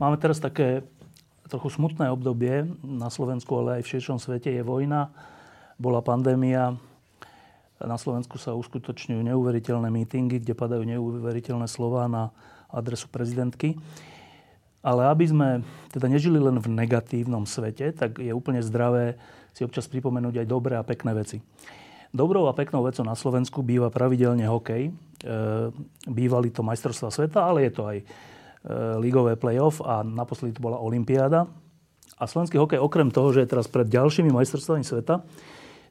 Máme teraz také trochu smutné obdobie na Slovensku, ale aj v širšom svete je vojna, bola pandémia. Na Slovensku sa uskutočňujú neuveriteľné mítingy, kde padajú neuveriteľné slova na adresu prezidentky. Ale aby sme teda nežili len v negatívnom svete, tak je úplne zdravé si občas pripomenúť aj dobré a pekné veci. Dobrou a peknou vecou na Slovensku býva pravidelne hokej. E, bývali to majstrovstvá sveta, ale je to aj ligové play-off a naposledy to bola Olympiáda. A slovenský hokej okrem toho, že je teraz pred ďalšími majstrovstvami sveta,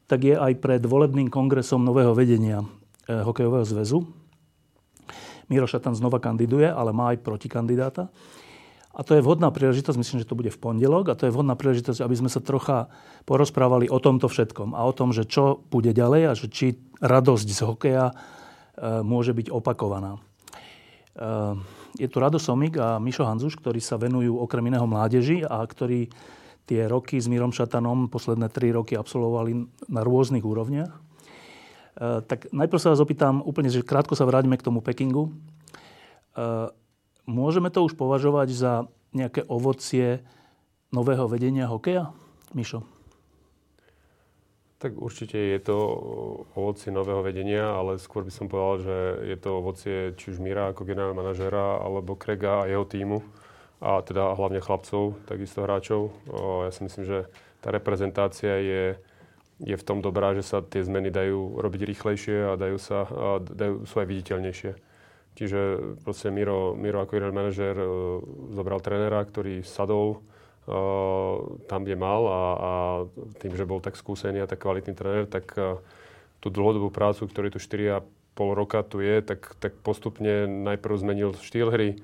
tak je aj pred volebným kongresom nového vedenia e, hokejového zväzu. Miro Šatan znova kandiduje, ale má aj protikandidáta. A to je vhodná príležitosť, myslím, že to bude v pondelok, a to je vhodná príležitosť, aby sme sa trocha porozprávali o tomto všetkom a o tom, že čo bude ďalej a že či radosť z hokeja e, môže byť opakovaná je tu Rado Somik a Mišo Hanzuš, ktorí sa venujú okrem iného mládeži a ktorí tie roky s Mírom Šatanom, posledné tri roky absolvovali na rôznych úrovniach. E, tak najprv sa vás opýtam úplne, že krátko sa vráťme k tomu Pekingu. E, môžeme to už považovať za nejaké ovocie nového vedenia hokeja? Mišo. Tak určite je to ovocie nového vedenia, ale skôr by som povedal, že je to ovocie či už Mira ako generálneho manažera, alebo Krega a jeho týmu, a teda hlavne chlapcov, takisto hráčov. Ja si myslím, že tá reprezentácia je, je v tom dobrá, že sa tie zmeny dajú robiť rýchlejšie a dajú, sa, a dajú, sú aj viditeľnejšie. Čiže proste Miro, Miro ako generálny manažer e, zobral trénera, ktorý sadol, tam, kde mal a, a tým, že bol tak skúsený a tak kvalitný tréner, tak tú dlhodobú prácu, ktorý tu 4,5 roka tu je, tak, tak postupne najprv zmenil štýl hry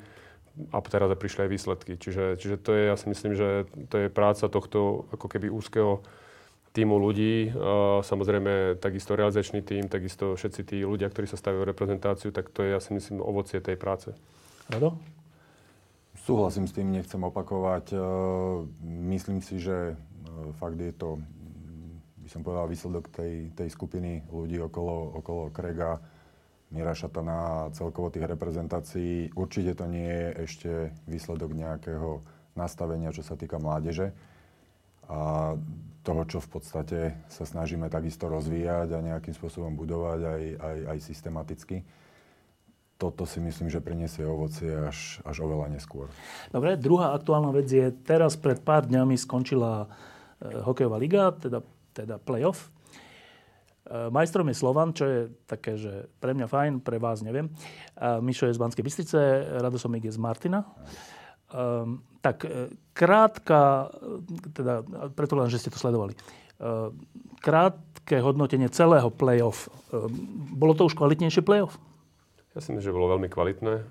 a teraz prišli aj výsledky. Čiže, čiže to je, ja si myslím, že to je práca tohto ako keby úzkeho týmu ľudí. Samozrejme, takisto realizačný tým, takisto všetci tí ľudia, ktorí sa stavia reprezentáciu, tak to je, ja si myslím, ovocie tej práce. Rado? Súhlasím s tým, nechcem opakovať. E, myslím si, že e, fakt je to, by som povedal, výsledok tej, tej skupiny ľudí okolo, okolo Krega, Mira Šatana a celkovo tých reprezentácií. Určite to nie je ešte výsledok nejakého nastavenia, čo sa týka mládeže a toho, čo v podstate sa snažíme takisto rozvíjať a nejakým spôsobom budovať aj, aj, aj systematicky toto si myslím, že priniesie ovocie až, až oveľa neskôr. Dobre, druhá aktuálna vec je, teraz pred pár dňami skončila e, hokejová liga, teda, teda playoff. E, majstrom je Slovan, čo je také, že pre mňa fajn, pre vás neviem. E, Mišo je z Banskej Bystrice, Radosomík je z Martina. E, tak e, krátka, teda preto len, že ste to sledovali. E, krátke hodnotenie celého playoff. E, bolo to už kvalitnejšie playoff? Ja si myslím, že bolo veľmi kvalitné.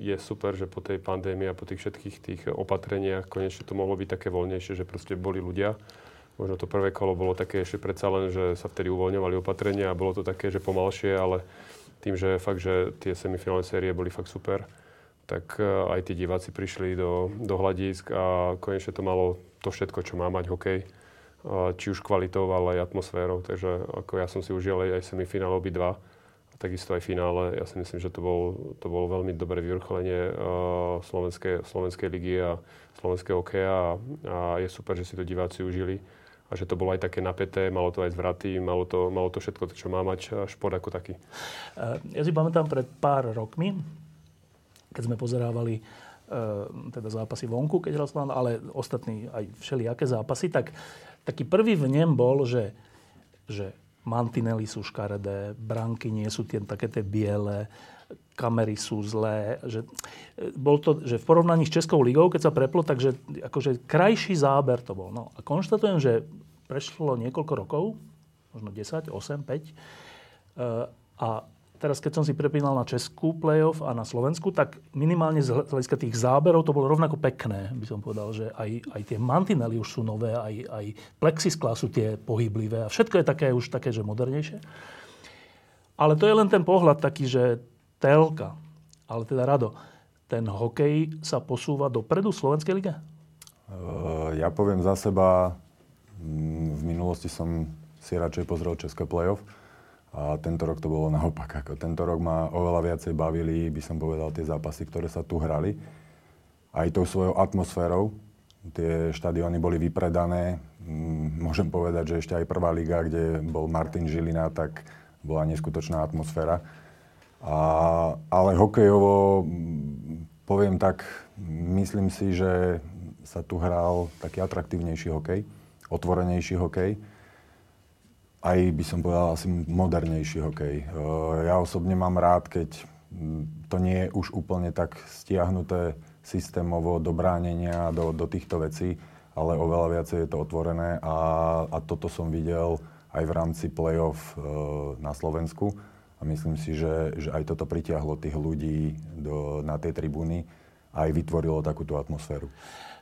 Je super, že po tej pandémii a po tých všetkých tých opatreniach konečne to mohlo byť také voľnejšie, že proste boli ľudia. Možno to prvé kolo bolo také ešte predsa len, že sa vtedy uvoľňovali opatrenia a bolo to také, že pomalšie, ale tým, že fakt, že tie semifinálne série boli fakt super, tak e, aj tí diváci prišli do, do hľadisk a konečne to malo to všetko, čo má mať hokej. Či už kvalitou, ale aj atmosférou. Takže ako ja som si užil aj semifinál obidva. dva takisto aj finále. Ja si myslím, že to, bol, to bolo veľmi dobré vyvrcholenie uh, slovenskej, slovenskej ligy a slovenského hokeja a, a je super, že si to diváci užili a že to bolo aj také napäté, malo to aj zvraty, malo to, malo to všetko, čo má mať šport ako taký. Uh, ja si pamätám pred pár rokmi, keď sme pozerávali teda zápasy vonku, keď hral Slovan, ale ostatní aj všelijaké zápasy, tak taký prvý vnem bol, že, že mantinely sú škaredé, branky nie sú tie také tie biele, kamery sú zlé. Že, e, bol to, že v porovnaní s Českou ligou, keď sa preplo, takže akože krajší záber to bol. No a konštatujem, že prešlo niekoľko rokov, možno 10, 8, 5, a teraz keď som si prepínal na Českú playoff a na Slovensku, tak minimálne z hľadiska tých záberov to bolo rovnako pekné, by som povedal, že aj, aj tie mantinely už sú nové, aj, aj plexisklá sú tie pohyblivé a všetko je také už také, že modernejšie. Ale to je len ten pohľad taký, že telka, ale teda rado, ten hokej sa posúva dopredu Slovenskej lige? Ja poviem za seba, v minulosti som si radšej pozrel České playoff, a tento rok to bolo naopak. Ako tento rok ma oveľa viacej bavili, by som povedal, tie zápasy, ktoré sa tu hrali. Aj tou svojou atmosférou. Tie štadióny boli vypredané. Mm, môžem povedať, že ešte aj prvá liga, kde bol Martin Žilina, tak bola neskutočná atmosféra. A, ale hokejovo, mm, poviem tak, myslím si, že sa tu hral taký atraktívnejší hokej, otvorenejší hokej aj by som povedal asi modernejší hokej. E, ja osobne mám rád, keď to nie je už úplne tak stiahnuté systémovo do bránenia, do, do týchto vecí, ale oveľa viacej je to otvorené a, a toto som videl aj v rámci play-off e, na Slovensku a myslím si, že, že aj toto pritiahlo tých ľudí do, na tej tribúny a aj vytvorilo takúto atmosféru.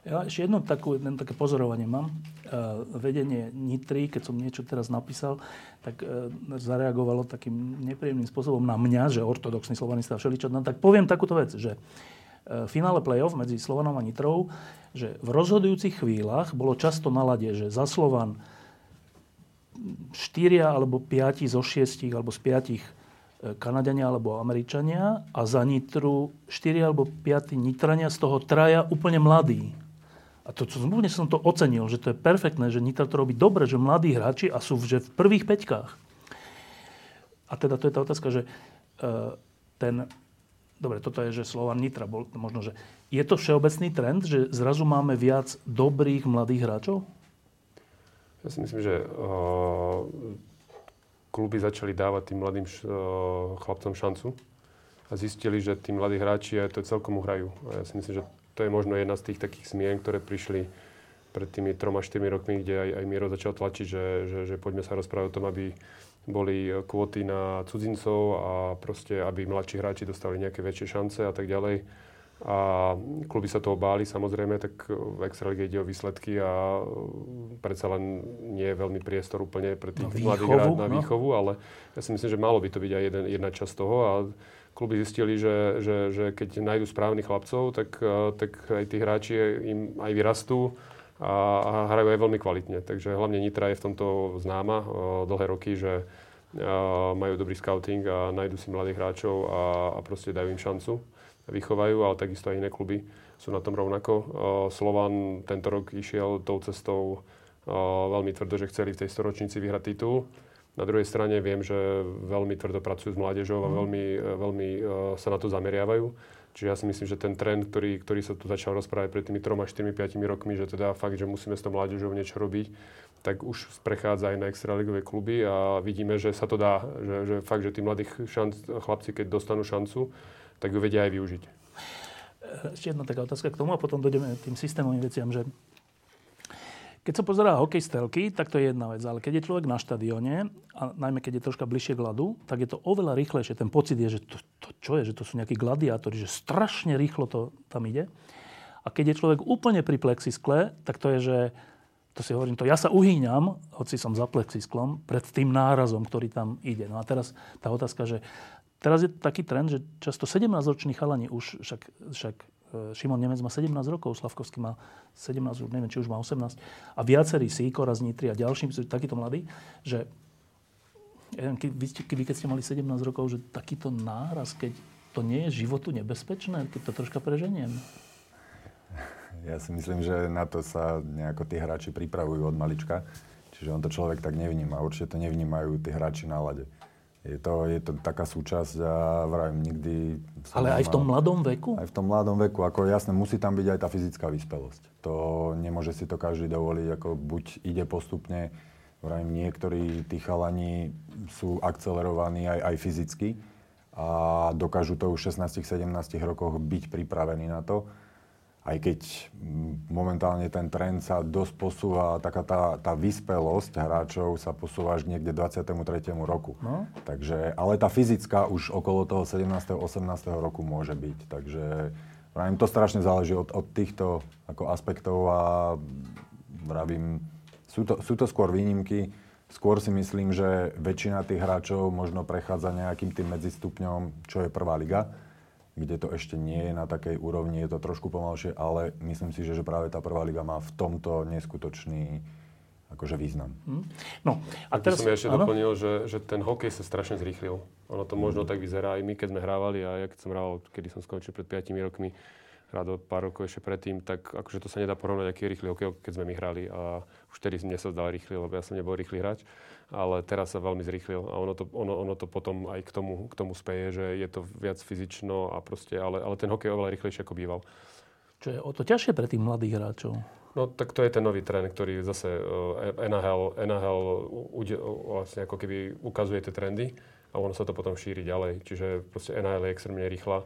Ja ešte jedno, takú, jedno také pozorovanie mám. Uh, vedenie Nitry, keď som niečo teraz napísal, tak uh, zareagovalo takým nepríjemným spôsobom na mňa, že ortodoxný slovanista a všeličo. No, tak poviem takúto vec, že uh, finále play-off medzi Slovanom a Nitrou, že v rozhodujúcich chvíľach bolo často na lade, že za Slovan 4 alebo 5 zo 6 alebo z 5 Kanadiania alebo Američania a za Nitru 4 alebo 5 Nitrania, z toho traja úplne mladí. A to, čo som to ocenil, že to je perfektné, že Nitra to robí dobre, že mladí hráči a sú že v prvých peťkách. A teda to je tá otázka, že uh, ten... Dobre, toto je, že Slovan Nitra bol možno, že... Je to všeobecný trend, že zrazu máme viac dobrých mladých hráčov? Ja si myslím, že uh, kluby začali dávať tým mladým š, uh, chlapcom šancu a zistili, že tí mladí hráči aj to celkom uhrajú. A ja si myslím, že to je možno jedna z tých takých zmien, ktoré prišli pred tými troma, 4 rokmi, kde aj, aj Miro začal tlačiť, že, že, že poďme sa rozprávať o tom, aby boli kvóty na cudzincov a proste, aby mladší hráči dostali nejaké väčšie šance a tak ďalej. A kluby sa toho báli samozrejme, tak v Extralíge ide o výsledky a predsa len nie je veľmi priestor úplne pre tých mladých hráčov na no. výchovu, ale ja si myslím, že malo by to byť aj jeden, jedna časť toho a kluby zistili, že, že, že keď nájdu správnych chlapcov, tak, eh, tak aj tí hráči im aj vyrastú a, a hrajú aj veľmi kvalitne. Takže hlavne Nitra je v tomto známa eh, dlhé roky, že eh, majú dobrý scouting a nájdu si mladých hráčov a, a proste dajú im šancu. Vychovajú, ale takisto aj iné kluby sú na tom rovnako. Slovan tento rok išiel tou cestou veľmi tvrdo, že chceli v tej storočnici vyhrať titul na druhej strane viem, že veľmi tvrdo pracujú s mládežou a mhm. veľmi, e, veľmi e, sa na to zameriavajú. Čiže ja si myslím, že ten trend, ktorý, ktorý sa tu začal rozprávať pred tými 3, 4, 5 rokmi, že teda fakt, že musíme s tou mládežou niečo robiť, tak už prechádza aj na extraligové kluby a vidíme, že sa to dá. Že, že fakt, že tí mladí šanc, chlapci, keď dostanú šancu, tak ju vedia aj využiť. Ešte jedna taká otázka k tomu a potom dojdeme tým systémovým veciam, že keď sa pozerá hokej z telky, tak to je jedna vec. Ale keď je človek na štadióne, a najmä keď je troška bližšie k ľadu, tak je to oveľa rýchlejšie. Ten pocit je, že to, to čo je, že to sú nejakí gladiátori, že strašne rýchlo to tam ide. A keď je človek úplne pri plexiskle, tak to je, že to si hovorím, to ja sa uhýňam, hoci som za plexisklom, pred tým nárazom, ktorý tam ide. No a teraz tá otázka, že teraz je taký trend, že často 17-roční chalani už, však, však Šimon Nemec má 17 rokov, Slavkovský má 17, už neviem, či už má 18. A viacerí Sýkora z Nitry a ďalším sú takíto mladí, že vy, vy, keď ste mali 17 rokov, že takýto náraz, keď to nie je životu nebezpečné, keď to troška preženiem. Ja si myslím, že na to sa nejako tí hráči pripravujú od malička. Čiže on to človek tak nevníma. Určite to nevnímajú tí hráči na lade. Je to, je to taká súčasť a vravím, nikdy... Ale aj v tom mladom veku? Aj v tom mladom veku. Ako jasné, musí tam byť aj tá fyzická vyspelosť. To nemôže si to každý dovoliť, ako buď ide postupne, vravím, niektorí tí chalani sú akcelerovaní aj, aj fyzicky a dokážu to už v 16-17 rokoch byť pripravení na to. Aj keď mm, momentálne ten trend sa dosť posúva, taká tá, tá vyspelosť hráčov sa posúva až niekde 23. roku. No. Takže, ale tá fyzická už okolo toho 17. 18. roku môže byť. Takže vravím, to strašne záleží od, od týchto ako aspektov a vravím, sú to, sú to skôr výnimky. Skôr si myslím, že väčšina tých hráčov možno prechádza nejakým tým medzistupňom, čo je prvá liga kde to ešte nie je na takej úrovni, je to trošku pomalšie, ale myslím si, že, že práve tá prvá liga má v tomto neskutočný akože význam. Hmm. No, a teraz... som ja ešte ano? doplnil, že, že ten hokej sa strašne zrýchlil. Ono to možno mm. tak vyzerá aj my, keď sme hrávali a ja keď som hral, kedy som skončil pred 5 rokmi, Rado pár rokov ešte predtým, tak akože to sa nedá porovnať, aký je rýchly hokej, keď sme my hrali. A už vtedy mne sa zdal rýchly, lebo ja som nebol rýchly hráč ale teraz sa veľmi zrýchlil a ono to, ono, ono to potom aj k tomu, k tomu speje, že je to viac fyzično a proste, ale, ale ten hokej je oveľa rýchlejšie ako býval. Čo je o to ťažšie pre tých mladých hráčov? No tak to je ten nový trend, ktorý zase uh, NHL, NHL uh, vlastne ako keby ukazuje tie trendy a ono sa to potom šíri ďalej. Čiže proste NHL je extrémne rýchla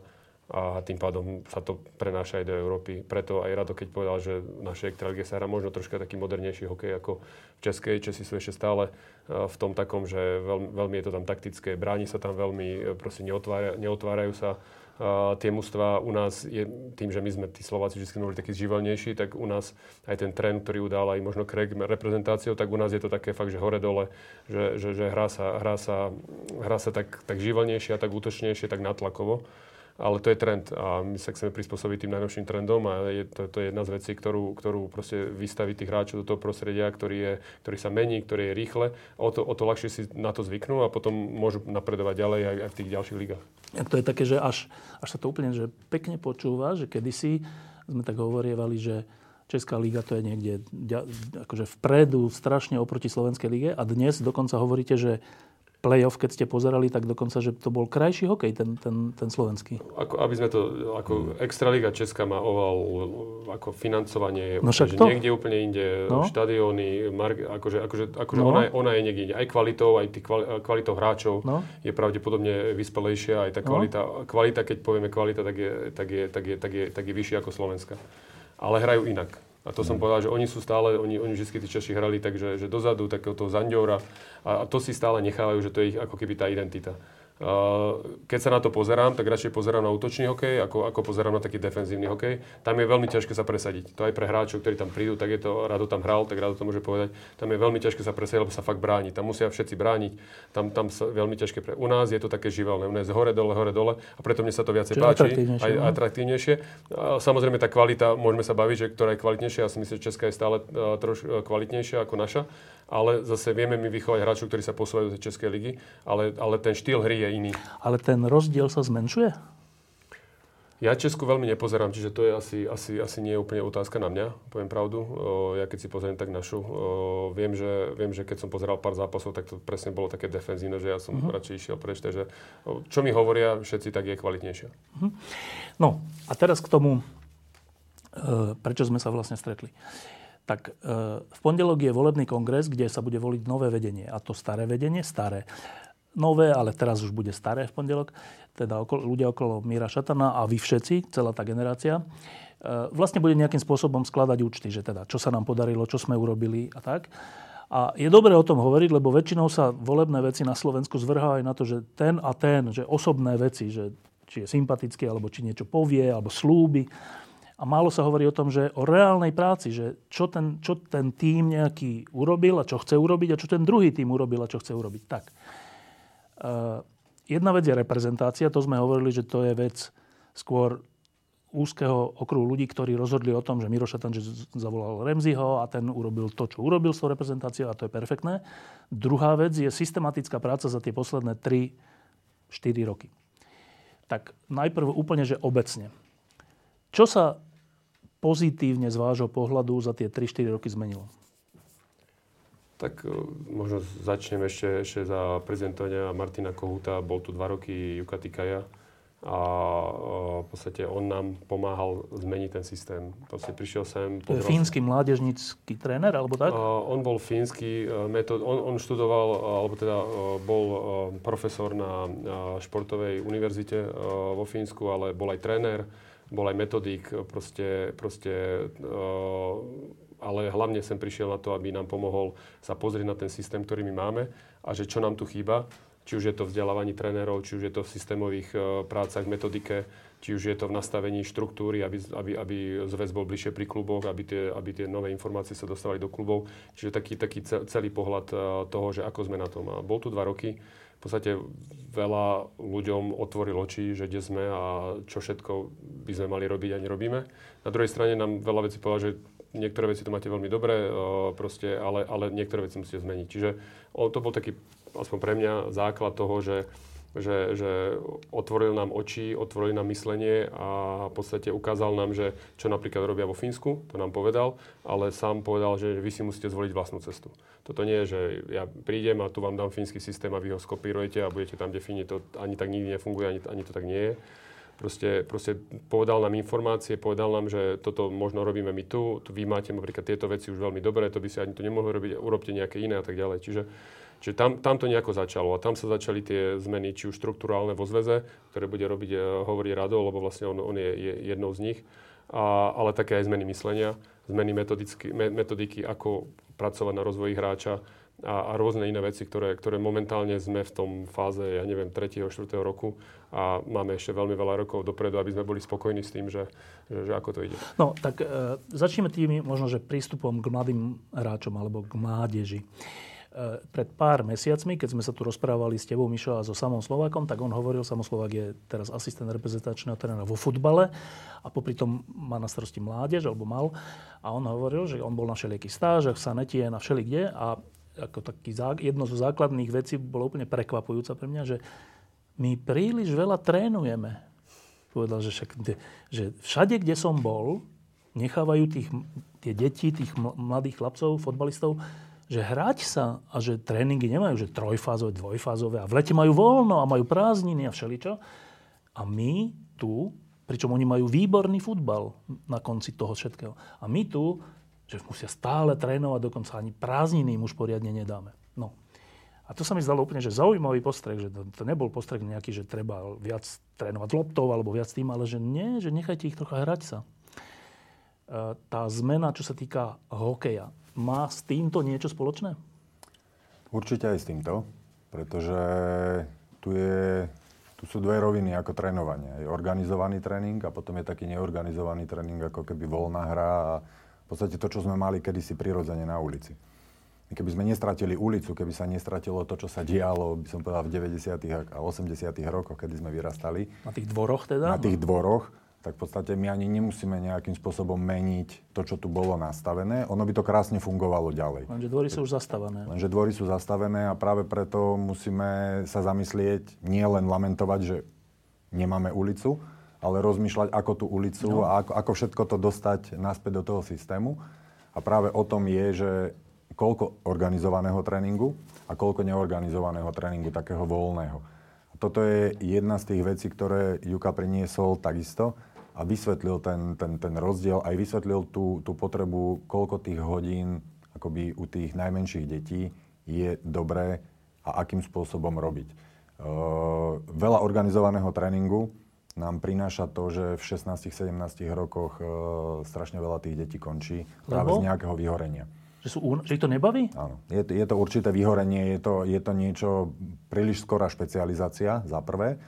a tým pádom sa to prenáša aj do Európy. Preto aj Rado, keď povedal, že v našej extralíge sa hrá možno troška taký modernejší hokej ako v Českej. Česi sú ešte stále e, v tom takom, že veľmi, veľmi je to tam taktické, bráni sa tam veľmi, e, proste neotvára, neotvárajú sa Uh, tie mužstva u nás, je, tým, že my sme tí Slováci vždy boli takí živelnejší, tak u nás aj ten trend, ktorý udal aj možno Craig reprezentáciou, tak u nás je to také fakt, že hore-dole, že, že, že hrá sa, hrá sa, hrá sa tak, tak živelnejšie a tak útočnejšie, tak natlakovo ale to je trend a my sa chceme prispôsobiť tým najnovším trendom a je, to, to je jedna z vecí, ktorú, ktorú proste vystaví tých hráčov do toho prostredia, ktorý, je, ktorý sa mení, ktorý je rýchle. O to, o to ľahšie si na to zvyknú a potom môžu napredovať ďalej aj, aj v tých ďalších ligách. A to je také, že až, až sa to úplne že pekne počúva, že kedysi sme tak hovorievali, že Česká liga to je niekde akože vpredu strašne oproti Slovenskej lige a dnes dokonca hovoríte, že play-off, keď ste pozerali, tak dokonca, že to bol krajší hokej, ten, ten, ten slovenský. Ako, aby sme to, ako Extraliga Česká má oval, ako financovanie, no že to? niekde úplne inde, no? štadióny, akože, akože, akože no? ona, je, ona je niekde inde. Aj kvalitou, aj kvalitou hráčov no? je pravdepodobne vyspelejšia, aj tá no? kvalita, no? kvalita, keď povieme kvalita, tak je, tak je, tak je, tak je, tak je vyššia ako Slovenska. Ale hrajú inak. A to som povedal, že oni sú stále, oni, oni vždy tí Češi hrali takže že dozadu, takého toho Zandiora a, a to si stále nechávajú, že to je ich ako keby tá identita. Keď sa na to pozerám, tak radšej pozerám na útočný hokej, ako, ako pozerám na taký defenzívny hokej. Tam je veľmi ťažké sa presadiť. To aj pre hráčov, ktorí tam prídu, tak je to, Rado tam hral, tak Rado to môže povedať. Tam je veľmi ťažké sa presadiť, lebo sa fakt bráni. Tam musia všetci brániť. Tam, tam sa veľmi ťažké. Pre... U nás je to také živelné. U nás je hore, dole, hore, dole. A preto mne sa to viacej Čiže páči. Atraktívnejšie, aj no? atraktívnejšie. A samozrejme tá kvalita, môžeme sa baviť, že ktorá je kvalitnejšia. Ja si myslím, že Česká je stále uh, trošku kvalitnejšia ako naša ale zase vieme my vychovať hráčov, ktorí sa posúvajú do Českej ligy, ale, ale ten štýl hry je iný. Ale ten rozdiel sa zmenšuje? Ja Česku veľmi nepozerám, čiže to je asi, asi, asi nie je úplne otázka na mňa, poviem pravdu. O, ja keď si pozriem tak našu, o, viem, že, viem, že keď som pozeral pár zápasov, tak to presne bolo také defenzívne, že ja som uh-huh. radšej išiel preč, takže o, čo mi hovoria všetci, tak je kvalitnejšia. Uh-huh. No a teraz k tomu, e, prečo sme sa vlastne stretli tak e, v pondelok je volebný kongres, kde sa bude voliť nové vedenie. A to staré vedenie, staré. Nové, ale teraz už bude staré v pondelok. Teda okolo, ľudia okolo Míra Šatana a vy všetci, celá tá generácia, e, vlastne bude nejakým spôsobom skladať účty, že teda čo sa nám podarilo, čo sme urobili a tak. A je dobré o tom hovoriť, lebo väčšinou sa volebné veci na Slovensku zvrhávajú na to, že ten a ten, že osobné veci, že či je sympatický, alebo či niečo povie, alebo slúby a málo sa hovorí o tom, že o reálnej práci, že čo ten, čo ten tým nejaký urobil a čo chce urobiť a čo ten druhý tým urobil a čo chce urobiť. Tak. Uh, jedna vec je reprezentácia, to sme hovorili, že to je vec skôr úzkeho okruhu ľudí, ktorí rozhodli o tom, že Miro Šatanže zavolal Remziho a ten urobil to, čo urobil s tou reprezentáciou a to je perfektné. Druhá vec je systematická práca za tie posledné 3-4 roky. Tak najprv úplne, že obecne. Čo sa pozitívne z vášho pohľadu za tie 3-4 roky zmenilo? Tak e, možno začnem ešte, ešte za prezidentovania Martina Kohuta. Bol tu dva roky Juka Tikaja a e, v podstate on nám pomáhal zmeniť ten systém. Proste prišiel sem... Je fínsky mládežnický tréner, alebo tak? Uh, on bol fínsky metód, on, on študoval, alebo teda bol profesor na športovej univerzite vo Fínsku, ale bol aj tréner bol aj metodík, proste, proste ale hlavne sem prišiel na to, aby nám pomohol sa pozrieť na ten systém, ktorý my máme a že čo nám tu chýba, či už je to vzdelávaní trénerov, či už je to v systémových prácach, metodike, či už je to v nastavení štruktúry, aby, aby, aby zväz bol bližšie pri kluboch, aby tie, aby tie nové informácie sa dostávali do klubov. Čiže taký, taký celý pohľad eh, toho, že ako sme na tom. A bol tu dva roky. V podstate veľa ľuďom otvoril oči, že kde sme a čo všetko by sme mali robiť a nerobíme. Na druhej strane nám veľa vecí povedal, že niektoré veci to máte veľmi dobre, eh, proste, ale, ale niektoré veci musíte zmeniť. Čiže to bol taký, aspoň pre mňa, základ toho, že že, že otvoril nám oči, otvoril nám myslenie a v podstate ukázal nám, že čo napríklad robia vo Fínsku, to nám povedal, ale sám povedal, že vy si musíte zvoliť vlastnú cestu. Toto nie je, že ja prídem a tu vám dám fínsky systém a vy ho skopírujete a budete tam definiť, to ani tak nikdy nefunguje, ani, ani to tak nie je. Proste, proste povedal nám informácie, povedal nám, že toto možno robíme my tu, tu vy máte napríklad tieto veci už veľmi dobré, to by si ani to nemohli robiť, urobte nejaké iné a tak ďalej. Čiže Čiže tam, tam to nejako začalo a tam sa začali tie zmeny, či už štruktúrálne vo zväze, ktoré bude robiť, e, hovorí Rado, lebo vlastne on, on je, je jednou z nich, a, ale také aj zmeny myslenia, zmeny metodiky, ako pracovať na rozvoji hráča a, a rôzne iné veci, ktoré, ktoré momentálne sme v tom fáze, ja neviem, 3. 4. roku a máme ešte veľmi veľa rokov dopredu, aby sme boli spokojní s tým, že, že, že ako to ide. No, tak e, začneme tým možno, že prístupom k mladým hráčom alebo k mládeži. Eh, pred pár mesiacmi, keď sme sa tu rozprávali s tebou, Mišo, a so samom Slovákom, tak on hovoril, Samo Slovák je teraz asistent reprezentačného trénera vo futbale a popri tom má na starosti mládež, alebo mal. A on hovoril, že on bol na všelijakých stážach, v Sanetie, na všelikde a ako taký, jedno zo základných vecí bolo úplne prekvapujúca pre mňa, že my príliš veľa trénujeme. Povedal, že, však, že všade, kde som bol, nechávajú tých, tie deti, tých mladých chlapcov, fotbalistov, že hrať sa a že tréningy nemajú, že trojfázové, dvojfázové a v lete majú voľno a majú prázdniny a všeličo. A my tu, pričom oni majú výborný futbal na konci toho všetkého. A my tu, že musia stále trénovať, dokonca ani prázdniny im už poriadne nedáme. No. A to sa mi zdalo úplne, že zaujímavý postreh, že to, to nebol postreh nejaký, že treba viac trénovať loptov alebo viac tým, ale že nie, že nechajte ich trocha hrať sa. E, tá zmena, čo sa týka hokeja, má s týmto niečo spoločné? Určite aj s týmto, pretože tu, je, tu sú dve roviny ako trénovanie. Je organizovaný tréning a potom je taký neorganizovaný tréning, ako keby voľná hra a v podstate to, čo sme mali kedysi prirodzene na ulici. Keby sme nestratili ulicu, keby sa nestratilo to, čo sa dialo, by som povedal, v 90. a 80. rokoch, kedy sme vyrastali. Na tých dvoroch teda? Na tých dvoroch tak v podstate my ani nemusíme nejakým spôsobom meniť to, čo tu bolo nastavené. Ono by to krásne fungovalo ďalej. Lenže dvory sú už zastavené. Lenže dvory sú zastavené a práve preto musíme sa zamyslieť, nie len lamentovať, že nemáme ulicu, ale rozmýšľať, ako tú ulicu no. a ako, ako všetko to dostať naspäť do toho systému. A práve o tom je, že koľko organizovaného tréningu a koľko neorganizovaného tréningu, takého voľného. A toto je jedna z tých vecí, ktoré Juka priniesol takisto a vysvetlil ten, ten, ten rozdiel, aj vysvetlil tú, tú potrebu, koľko tých hodín akoby u tých najmenších detí je dobré a akým spôsobom robiť. E, veľa organizovaného tréningu nám prináša to, že v 16-17 rokoch e, strašne veľa tých detí končí práve Lebo? z nejakého vyhorenia. Že, sú, že ich to nebaví? Áno. Je, je to určité vyhorenie, je to, je to niečo, príliš skorá špecializácia, za prvé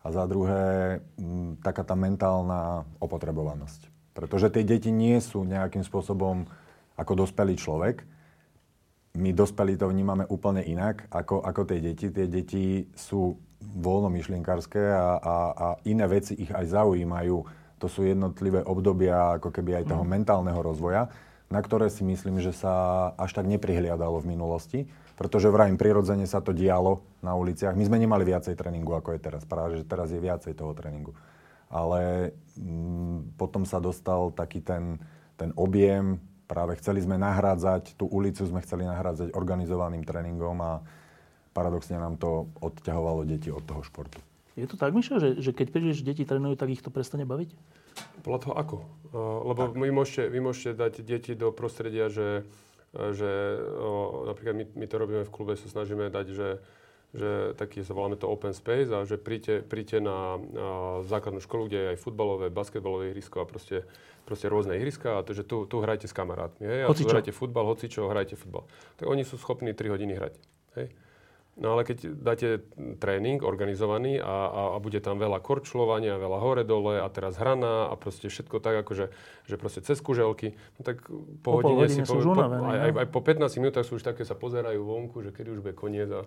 a za druhé m, taká tá mentálna opotrebovanosť. Pretože tie deti nie sú nejakým spôsobom ako dospelý človek. My dospelí to vnímame úplne inak ako, ako tie deti. Tie deti sú voľnomyšlienkárske a, a, a iné veci ich aj zaujímajú. To sú jednotlivé obdobia ako keby aj toho mm. mentálneho rozvoja, na ktoré si myslím, že sa až tak neprihliadalo v minulosti. Pretože vrajím, prirodzene sa to dialo na uliciach. My sme nemali viacej tréningu, ako je teraz. Práve, že teraz je viacej toho tréningu. Ale mm, potom sa dostal taký ten, ten objem, práve chceli sme nahrádzať, tú ulicu sme chceli nahrádzať organizovaným tréningom a paradoxne nám to odťahovalo deti od toho športu. Je to tak, Mišo, že, že keď príliš deti trénujú, tak ich to prestane baviť? Podľa toho ako? Uh, lebo vy môžete, vy môžete dať deti do prostredia, že že o, napríklad my, my to robíme v klube, sa snažíme dať, že, že taký, voláme to open space a že príďte, príďte na, na základnú školu, kde je aj futbalové, basketbalové ihrisko a proste, proste rôzne ihriska a to, že tu, tu hrajte s kamarátmi. Hej? A tu hrajte futbal, hoci čo, hrajte futbal. Tak oni sú schopní 3 hodiny hrať. Hej? No ale keď dáte tréning organizovaný a, a, a bude tam veľa korčľovania, veľa hore-dole a teraz hrana a proste všetko tak, akože že proste cez kuželky, no tak po, po hodine si... Po, po, aj, aj, aj po 15 minútach sú už také, sa pozerajú vonku, že kedy už bude koniec a,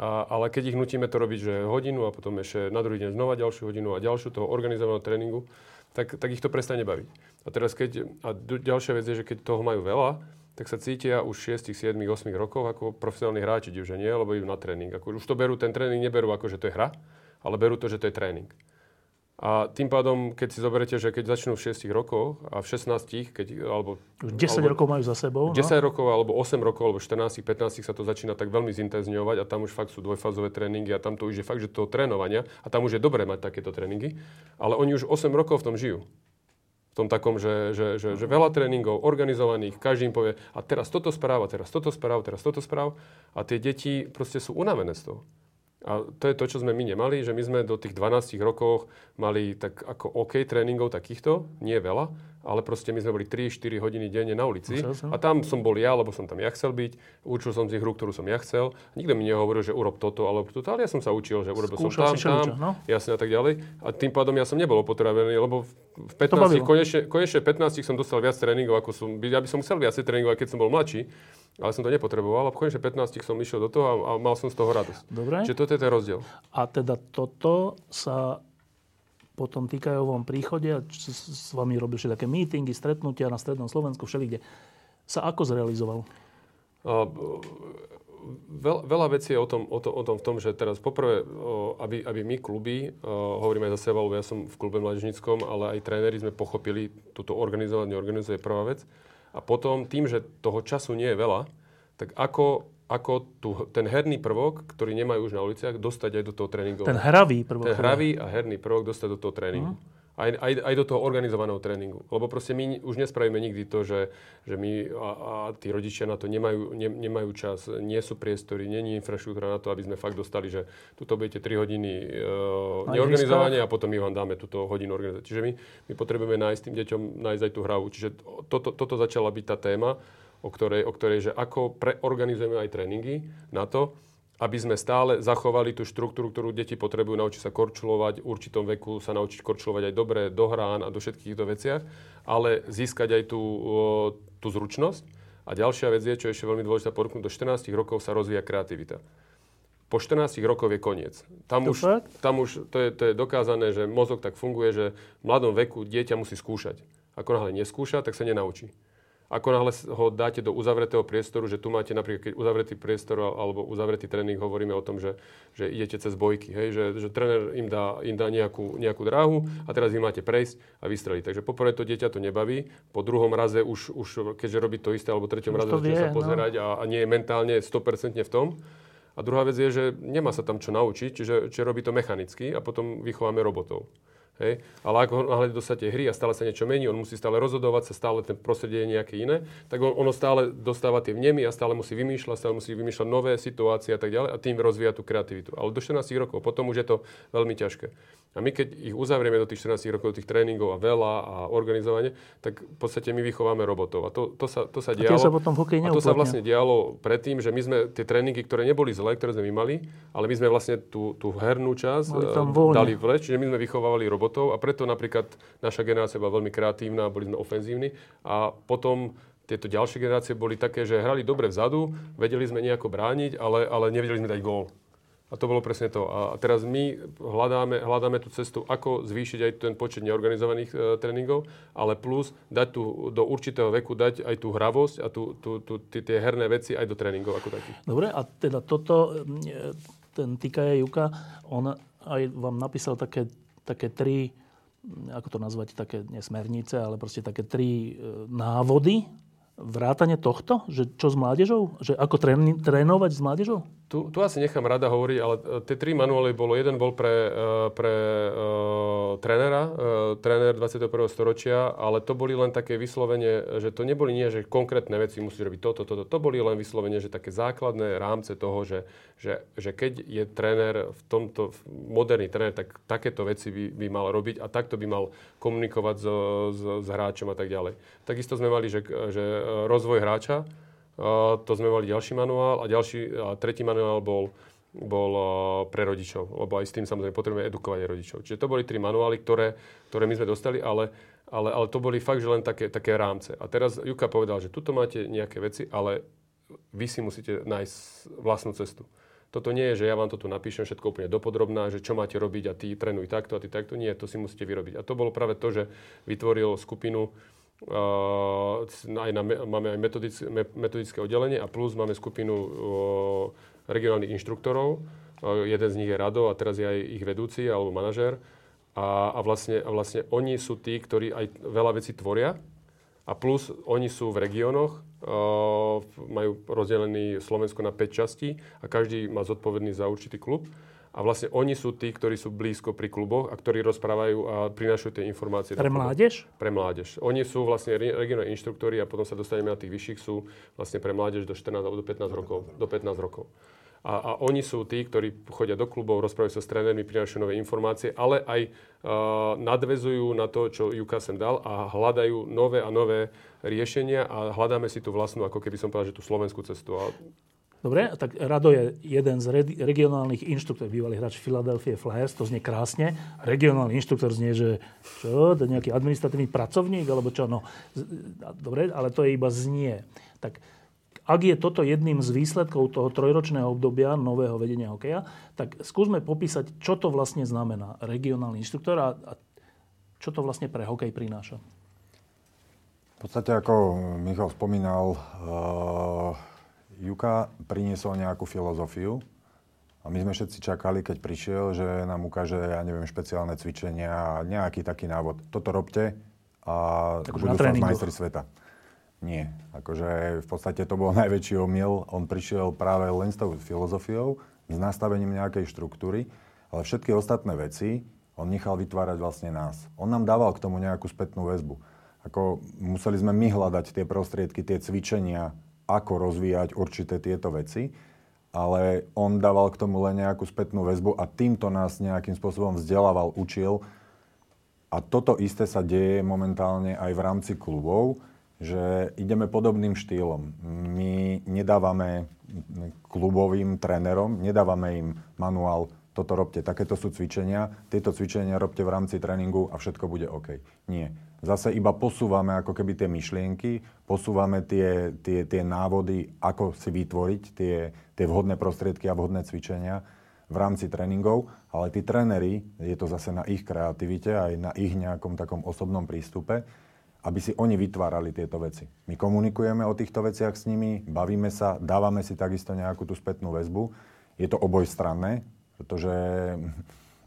a, ale keď ich nutíme to robiť, že hodinu a potom ešte na druhý deň znova ďalšiu hodinu a ďalšiu toho organizovaného tréningu, tak, tak ich to prestane baviť. A teraz keď, a ďalšia vec je, že keď toho majú veľa, tak sa cítia už 6, 7, 8 rokov ako profesionálni hráči, že nie, lebo idú na tréning. Ako, už to berú, ten tréning neberú ako, že to je hra, ale berú to, že to je tréning. A tým pádom, keď si zoberete, že keď začnú v 6 rokoch a v 16, keď, alebo... Už 10 alebo, rokov majú za sebou. 10 no? rokov, alebo 8 rokov, alebo 14, 15 sa to začína tak veľmi zintenzňovať a tam už fakt sú dvojfázové tréningy a tam to už je fakt, že toho trénovania a tam už je dobré mať takéto tréningy, ale oni už 8 rokov v tom žijú v tom takom, že, že, že, že veľa tréningov organizovaných, každý im povie, a teraz toto správ, teraz toto správ, teraz toto správ. A tie deti proste sú unavené z toho. A to je to, čo sme my nemali, že my sme do tých 12 rokov mali tak ako OK tréningov takýchto, nie veľa, ale proste my sme boli 3-4 hodiny denne na ulici. A tam som bol ja, lebo som tam ja chcel byť, učil som z nich hru, ktorú som ja chcel. Nikto mi nehovoril, že urob toto alebo toto, ale ja som sa učil, že urobil Skúšal som tam, tam, no? jasne a tak ďalej. A tým pádom ja som nebol opotravený, lebo v 15, konečne, konečne 15 som dostal viac tréningov, ako som, ja by som musel viac tréningov, keď som bol mladší ale som to nepotreboval a v konečne 15 som išiel do toho a, a mal som z toho radosť. Dobre. Čiže toto je ten rozdiel. A teda toto sa po tom týkajovom príchode, s vami robil také meetingy, stretnutia na Strednom Slovensku, všelikde, sa ako zrealizoval? A, veľ, veľa vecí je o tom, o, to, o tom v tom, že teraz poprvé, o, aby, aby my kluby, o, hovoríme aj za seba, lebo ja som v klube mladežníckom, ale aj tréneri sme pochopili túto organizovanie, organizuje prvá vec. A potom tým, že toho času nie je veľa, tak ako, ako tu, ten herný prvok, ktorý nemajú už na uliciach, dostať aj do toho tréningu. Ten hravý prvok. Ten hravý a herný prvok dostať do toho tréningu. Uh-huh aj, aj, aj do toho organizovaného tréningu. Lebo proste my už nespravíme nikdy to, že, že my a, a tí rodičia na to nemajú, ne, nemajú čas, nie sú priestory, není infraštruktúra na to, aby sme fakt dostali, že tuto budete 3 hodiny uh, neorganizovania a potom my vám dáme túto hodinu organizovania. Čiže my, my potrebujeme nájsť tým deťom nájsť aj tú hravu. Čiže toto, toto začala byť tá téma, o ktorej, o ktorej že ako preorganizujeme aj tréningy na to, aby sme stále zachovali tú štruktúru, ktorú deti potrebujú naučiť sa korčulovať, v určitom veku sa naučiť korčulovať aj dobre, do hrán a do všetkých týchto veciach, ale získať aj tú, tú zručnosť. A ďalšia vec je, čo je ešte veľmi dôležité podotknúť, do 14 rokov sa rozvíja kreativita. Po 14 rokov je koniec. Tam už, tam už to, je, to je dokázané, že mozog tak funguje, že v mladom veku dieťa musí skúšať. Ako náhle neskúša, tak sa nenaučí. Ako náhle ho dáte do uzavretého priestoru, že tu máte napríklad, keď uzavretý priestor alebo uzavretý tréning, hovoríme o tom, že, že idete cez bojky, hej, že, že tréner im dá, im dá nejakú, nejakú dráhu a teraz vy máte prejsť a vystreliť. Takže poprvé to dieťa to nebaví, po druhom raze už, už keďže robí to isté, alebo treťom raze začne sa no. pozerať no. a, a nie je mentálne 100% v tom. A druhá vec je, že nemá sa tam čo naučiť, čiže, čiže robí to mechanicky a potom vychováme robotov. Hej? Ale ako náhle dostate hry a stále sa niečo mení, on musí stále rozhodovať sa, stále ten prostredie je nejaké iné, tak on, ono stále dostáva tie vnemy a stále musí vymýšľať, stále musí vymýšľať nové situácie a tak ďalej a tým rozvíja tú kreativitu. Ale do 14 rokov potom už je to veľmi ťažké. A my keď ich uzavrieme do tých 14 rokov, do tých tréningov a veľa a organizovanie, tak v podstate my vychováme robotov. A to, to, sa, to sa dialo. A, sa potom a to sa vlastne dialo predtým, že my sme tie tréningy, ktoré neboli zlé, ktoré sme my mali, ale my sme vlastne tú, tú hernú časť eh, dali vleč, čiže my sme vychovávali robotov a preto napríklad naša generácia bola veľmi kreatívna, boli sme ofenzívni a potom tieto ďalšie generácie boli také, že hrali dobre vzadu, vedeli sme nejako brániť, ale, ale nevedeli sme dať gól. A to bolo presne to. A teraz my hľadáme, hľadáme tú cestu, ako zvýšiť aj ten počet neorganizovaných e, tréningov, ale plus dať tu, do určitého veku dať aj tú hravosť a tie herné veci aj do tréningov ako takých. Dobre, a teda toto, e, ten Tikaja Juka, on aj vám napísal také, také tri, ako to nazvať, také nesmernice, ale proste také tri e, návody, vrátane tohto? Že čo s mládežou? Že ako trénovať s mládežou? Tu, tu asi nechám rada hovoriť, ale e, tie tri manuály bolo, jeden bol pre, e, pre uh, trénera, uh, tréner 21. storočia, ale to boli len také vyslovene, že to neboli nie, že konkrétne veci musíš robiť toto, toto, to boli len vyslovene, že také základné rámce toho, že, že, že keď je tréner v tomto, moderný tréner, tak takéto veci by, by mal robiť a takto by mal komunikovať s, s, s hráčom a tak ďalej. Takisto sme mali, že, že rozvoj hráča, to sme mali ďalší manuál a, ďalší, a tretí manuál bol, bol pre rodičov, lebo aj s tým samozrejme potrebujeme edukovať rodičov. Čiže to boli tri manuály, ktoré, ktoré my sme dostali, ale, ale, ale to boli fakt, že len také, také rámce. A teraz Juka povedal, že tuto máte nejaké veci, ale vy si musíte nájsť vlastnú cestu. Toto nie je, že ja vám to tu napíšem všetko úplne dopodrobná, že čo máte robiť a ty trénuj takto a ty takto. Nie, to si musíte vyrobiť. A to bolo práve to, že vytvoril skupinu aj na, máme aj metodické, oddelenie a plus máme skupinu regionálnych inštruktorov. Jeden z nich je Rado a teraz je aj ich vedúci alebo manažér. A, a, vlastne, a vlastne oni sú tí, ktorí aj veľa vecí tvoria. A plus oni sú v regiónoch, majú rozdelený Slovensko na 5 častí a každý má zodpovedný za určitý klub. A vlastne oni sú tí, ktorí sú blízko pri kluboch a ktorí rozprávajú a prinášajú tie informácie. Pre mládež? Pre mládež. Oni sú vlastne regionálni inštruktori a potom sa dostaneme na tých vyšších, sú vlastne pre mládež do 14 alebo do 15 rokov. Do 15 rokov. A, a oni sú tí, ktorí chodia do klubov, rozprávajú sa s trénermi, prinášajú nové informácie, ale aj uh, nadvezujú na to, čo Juka sem dal a hľadajú nové a nové riešenia a hľadáme si tú vlastnú, ako keby som povedal, že tú slovenskú cestu. A Dobre, tak Rado je jeden z re- regionálnych inštruktorov, bývalý hráč Philadelphia Flyers, to znie krásne. Regionálny inštruktor znie, že čo, to je nejaký administratívny pracovník, alebo čo, no. Dobre, ale to je iba znie. Tak ak je toto jedným z výsledkov toho trojročného obdobia nového vedenia hokeja, tak skúsme popísať, čo to vlastne znamená regionálny inštruktor a, a čo to vlastne pre hokej prináša. V podstate, ako Michal spomínal, uh Juka priniesol nejakú filozofiu a my sme všetci čakali, keď prišiel, že nám ukáže, ja neviem, špeciálne cvičenia a nejaký taký návod. Toto robte a tak budú sa majstri sveta. Nie. Akože v podstate to bol najväčší omyl. On prišiel práve len s tou filozofiou, s nastavením nejakej štruktúry, ale všetky ostatné veci on nechal vytvárať vlastne nás. On nám dával k tomu nejakú spätnú väzbu. Ako museli sme my hľadať tie prostriedky, tie cvičenia, ako rozvíjať určité tieto veci, ale on dával k tomu len nejakú spätnú väzbu a týmto nás nejakým spôsobom vzdelával, učil. A toto isté sa deje momentálne aj v rámci klubov, že ideme podobným štýlom. My nedávame klubovým trénerom, nedávame im manuál, toto robte, takéto sú cvičenia, tieto cvičenia robte v rámci tréningu a všetko bude OK. Nie zase iba posúvame ako keby tie myšlienky, posúvame tie, tie, tie návody, ako si vytvoriť tie, tie vhodné prostriedky a vhodné cvičenia v rámci tréningov, ale tí tréneri, je to zase na ich kreativite aj na ich nejakom takom osobnom prístupe, aby si oni vytvárali tieto veci. My komunikujeme o týchto veciach s nimi, bavíme sa, dávame si takisto nejakú tú spätnú väzbu. Je to obojstranné, pretože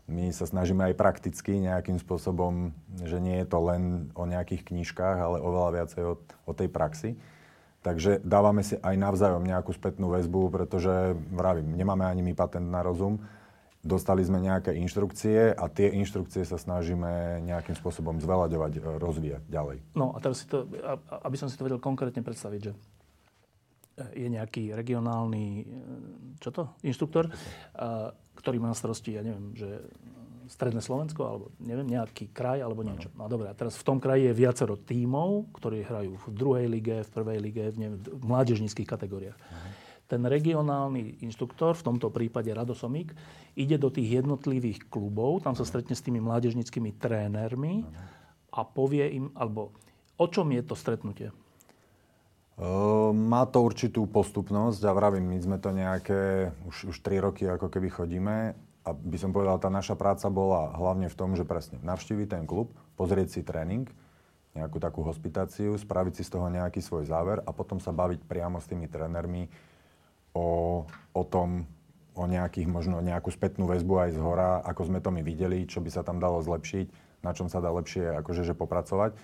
my sa snažíme aj prakticky nejakým spôsobom, že nie je to len o nejakých knižkách, ale oveľa viacej o, o tej praxi. Takže dávame si aj navzájom nejakú spätnú väzbu, pretože, vravím, nemáme ani my patent na rozum. Dostali sme nejaké inštrukcie a tie inštrukcie sa snažíme nejakým spôsobom zveľaďovať, rozvíjať ďalej. No a teraz si to, aby som si to vedel konkrétne predstaviť, že je nejaký regionálny, čo to, inštruktor, ktorý má na starosti, ja neviem, že Stredné Slovensko, alebo neviem, nejaký kraj, alebo niečo. No dobre, a teraz v tom kraji je viacero tímov, ktorí hrajú v druhej lige, v prvej lige, v, neviem, v mládežníckých kategóriách. Uh-huh. Ten regionálny inštruktor, v tomto prípade Radosomík, ide do tých jednotlivých klubov, tam sa stretne s tými mládežníckými trénermi uh-huh. a povie im, alebo o čom je to stretnutie? Má to určitú postupnosť a vravím, my sme to nejaké, už, už 3 roky ako keby chodíme a by som povedal, tá naša práca bola hlavne v tom, že presne navštíviť ten klub, pozrieť si tréning, nejakú takú hospitáciu, spraviť si z toho nejaký svoj záver a potom sa baviť priamo s tými trénermi o, o tom, o nejakých, možno nejakú spätnú väzbu aj z hora, ako sme to my videli, čo by sa tam dalo zlepšiť, na čom sa dá lepšie akože, že popracovať.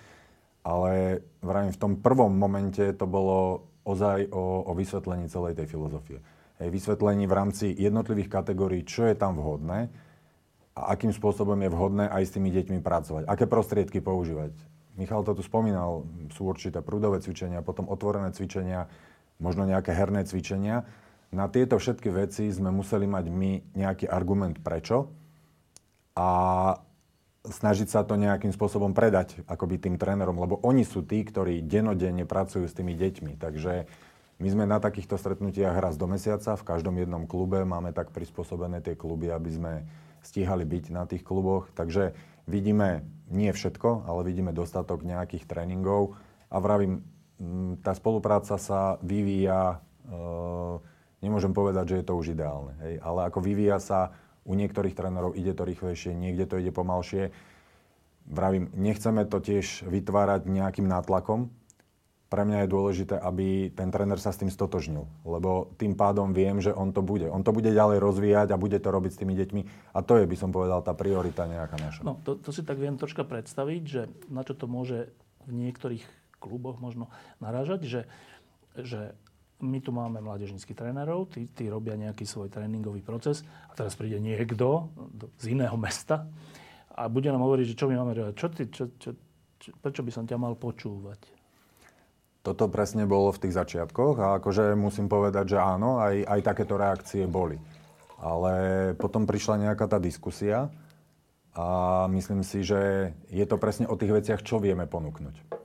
Ale vravím, v tom prvom momente to bolo ozaj o, o vysvetlení celej tej filozofie. Hej, vysvetlení v rámci jednotlivých kategórií, čo je tam vhodné a akým spôsobom je vhodné aj s tými deťmi pracovať. Aké prostriedky používať. Michal to tu spomínal, sú určité prúdové cvičenia, potom otvorené cvičenia, možno nejaké herné cvičenia. Na tieto všetky veci sme museli mať my nejaký argument prečo a snažiť sa to nejakým spôsobom predať akoby tým trénerom, lebo oni sú tí, ktorí denodenne pracujú s tými deťmi. Takže my sme na takýchto stretnutiach raz do mesiaca, v každom jednom klube máme tak prispôsobené tie kluby, aby sme stíhali byť na tých kluboch. Takže vidíme nie všetko, ale vidíme dostatok nejakých tréningov a vravím, tá spolupráca sa vyvíja, e, nemôžem povedať, že je to už ideálne, hej, ale ako vyvíja sa u niektorých trénerov ide to rýchlejšie, niekde to ide pomalšie. Vravím, nechceme to tiež vytvárať nejakým nátlakom. Pre mňa je dôležité, aby ten tréner sa s tým stotožnil, lebo tým pádom viem, že on to bude. On to bude ďalej rozvíjať a bude to robiť s tými deťmi. A to je, by som povedal, tá priorita nejaká naša. No, to, to si tak viem troška predstaviť, že na čo to môže v niektorých kluboch možno narážať, že, že my tu máme mládežníckých trénerov, tí, tí robia nejaký svoj tréningový proces a teraz príde niekto z iného mesta a bude nám hovoriť, že čo my máme robiť. Čo ty, čo, čo, čo, prečo by som ťa mal počúvať? Toto presne bolo v tých začiatkoch a akože musím povedať, že áno, aj, aj takéto reakcie boli. Ale potom prišla nejaká tá diskusia a myslím si, že je to presne o tých veciach, čo vieme ponúknuť.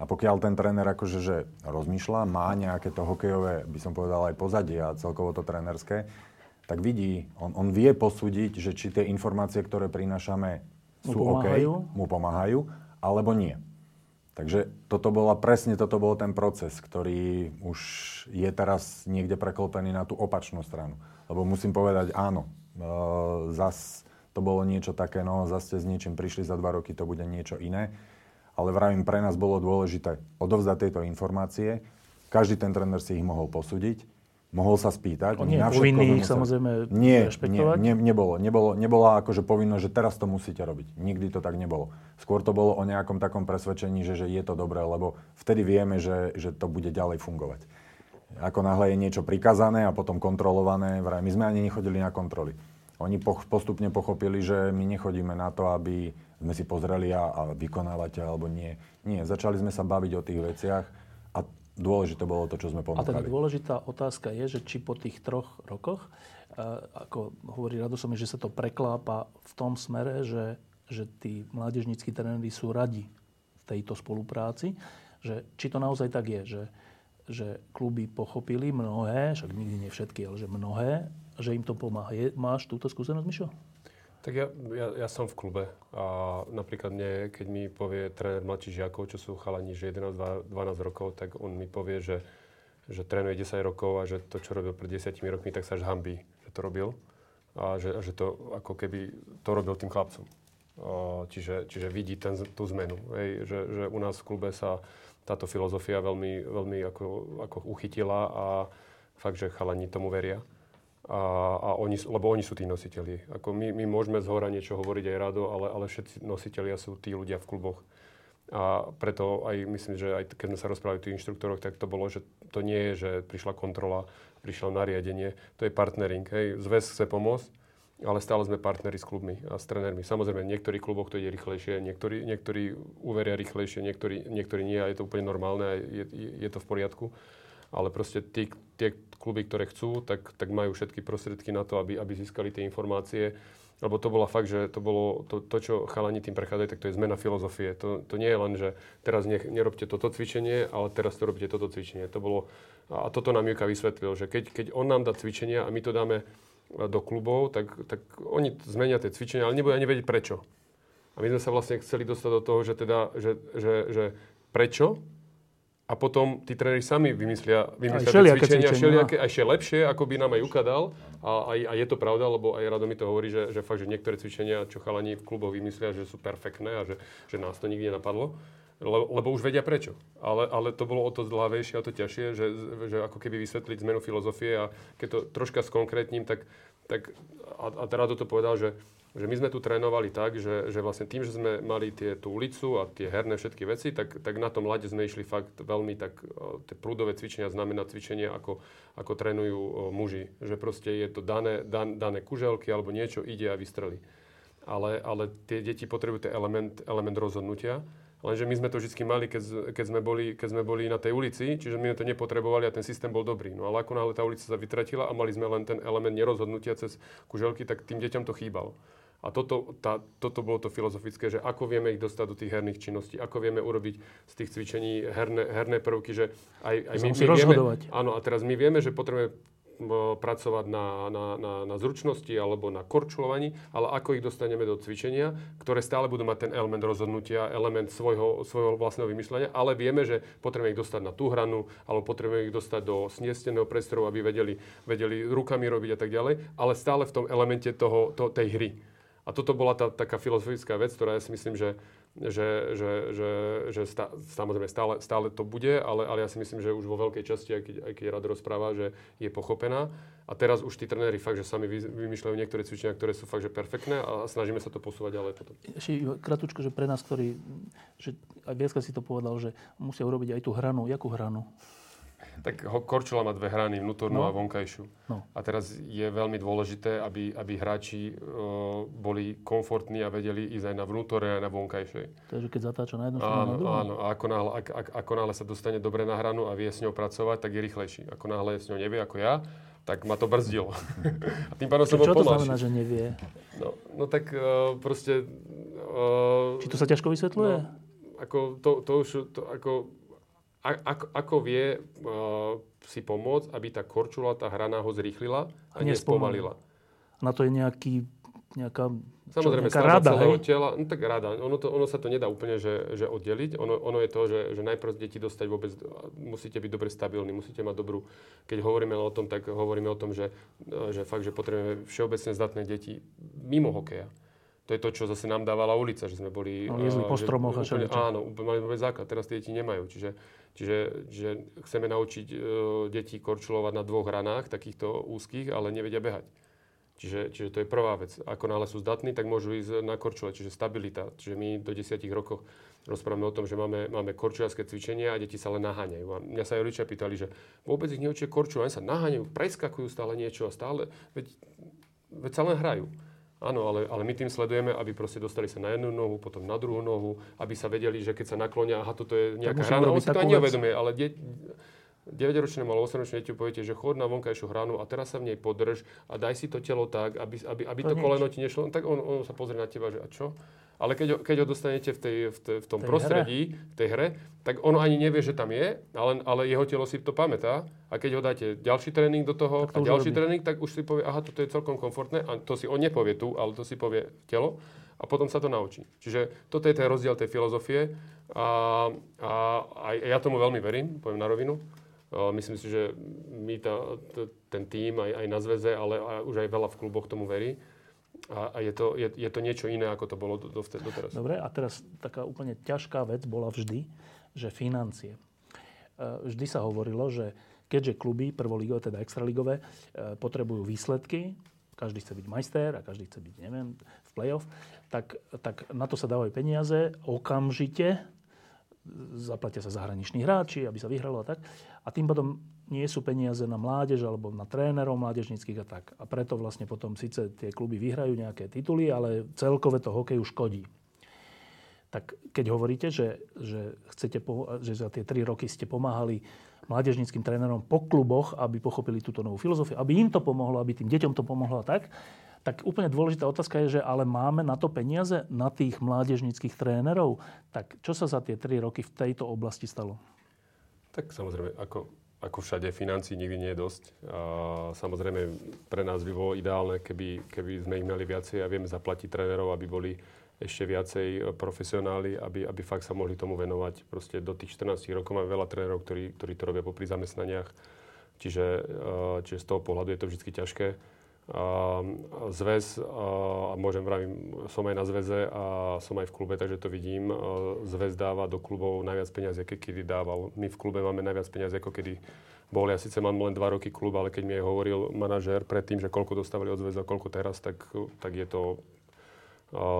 A pokiaľ ten tréner akože že rozmýšľa, má nejaké to hokejové, by som povedal aj pozadie a celkovo to trénerské, tak vidí, on, on vie posúdiť, že či tie informácie, ktoré prinášame, sú mu OK, mu pomáhajú, alebo nie. Takže toto bola presne toto bol ten proces, ktorý už je teraz niekde preklopený na tú opačnú stranu. Lebo musím povedať, áno, e, zas to bolo niečo také, no zase ste s niečím prišli za dva roky, to bude niečo iné ale vravím, pre nás bolo dôležité odovzdať tieto informácie. Každý ten tréner si ich mohol posúdiť, mohol sa spýtať. On nie je povinný ich samozrejme nie, rešpektovať? Nie, nebolo. nebolo. Nebola akože povinnosť, že teraz to musíte robiť. Nikdy to tak nebolo. Skôr to bolo o nejakom takom presvedčení, že, že je to dobré, lebo vtedy vieme, že, že to bude ďalej fungovať. Ako náhle je niečo prikazané a potom kontrolované, vraj, my sme ani nechodili na kontroly. Oni postupne pochopili, že my nechodíme na to, aby sme si pozreli a, a vykonávate alebo nie. Nie, začali sme sa baviť o tých veciach a dôležité bolo to, čo sme ponúkali. A teda dôležitá otázka je, že či po tých troch rokoch, ako hovorí Radosom, že sa to preklápa v tom smere, že, že tí mládežníckí tréneri sú radi v tejto spolupráci, že či to naozaj tak je, že, že kluby pochopili mnohé, však nikdy nie všetky, ale že mnohé, že im to pomáha. Je, máš túto skúsenosť, Mišo? Tak ja, ja, ja som v klube a napríklad mne, keď mi povie tréner mladších žiakov, čo sú chalani, že 11-12 rokov, tak on mi povie, že, že trénuje 10 rokov a že to, čo robil pred 10 rokmi, tak sa až hambí, že to robil. A že, že to ako keby to robil tým chlapcom. Čiže, čiže vidí ten, tú zmenu. Hej, že, že u nás v klube sa táto filozofia veľmi, veľmi ako, ako uchytila a fakt, že chalani tomu veria a, a oni, lebo oni sú tí nositeľi. Ako my, my môžeme z hora niečo hovoriť aj rado, ale, ale všetci nositeľia sú tí ľudia v kluboch. A preto aj myslím, že aj keď sme sa rozprávali o tých inštruktoroch, tak to bolo, že to nie je, že prišla kontrola, prišlo nariadenie, to je partnering. Hej. Zväz chce pomôcť, ale stále sme partneri s klubmi a s trénermi. Samozrejme, v niektorých kluboch to ide rýchlejšie, niektorí, niektorí uveria rýchlejšie, niektorí, niektorí nie a je to úplne normálne a je, je, je to v poriadku. Ale proste tí, tie, kluby, ktoré chcú, tak, tak majú všetky prostriedky na to, aby, aby získali tie informácie. Lebo to bola fakt, že to bolo to, to čo chalani tým prechádzajú, tak to je zmena filozofie. To, to nie je len, že teraz nech, nerobte toto cvičenie, ale teraz to robíte toto cvičenie. To bolo, a toto nám Juka vysvetlil, že keď, keď on nám dá cvičenia a my to dáme do klubov, tak, tak oni zmenia tie cvičenia, ale nebudú ani vedieť prečo. A my sme sa vlastne chceli dostať do toho, že teda, že, že, že prečo a potom tí tréneri sami vymyslia, vymyslia tie cvičenia, všelijaké, aj ešte lepšie, ako by nám aj Juka dal. A, a, a je to pravda, lebo aj Rado mi to hovorí, že, že fakt, že niektoré cvičenia, čo chalani v kluboch vymyslia, že sú perfektné a že, že nás to nikdy nenapadlo. Lebo, lebo už vedia prečo. Ale, ale to bolo o to zdláhavejšie a to ťažšie, že, že ako keby vysvetliť zmenu filozofie a keď to troška skonkrétním, tak, tak a, a Rado to povedal, že že my sme tu trénovali tak, že, že vlastne tým, že sme mali tie, tú ulicu a tie herné všetky veci, tak, tak na tom ľade sme išli fakt veľmi tak, tie prúdové cvičenia znamená cvičenie, ako, ako trénujú muži. Že proste je to dané, dan, dané kuželky alebo niečo ide a vystrelí. Ale, ale tie deti potrebujú ten element, element rozhodnutia. Lenže my sme to vždy mali, keď, keď, sme boli, keď sme boli na tej ulici, čiže my to nepotrebovali a ten systém bol dobrý. No ale ako náhle tá ulica sa vytratila a mali sme len ten element nerozhodnutia cez kuželky, tak tým deťom to chýbalo. A toto, tá, toto bolo to filozofické, že ako vieme ich dostať do tých herných činností, ako vieme urobiť z tých cvičení herné, herné prvky, že aj, aj my, my vieme, áno, a teraz my vieme, že potrebujeme pracovať na, na, na, na zručnosti alebo na korčulovaní, ale ako ich dostaneme do cvičenia, ktoré stále budú mať ten element rozhodnutia, element svojho, svojho vlastného vymyslenia, ale vieme, že potrebujeme ich dostať na tú hranu, alebo potrebujeme ich dostať do sniesteného priestoru, aby vedeli, vedeli rukami robiť a tak ďalej, ale stále v tom elemente toho, to, tej hry. A toto bola tá taká filozofická vec, ktorá ja si myslím, že, že, že, že, že stá, samozrejme stále, stále to bude, ale, ale ja si myslím, že už vo veľkej časti, aj keď, aj keď Rad rozpráva, že je pochopená. A teraz už tí trenéri fakt, že sami vymýšľajú niektoré cvičenia, ktoré sú fakt, že perfektné a snažíme sa to posúvať ďalej potom. Ešte kratučko, že pre nás, ktorí, že aj viacka si to povedal, že musia urobiť aj tú hranu. Jakú hranu? Tak Korčula má dve hrany, vnútornú no. a vonkajšiu. No. A teraz je veľmi dôležité, aby, aby hráči uh, boli komfortní a vedeli ísť aj na vnútorné, aj na vonkajšej. Takže keď zatáča na jednu stranu, na druhú? Áno, a ako náhle, ak, ak, ako náhle sa dostane dobre na hranu a vie s ňou pracovať, tak je rýchlejší. Ako náhle s ňou nevie, ako ja, tak ma to brzdilo. a tým pádom som bol Čo to znamená, že nevie? No, no tak uh, proste... Uh, Či to sa ťažko vysvetľuje? No, ako to, to už, to, ako ako, ako vie uh, si pomôcť, aby tá korčula, tá hrana ho zrýchlila a, a nespomalila. Na to je nejaký, nejaká, Samozrejme, čo, nejaká rada, celého hej? tela. No tak rada. Ono, to, ono sa to nedá úplne že, že oddeliť. Ono, ono je to, že, že najprv deti dostať vôbec, musíte byť dobre stabilní, musíte mať dobrú... Keď hovoríme o tom, tak hovoríme o tom, že, že fakt, že potrebujeme všeobecne zdatné deti mimo hokeja to je to, čo zase nám dávala ulica, že sme boli... No, jezli po stromoch a úplne, Áno, úplne mali základ. Teraz tie deti nemajú. Čiže, čiže že chceme naučiť uh, deti korčulovať na dvoch hranách, takýchto úzkých, ale nevedia behať. Čiže, čiže to je prvá vec. Ako náhle sú zdatní, tak môžu ísť na korčule, čiže stabilita. Čiže my do desiatich rokov rozprávame o tom, že máme, máme korčuliarské cvičenia a deti sa len naháňajú. A mňa sa aj rodičia pýtali, že vôbec ich neučia korčule, len sa naháňajú, preskakujú stále niečo a stále, veď, veď sa len hrajú. Áno, ale, ale my tým sledujeme, aby proste dostali sa na jednu nohu, potom na druhú nohu, aby sa vedeli, že keď sa naklonia, aha, toto je nejaká hrana, on si to ani neuvedomuje, ale de- 9-ročnému alebo 8-ročnému dieťaťu poviete, že chod na vonkajšiu hranu a teraz sa v nej podrž a daj si to telo tak, aby, aby, aby to, to koleno ti nešlo, tak on, on sa pozrie na teba, že a čo? Ale keď ho, keď ho dostanete v, tej, v, tej, v tom tej prostredí, hre. v tej hre, tak ono ani nevie, že tam je, ale, ale jeho telo si to pamätá. A keď ho dáte ďalší tréning do toho a ďalší robí. tréning, tak už si povie, aha, toto je celkom komfortné. A to si on nepovie tu, ale to si povie telo. A potom sa to naučí. Čiže toto je ten rozdiel tej filozofie. A, a, a ja tomu veľmi verím, poviem na rovinu. Myslím si, že my tá, ten tým aj, aj na zväze, ale aj, už aj veľa v kluboch tomu verí. A, a je, to, je, je to niečo iné, ako to bolo do, do, doteraz. Dobre, a teraz taká úplne ťažká vec bola vždy, že financie. E, vždy sa hovorilo, že keďže kluby prvoligové, teda extraligové, e, potrebujú výsledky, každý chce byť majster a každý chce byť, neviem, v play-off, tak, tak na to sa dávajú peniaze okamžite, zaplatia sa zahraniční hráči, aby sa vyhralo a tak. A tým potom nie sú peniaze na mládež alebo na trénerov mládežnických a tak. A preto vlastne potom síce tie kluby vyhrajú nejaké tituly, ale celkové to hokeju škodí. Tak keď hovoríte, že, že, chcete, že za tie tri roky ste pomáhali mládežnickým trénerom po kluboch, aby pochopili túto novú filozofiu, aby im to pomohlo, aby tým deťom to pomohlo a tak, tak úplne dôležitá otázka je, že ale máme na to peniaze, na tých mládežnických trénerov. Tak čo sa za tie tri roky v tejto oblasti stalo? Tak samozrejme, ako ako všade, financí nikdy nie je dosť. A samozrejme, pre nás by bolo ideálne, keby, keby sme ich mali viacej a vieme zaplatiť trénerov, aby boli ešte viacej profesionáli, aby, aby fakt sa mohli tomu venovať. Proste do tých 14 rokov máme veľa trénerov, ktorí, ktorí to robia popri zamestnaniach. Čiže, čiže z toho pohľadu je to vždy ťažké zväz, a môžem vravím, som aj na zväze a som aj v klube, takže to vidím. Zväz dáva do klubov najviac peniazy, ako kedy dával. My v klube máme najviac peniazy, ako kedy bol. Ja síce mám len 2 roky klub, ale keď mi aj hovoril manažér predtým, že koľko dostávali od zväzu a koľko teraz, tak, tak je to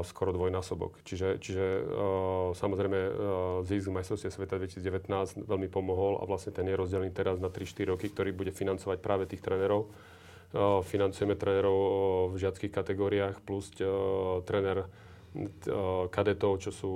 skoro dvojnásobok. Čiže, čiže samozrejme zisk majstrovstie sveta 2019 veľmi pomohol a vlastne ten je rozdelený teraz na 3-4 roky, ktorý bude financovať práve tých trénerov. Financujeme trénerov v žiackých kategóriách plus tréner kadetov, čo sú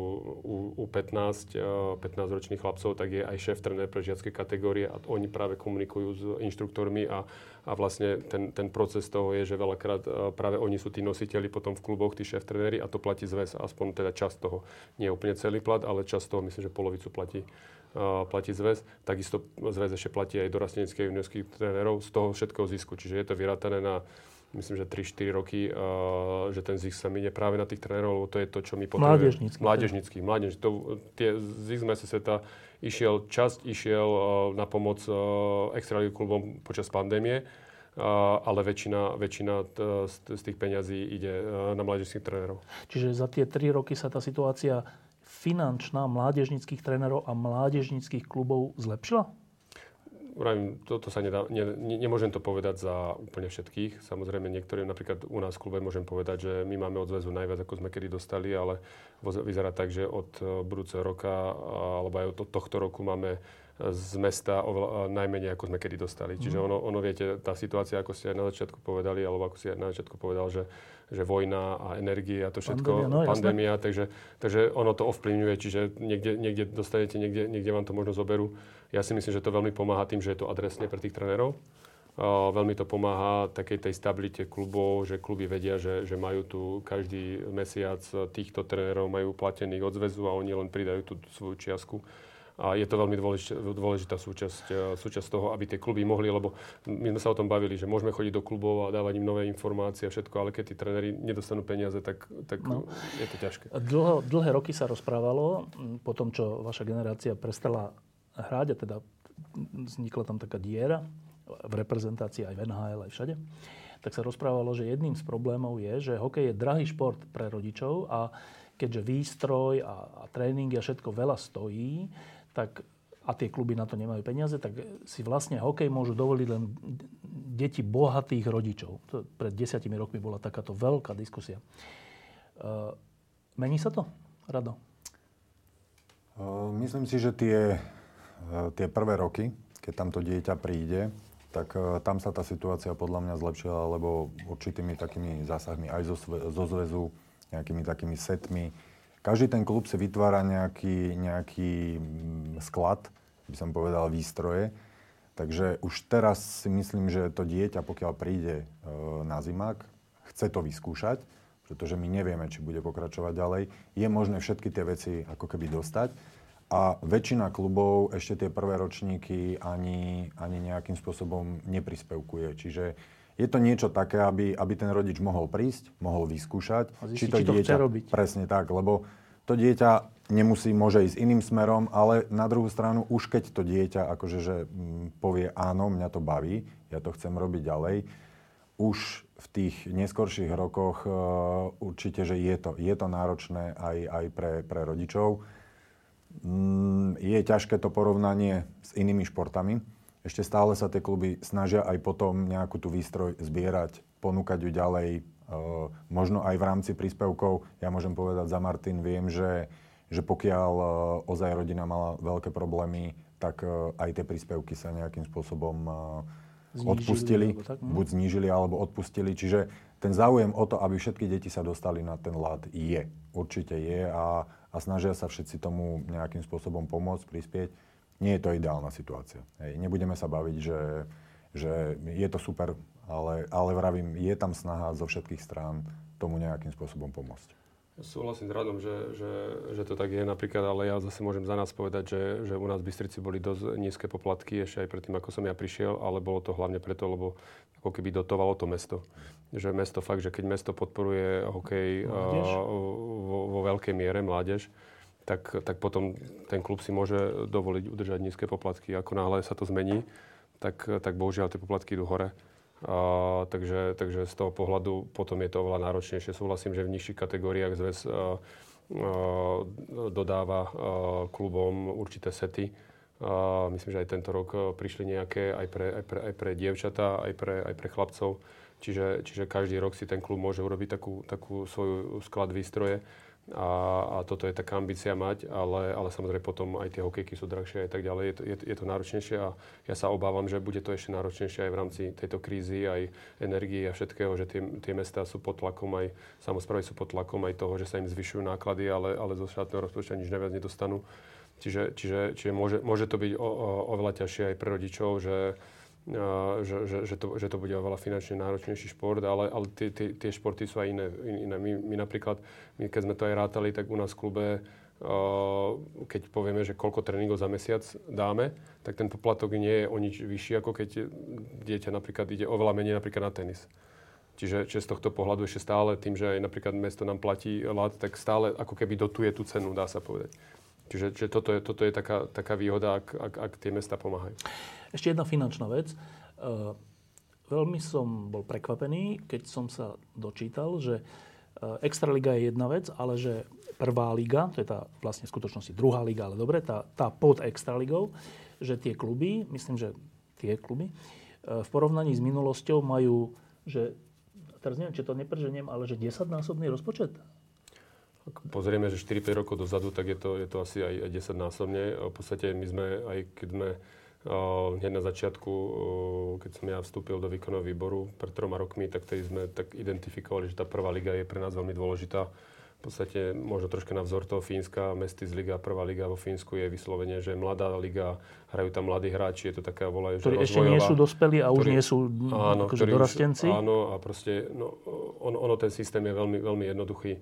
u, 15, 15-ročných chlapcov, tak je aj šéf trenér pre žiacké kategórie a oni práve komunikujú s inštruktormi a, a vlastne ten, ten proces toho je, že veľakrát práve oni sú tí nositeľi potom v kluboch, tí šéf trenéri a to platí zväz, aspoň teda časť toho. Nie úplne celý plat, ale časť toho myslím, že polovicu platí platí zväz. Takisto zväz ešte platí aj dorasteneckých juniorských trénerov z toho všetkého zisku. Čiže je to vyrátané na myslím, že 3-4 roky, že ten zisk sa minie práve na tých trénerov, lebo to je to, čo my potrebujeme. Mládežnícky. Mládežnícky. Mládežnícky. To, tie zisk mese sveta išiel, časť išiel na pomoc extraligu klubom počas pandémie, ale väčšina, väčšina t, z, tých peňazí ide uh, na mládežníckých trénerov. Čiže za tie 3 roky sa tá situácia finančná mládežníckých trénerov a mládežníckých klubov zlepšila? Vravím, toto sa nedá, ne, ne, nemôžem to povedať za úplne všetkých. Samozrejme, niektorí, napríklad u nás v klube môžem povedať, že my máme od zväzu najviac, ako sme kedy dostali, ale vyzerá tak, že od e, budúceho roka alebo aj od tohto roku máme z mesta oveľa, najmenej, ako sme kedy dostali. Čiže mhm. ono, ono, viete, tá situácia, ako ste aj na začiatku povedali, alebo ako si aj na začiatku povedal, že, že vojna a energie a to všetko, pandémia, no, pandémia takže, takže ono to ovplyvňuje, čiže niekde, niekde dostanete, niekde, niekde vám to možno zoberú ja si myslím, že to veľmi pomáha tým, že je to adresne pre tých trénerov. Uh, veľmi to pomáha takej tej stabilite klubov, že kluby vedia, že, že majú tu každý mesiac týchto trénerov majú platených odzvezu a oni len pridajú tú svoju čiastku. A je to veľmi dôležitá, súčasť, súčasť toho, aby tie kluby mohli, lebo my sme sa o tom bavili, že môžeme chodiť do klubov a dávať im nové informácie a všetko, ale keď tí tréneri nedostanú peniaze, tak, tak no. je to ťažké. Dlho, dlhé roky sa rozprávalo, po tom, čo vaša generácia prestala hrať a teda vznikla tam taká diera v reprezentácii aj v NHL, aj všade, tak sa rozprávalo, že jedným z problémov je, že hokej je drahý šport pre rodičov a keďže výstroj a, a tréningy a všetko veľa stojí, tak a tie kluby na to nemajú peniaze, tak si vlastne hokej môžu dovoliť len deti bohatých rodičov. To pred desiatimi rokmi bola takáto veľká diskusia. Uh, mení sa to, Rado? Uh, myslím si, že tie Eh, tie prvé roky, keď tamto dieťa príde, tak tam sa tá situácia podľa mňa zlepšila, lebo určitými takými zásahmi aj zo, zo zväzu, nejakými takými setmi. Každý ten klub si vytvára nejaký, nejaký mm, sklad, by som povedal, výstroje. Takže už teraz si myslím, že to dieťa, pokiaľ príde e, na zimák, chce to vyskúšať, pretože my nevieme, či bude pokračovať ďalej. Je možné všetky tie veci ako keby dostať. A väčšina klubov ešte tie prvé ročníky ani, ani nejakým spôsobom neprispevkuje. Čiže je to niečo také, aby, aby ten rodič mohol prísť, mohol vyskúšať, zistiť, či to či dieťa... To robiť. Presne tak, lebo to dieťa nemusí, môže ísť iným smerom, ale na druhú stranu, už keď to dieťa akože, že, m, mm, povie áno, mňa to baví, ja to chcem robiť ďalej, už v tých neskorších rokoch uh, určite, že je to, je to náročné aj, aj pre, pre rodičov. Mm, je ťažké to porovnanie s inými športami. Ešte stále sa tie kluby snažia aj potom nejakú tú výstroj zbierať, ponúkať ju ďalej, e, možno aj v rámci príspevkov. Ja môžem povedať za Martin, viem, že, že pokiaľ e, ozaj rodina mala veľké problémy, tak e, aj tie príspevky sa nejakým spôsobom znížili, odpustili, tak, hm? buď znížili alebo odpustili. Čiže ten záujem o to, aby všetky deti sa dostali na ten lad, je. Určite je a a snažia sa všetci tomu nejakým spôsobom pomôcť, prispieť. Nie je to ideálna situácia. Hej. Nebudeme sa baviť, že, že je to super, ale, ale vravím, je tam snaha zo všetkých strán tomu nejakým spôsobom pomôcť. Súhlasím s Radom, že, že, že to tak je napríklad, ale ja zase môžem za nás povedať, že, že u nás v Bystrici boli dosť nízke poplatky ešte aj predtým, ako som ja prišiel, ale bolo to hlavne preto, lebo ako keby dotovalo to mesto. Že mesto fakt, že keď mesto podporuje hokej vo, vo veľkej miere, mládež, tak, tak potom ten klub si môže dovoliť udržať nízke poplatky. Ako náhle sa to zmení, tak, tak bohužiaľ tie poplatky idú hore. A, takže, takže z toho pohľadu potom je to oveľa náročnejšie. Súhlasím, že v nižších kategóriách zväz a, a, dodáva a, klubom určité sety. A myslím, že aj tento rok prišli nejaké aj pre, aj pre, aj pre dievčatá, aj pre, aj pre chlapcov. Čiže, čiže každý rok si ten klub môže urobiť takú, takú svoju sklad výstroje a, a toto je taká ambícia mať, ale, ale samozrejme potom aj tie hokejky sú drahšie a tak ďalej. Je to, je, je to náročnejšie a ja sa obávam, že bude to ešte náročnejšie aj v rámci tejto krízy, aj energii a všetkého, že tie, tie mestá sú pod tlakom, aj samozprávy sú pod tlakom aj toho, že sa im zvyšujú náklady, ale, ale zo štátneho rozpočtu nič neviac nedostanú. Čiže, čiže, čiže môže, môže to byť o, o, oveľa ťažšie aj pre rodičov, že že, že, že, to, že to bude oveľa finančne náročnejší šport, ale, ale tie, tie, tie športy sú aj iné. iné. My, my napríklad, my keď sme to aj rátali, tak u nás v klube, keď povieme, že koľko tréningov za mesiac dáme, tak ten poplatok nie je o nič vyšší, ako keď dieťa napríklad ide oveľa menej napríklad na tenis. Čiže, čiže z tohto pohľadu ešte stále tým, že aj napríklad mesto nám platí lat, tak stále ako keby dotuje tú cenu, dá sa povedať. Čiže, čiže toto je, toto je taká, taká výhoda, ak, ak, ak tie mesta pomáhajú. Ešte jedna finančná vec. E, veľmi som bol prekvapený, keď som sa dočítal, že e, Extraliga je jedna vec, ale že prvá liga, to je tá vlastne v skutočnosti druhá liga, ale dobre, tá, tá pod Extraligou, že tie kluby, myslím, že tie kluby, e, v porovnaní s minulosťou majú, že teraz neviem, či to neprženiem, ale že 10-násobný rozpočet. Ak pozrieme, že 4-5 rokov dozadu, tak je to, je to asi aj 10 násobne. V podstate my sme, aj keď sme hneď na začiatku, keď som ja vstúpil do výkonného výboru pred troma rokmi, tak tedy sme tak identifikovali, že tá prvá liga je pre nás veľmi dôležitá. V podstate možno troška na vzor toho Fínska, Mestis liga, prvá liga vo Fínsku je vyslovene, že mladá liga, hrajú tam mladí hráči, je to taká volajú, Ktorí ešte nie sú dospelí a už nie sú áno, akože dorastenci? Už, áno, a proste, no, ono, ono, ten systém je veľmi, veľmi jednoduchý.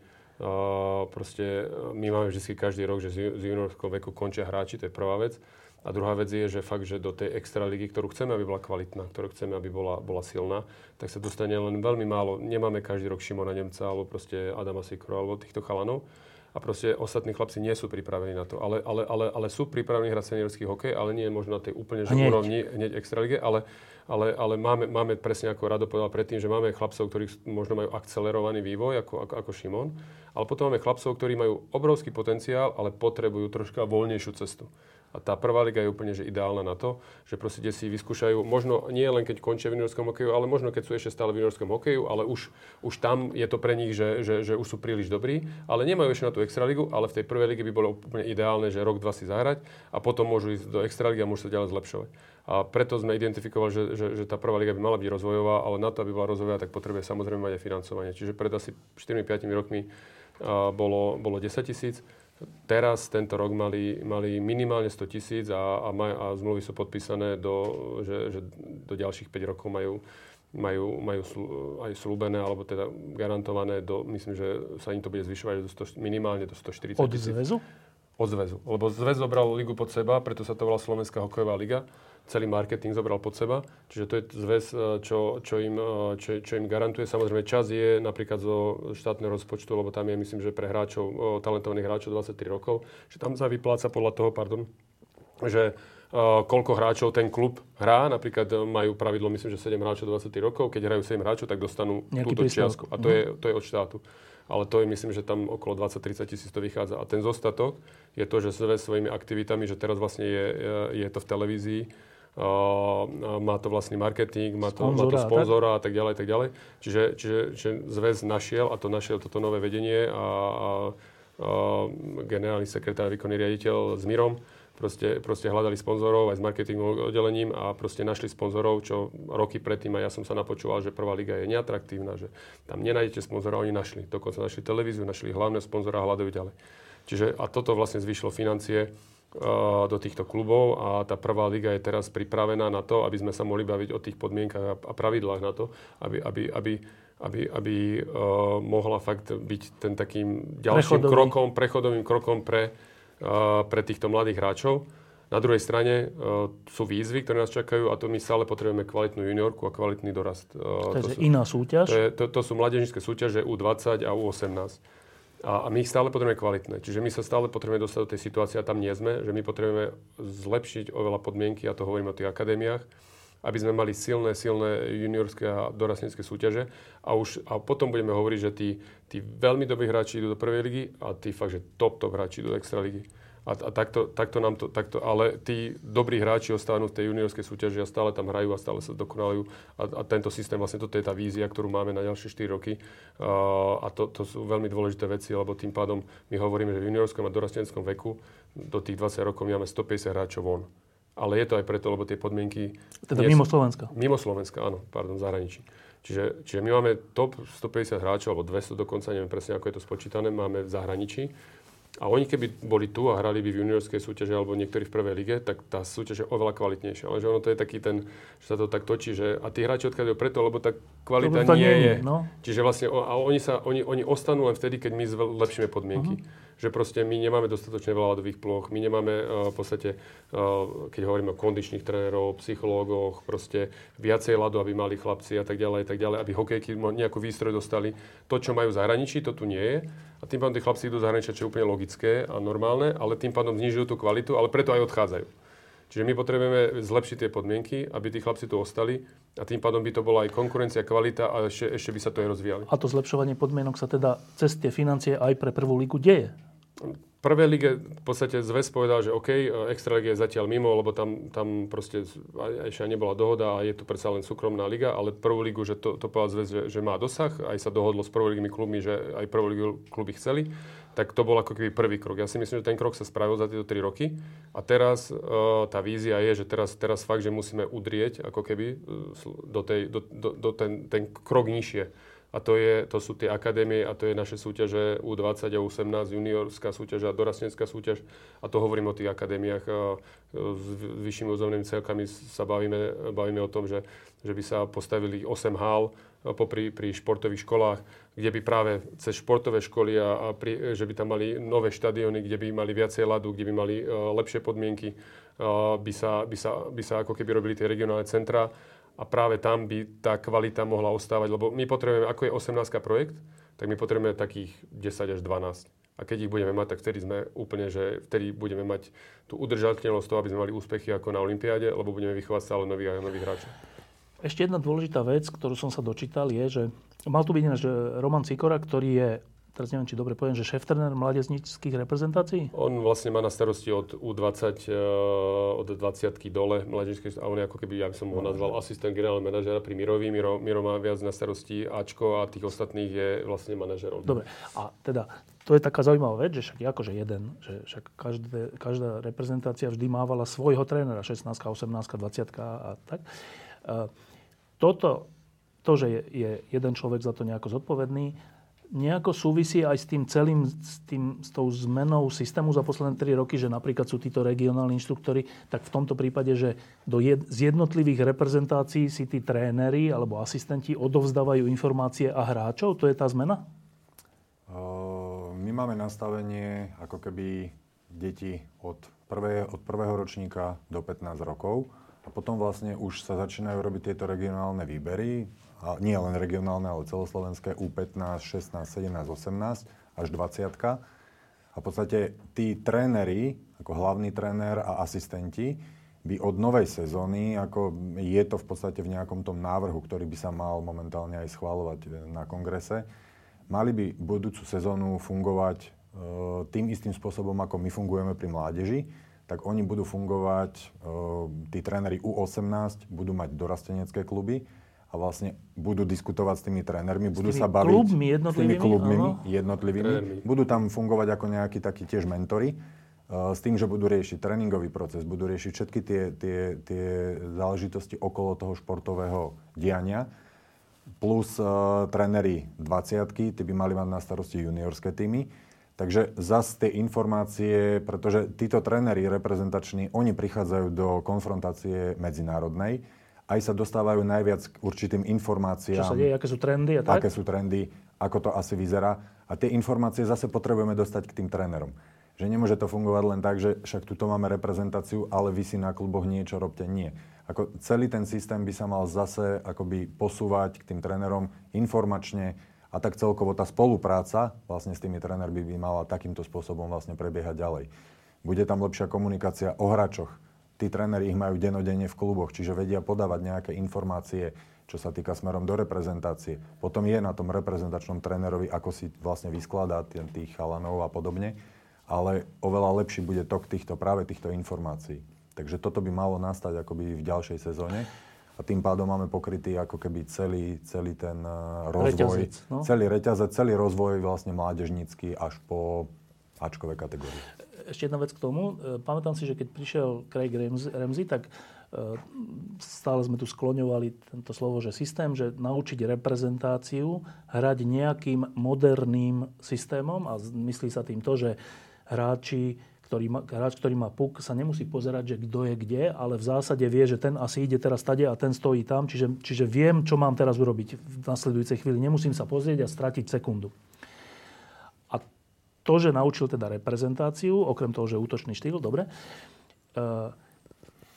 Uh, proste my máme vždy každý rok, že z, z juniorského veku končia hráči, to je prvá vec. A druhá vec je, že fakt, že do tej extra ligy, ktorú chceme, aby bola kvalitná, ktorú chceme, aby bola, bola silná, tak sa dostane len veľmi málo. Nemáme každý rok Šimona Nemca alebo proste Adama Sikro alebo týchto chalanov. A proste ostatní chlapci nie sú pripravení na to. Ale, ale, ale, ale sú pripravení hrať seniorský hokej, ale nie je možno na tej úplne že úrovni hneď lige, ale, ale, ale máme, máme presne ako Rado povedal predtým, že máme chlapcov, ktorí možno majú akcelerovaný vývoj ako, ako, ako Šimon, ale potom máme chlapcov, ktorí majú obrovský potenciál, ale potrebujú troška voľnejšiu cestu. A tá prvá liga je úplne že ideálna na to, že proste si vyskúšajú, možno nie len keď končia v juniorskom hokeju, ale možno keď sú ešte stále v juniorskom hokeju, ale už, už tam je to pre nich, že, že, že už sú príliš dobrí, ale nemajú ešte na tú extraligu, ale v tej prvej lige by bolo úplne ideálne, že rok, dva si zahrať a potom môžu ísť do extraligy a môžu sa ďalej zlepšovať. A preto sme identifikovali, že, že, že tá prvá liga by mala byť rozvojová, ale na to, aby bola rozvojová, tak potrebuje samozrejme mať aj financovanie. Čiže pred asi 4-5 rokmi uh, bolo, bolo 10 tisíc Teraz, tento rok mali, mali minimálne 100 tisíc a, a, maj, a zmluvy sú podpísané, do, že, že do ďalších 5 rokov majú, majú, majú slu, aj slúbené, alebo teda garantované, do, myslím, že sa im to bude zvyšovať do 100, minimálne do 140 Od zväzu? Od zväzu. Lebo zväz zobral ligu pod seba, preto sa to volá Slovenská hokejová liga celý marketing zobral pod seba. Čiže to je zväz, e, čo, čo, im, e, čo, čo im garantuje. Samozrejme, čas je napríklad zo štátneho rozpočtu, lebo tam je, myslím, že pre hráčov, talentovaných hráčov 23 rokov, že tam sa vypláca podľa toho, pardon, že uh, koľko hráčov ten klub hrá. Napríklad majú pravidlo, myslím, že 7 hráčov 20 rokov. Keď hrajú 7 hráčov, tak dostanú Nejaký túto čiastku. A to, mm. je, to je od štátu. Ale to je, myslím, že tam okolo 20-30 tisíc to vychádza. A ten zostatok je to, že sve svojimi aktivitami, že teraz vlastne je, je to v televízii, má to vlastný marketing, má to, sponzora, má to sponzora a tak ďalej, tak ďalej. Čiže, čiže, čiže zväz našiel, a to našiel toto nové vedenie a, a, a generálny sekretár, výkonný riaditeľ s Mirom, proste, proste hľadali sponzorov aj s marketingovým oddelením a proste našli sponzorov, čo roky predtým aj ja som sa napočúval, že prvá liga je neatraktívna, že tam nenájdete sponzora, oni našli. Dokonca našli televíziu, našli hlavné sponzora a hľadajú ďalej. Čiže a toto vlastne zvýšilo financie do týchto klubov a tá prvá liga je teraz pripravená na to, aby sme sa mohli baviť o tých podmienkach a pravidlách na to, aby, aby, aby, aby, aby uh, mohla fakt byť ten takým ďalším Prechodový. krokom, prechodovým krokom pre, uh, pre týchto mladých hráčov. Na druhej strane uh, sú výzvy, ktoré nás čakajú a to my stále potrebujeme kvalitnú juniorku a kvalitný dorast. Uh, to, to je sú, iná súťaž? To, je, to, to sú mladežnícke súťaže U20 a U18. A, a my ich stále potrebujeme kvalitné. Čiže my sa stále potrebujeme dostať do tej situácie a tam nie sme, že my potrebujeme zlepšiť oveľa podmienky, a to hovorím o tých akadémiách, aby sme mali silné, silné juniorské a dorastnícke súťaže. A, už, a potom budeme hovoriť, že tí, tí veľmi dobrí hráči idú do prvej ligy a tí fakt, že top, top hráči idú do extra ligy. A, a takto, takto nám to, takto, ale tí dobrí hráči ostávajú v tej juniorskej súťaži a stále tam hrajú a stále sa dokonalujú. A, a tento systém, vlastne toto je tá vízia, ktorú máme na ďalšie 4 roky. Uh, a to, to sú veľmi dôležité veci, lebo tým pádom my hovoríme, že v juniorskom a dorastenskom veku do tých 20 rokov máme 150 hráčov von. Ale je to aj preto, lebo tie podmienky... Teda mimo Slovenska. Mimo Slovenska, áno, pardon, zahraničí. Čiže, čiže my máme top 150 hráčov, alebo 200 dokonca, neviem presne, ako je to spočítané, máme v zahraničí. A oni keby boli tu a hrali by v juniorskej súťaži alebo niektorí v prvej lige, tak tá súťaž je oveľa kvalitnejšia. Ale že ono to je taký ten, že sa to tak točí, že a tí hráči odchádzajú preto, lebo tá kvalita nie, nie je. No. Čiže vlastne a oni, sa, oni, oni ostanú len vtedy, keď my zlepšíme podmienky. Uh-huh že proste my nemáme dostatočne veľa ľadových ploch, my nemáme uh, v podstate, uh, keď hovoríme o kondičných trénerov, psychológoch, proste viacej ľadu, aby mali chlapci a tak ďalej, tak ďalej, aby hokejky nejakú výstroj dostali. To, čo majú v zahraničí, to tu nie je. A tým pádom tí chlapci idú do zahraničia, čo je úplne logické a normálne, ale tým pádom znižujú tú kvalitu, ale preto aj odchádzajú. Čiže my potrebujeme zlepšiť tie podmienky, aby tí chlapci tu ostali a tým pádom by to bola aj konkurencia, kvalita a ešte, ešte by sa to aj rozvíjali. A to zlepšovanie podmienok sa teda cez tie financie aj pre prvú lígu deje? Prvej lige v podstate zväz povedal, že OK, Extraliga je zatiaľ mimo, lebo tam, tam proste ešte nebola dohoda a je to predsa len súkromná liga, ale prvú ligu, že to, to povedal zväz, že, že má dosah, aj sa dohodlo s prvoligovými klubmi, že aj prvú ligu kluby chceli, tak to bol ako keby prvý krok. Ja si myslím, že ten krok sa spravil za tieto 3 roky a teraz uh, tá vízia je, že teraz, teraz fakt, že musíme udrieť ako keby uh, do, tej, do, do, do ten, ten krok nižšie a to, je, to sú tie akadémie a to je naše súťaže U20 a U18, juniorská súťaž a dorastenská súťaž. A to hovorím o tých akadémiách. S vyššími územnými celkami sa bavíme, bavíme o tom, že, že by sa postavili 8 hál popri, pri športových školách, kde by práve cez športové školy a, a pri, že by tam mali nové štadióny, kde by mali viacej ľadu, kde by mali uh, lepšie podmienky, uh, by, sa, by, sa, by sa ako keby robili tie regionálne centra a práve tam by tá kvalita mohla ostávať, lebo my potrebujeme, ako je 18 projekt, tak my potrebujeme takých 10 až 12. A keď ich budeme mať, tak vtedy sme úplne, že vtedy budeme mať tú udržateľnosť toho, aby sme mali úspechy ako na Olympiáde, lebo budeme vychovať stále nových a nových hráčov. Ešte jedna dôležitá vec, ktorú som sa dočítal, je, že mal tu byť ináč Roman Cikora, ktorý je teraz neviem, či dobre poviem, že šéf-trenér mládežníckých reprezentácií? On vlastne má na starosti od U20, uh, od 20 dole mládežníckých, a on je ako keby, ja by som ho nazval asistent generálneho manažera pri Mirovi. Miro, Miro má viac na starosti Ačko a tých ostatných je vlastne manažerov. Dobre, a teda to je taká zaujímavá vec, že však je akože jeden, že však každé, každá reprezentácia vždy mávala svojho trénera, 16, 18, 20 a tak. Uh, toto, to, že je, je jeden človek za to nejako zodpovedný, nejako súvisí aj s tým celým, s, tým, s tou zmenou systému za posledné 3 roky, že napríklad sú títo regionálni inštruktori, tak v tomto prípade, že do jed, z jednotlivých reprezentácií si tí tréneri alebo asistenti odovzdávajú informácie a hráčov? To je tá zmena? my máme nastavenie ako keby deti od, prvé, od prvého ročníka do 15 rokov a potom vlastne už sa začínajú robiť tieto regionálne výbery nie len regionálne, ale celoslovenské U15, 16, 17, 18 až 20. A v podstate tí tréneri, ako hlavný tréner a asistenti, by od novej sezóny, ako je to v podstate v nejakom tom návrhu, ktorý by sa mal momentálne aj schváľovať na kongrese, mali by budúcu sezónu fungovať e, tým istým spôsobom, ako my fungujeme pri mládeži, tak oni budú fungovať, e, tí tréneri U18 budú mať dorastenecké kluby, a vlastne budú diskutovať s tými trénermi, s budú sa baviť klubmi s tými klubmi jednotlivými. Trénermi. Budú tam fungovať ako nejakí takí tiež mentory, uh, s tým, že budú riešiť tréningový proces, budú riešiť všetky tie, tie, tie záležitosti okolo toho športového diania. Plus uh, tréneri 20 tí by mali mať na starosti juniorské týmy. Takže zas tie informácie, pretože títo tréneri reprezentační, oni prichádzajú do konfrontácie medzinárodnej, aj sa dostávajú najviac k určitým informáciám. Čo sa deje, aké sú trendy a tak? Aké sú trendy, ako to asi vyzerá. A tie informácie zase potrebujeme dostať k tým trénerom. Že nemôže to fungovať len tak, že však tuto máme reprezentáciu, ale vy si na kluboch niečo robte. Nie. Ako celý ten systém by sa mal zase akoby posúvať k tým trénerom informačne a tak celkovo tá spolupráca vlastne s tými trénermi by mala takýmto spôsobom vlastne prebiehať ďalej. Bude tam lepšia komunikácia o hráčoch, tí tréneri ich majú denodenne v kluboch, čiže vedia podávať nejaké informácie, čo sa týka smerom do reprezentácie. Potom je na tom reprezentačnom trénerovi, ako si vlastne vyskladá tých chalanov a podobne. ale oveľa lepší bude tok týchto, práve týchto informácií. Takže toto by malo nastať akoby v ďalšej sezóne a tým pádom máme pokrytý ako keby celý, celý ten uh, rozvoj, Reťazec, no. celý reťazec, celý rozvoj vlastne mládežnícky až po Ačkové kategórie. Ešte jedna vec k tomu. E, Pamätám si, že keď prišiel Craig Ramsey, tak e, stále sme tu skloňovali tento slovo, že systém, že naučiť reprezentáciu hrať nejakým moderným systémom a myslí sa tým to, že hráči, ktorý má, hráč, ktorý má puk, sa nemusí pozerať, že kto je kde, ale v zásade vie, že ten asi ide teraz tade a ten stojí tam, čiže, čiže viem, čo mám teraz urobiť v nasledujúcej chvíli. Nemusím sa pozrieť a stratiť sekundu. To, že naučil teda reprezentáciu, okrem toho, že útočný štýl, dobre, e,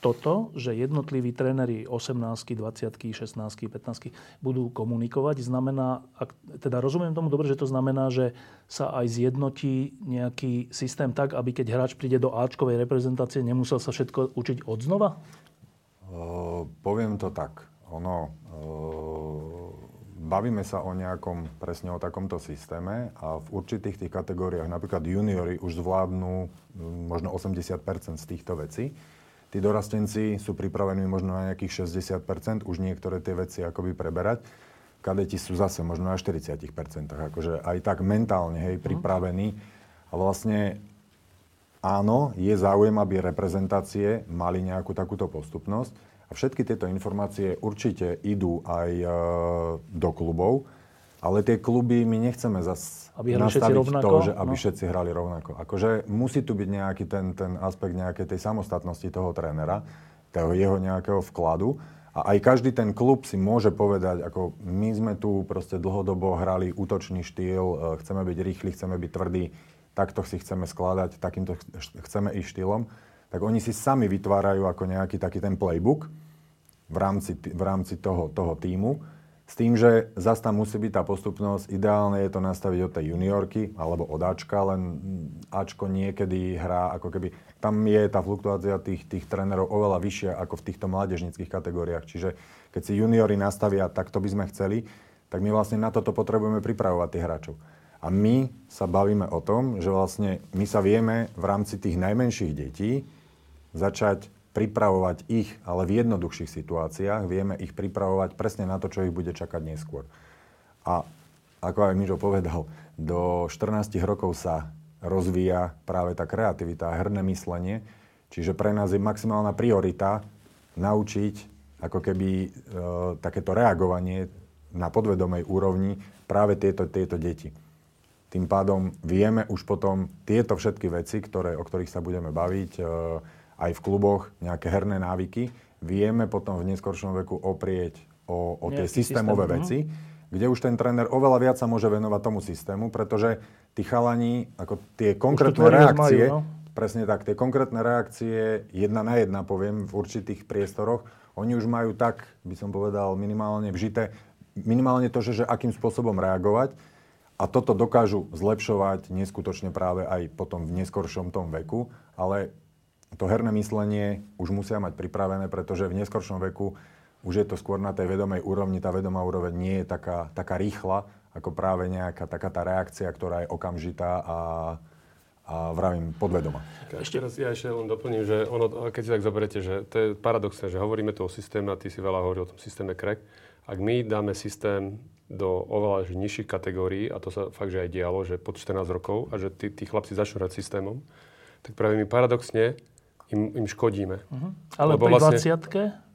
toto, že jednotliví tréneri 18, 20, 16, 15 budú komunikovať, znamená, ak, teda rozumiem tomu dobre, že to znamená, že sa aj zjednotí nejaký systém tak, aby keď hráč príde do Ačkovej reprezentácie, nemusel sa všetko učiť od znova? Uh, poviem to tak. Ono, uh, bavíme sa o nejakom, presne o takomto systéme a v určitých tých kategóriách, napríklad juniori už zvládnu možno 80% z týchto vecí tí dorastenci sú pripravení možno na nejakých 60%, už niektoré tie veci akoby preberať. Kadeti sú zase možno na 40%, akože aj tak mentálne, hej, pripravení. A vlastne áno, je záujem, aby reprezentácie mali nejakú takúto postupnosť. A všetky tieto informácie určite idú aj e, do klubov. Ale tie kluby my nechceme zase aby nastaviť rovnako, to, že aby no. všetci hrali rovnako. Akože musí tu byť nejaký ten, ten aspekt nejakej tej samostatnosti toho trénera, toho jeho nejakého vkladu. A aj každý ten klub si môže povedať, ako my sme tu proste dlhodobo hrali útočný štýl, e, chceme byť rýchli, chceme byť tvrdí, takto si chceme skladať, takýmto chceme ísť štýlom, tak oni si sami vytvárajú ako nejaký taký ten playbook v rámci, v rámci toho, toho týmu s tým, že zase tam musí byť tá postupnosť. Ideálne je to nastaviť od tej juniorky alebo od Ačka, len Ačko niekedy hrá ako keby... Tam je tá fluktuácia tých, tých trénerov oveľa vyššia ako v týchto mládežnických kategóriách. Čiže keď si juniori nastavia, tak to by sme chceli, tak my vlastne na toto potrebujeme pripravovať tých hráčov. A my sa bavíme o tom, že vlastne my sa vieme v rámci tých najmenších detí začať pripravovať ich, ale v jednoduchších situáciách vieme ich pripravovať presne na to, čo ich bude čakať neskôr. A ako aj Mižo povedal, do 14 rokov sa rozvíja práve tá kreativita herné myslenie, čiže pre nás je maximálna priorita naučiť ako keby e, takéto reagovanie na podvedomej úrovni práve tieto, tieto deti. Tým pádom vieme už potom tieto všetky veci, ktoré, o ktorých sa budeme baviť, e, aj v kluboch nejaké herné návyky, vieme potom v neskoršom veku oprieť o, o tie systémové systém, veci, uh-huh. kde už ten tréner oveľa viac sa môže venovať tomu systému, pretože tí chalani, ako tie konkrétne reakcie, majú, no? presne tak, tie konkrétne reakcie jedna na jedna, poviem, v určitých priestoroch, oni už majú tak, by som povedal, minimálne vžité, minimálne to, že, že akým spôsobom reagovať, a toto dokážu zlepšovať neskutočne práve aj potom v neskoršom tom veku, ale to herné myslenie už musia mať pripravené, pretože v neskoršom veku už je to skôr na tej vedomej úrovni. Tá vedomá úroveň nie je taká, taká rýchla, ako práve nejaká taká tá reakcia, ktorá je okamžitá a, a vravím podvedoma. Ešte raz, ja ešte len doplním, že ono, keď si tak zoberiete, že to je paradoxné, že hovoríme tu o systéme a ty si veľa hovoril o tom systéme CREC. Ak my dáme systém do oveľa nižších kategórií, a to sa fakt, že aj dialo, že pod 14 rokov a že tí, tí chlapci začnú hrať systémom, tak práve my paradoxne im, im škodíme. Uh-huh. Ale Lebo pri vlastne, 20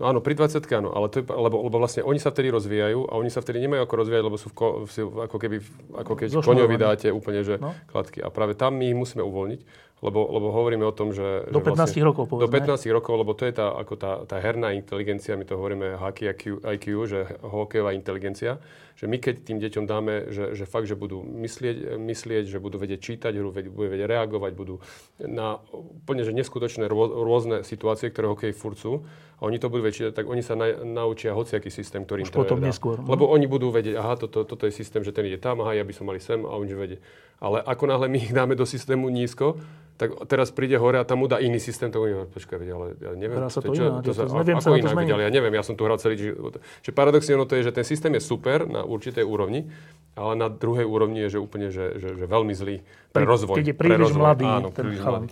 No áno, pri 20 áno, ale to je, lebo, lebo vlastne oni sa vtedy rozvíjajú a oni sa vtedy nemajú ako rozvíjať, lebo sú v, ko, v, ako keby, ako keď koňovi dáte úplne, že no. kladky. A práve tam my ich musíme uvoľniť, lebo, lebo hovoríme o tom, že... Do že 15 vlastne, rokov, povedzme. Do 15 rokov, lebo to je tá, ako tá, tá herná inteligencia, my to hovoríme hockey IQ, IQ že hokejová inteligencia, že my keď tým deťom dáme, že, že fakt, že budú myslieť, myslieť, že budú vedieť čítať hru, budú vedieť reagovať, budú na úplne že neskutočné rôzne situácie, ktoré hokej furt sú, a oni to budú vedieť, tak oni sa na, naučia hociaký systém, ktorý Už im potom neskôr. Lebo oni budú vedieť, aha, toto, toto je systém, že ten ide tam, aha, ja by som mali sem a oni vedieť. Ale ako náhle my ich dáme do systému nízko, tak teraz príde hore a tam mu dá iný systém, to bude, počkaj, ale ja neviem, Hrá sa to čo, ináč, to, to to, neviem ako sa na to inak, zmeniť. ale ja neviem, ja som tu hral celý život. Že paradoxne ono to je, že ten systém je super na určitej úrovni, ale na druhej úrovni je, že úplne, že, že, že veľmi zlý pre rozvoj. keď je pre príliš rozvoj. mladý Áno, príliš mladý.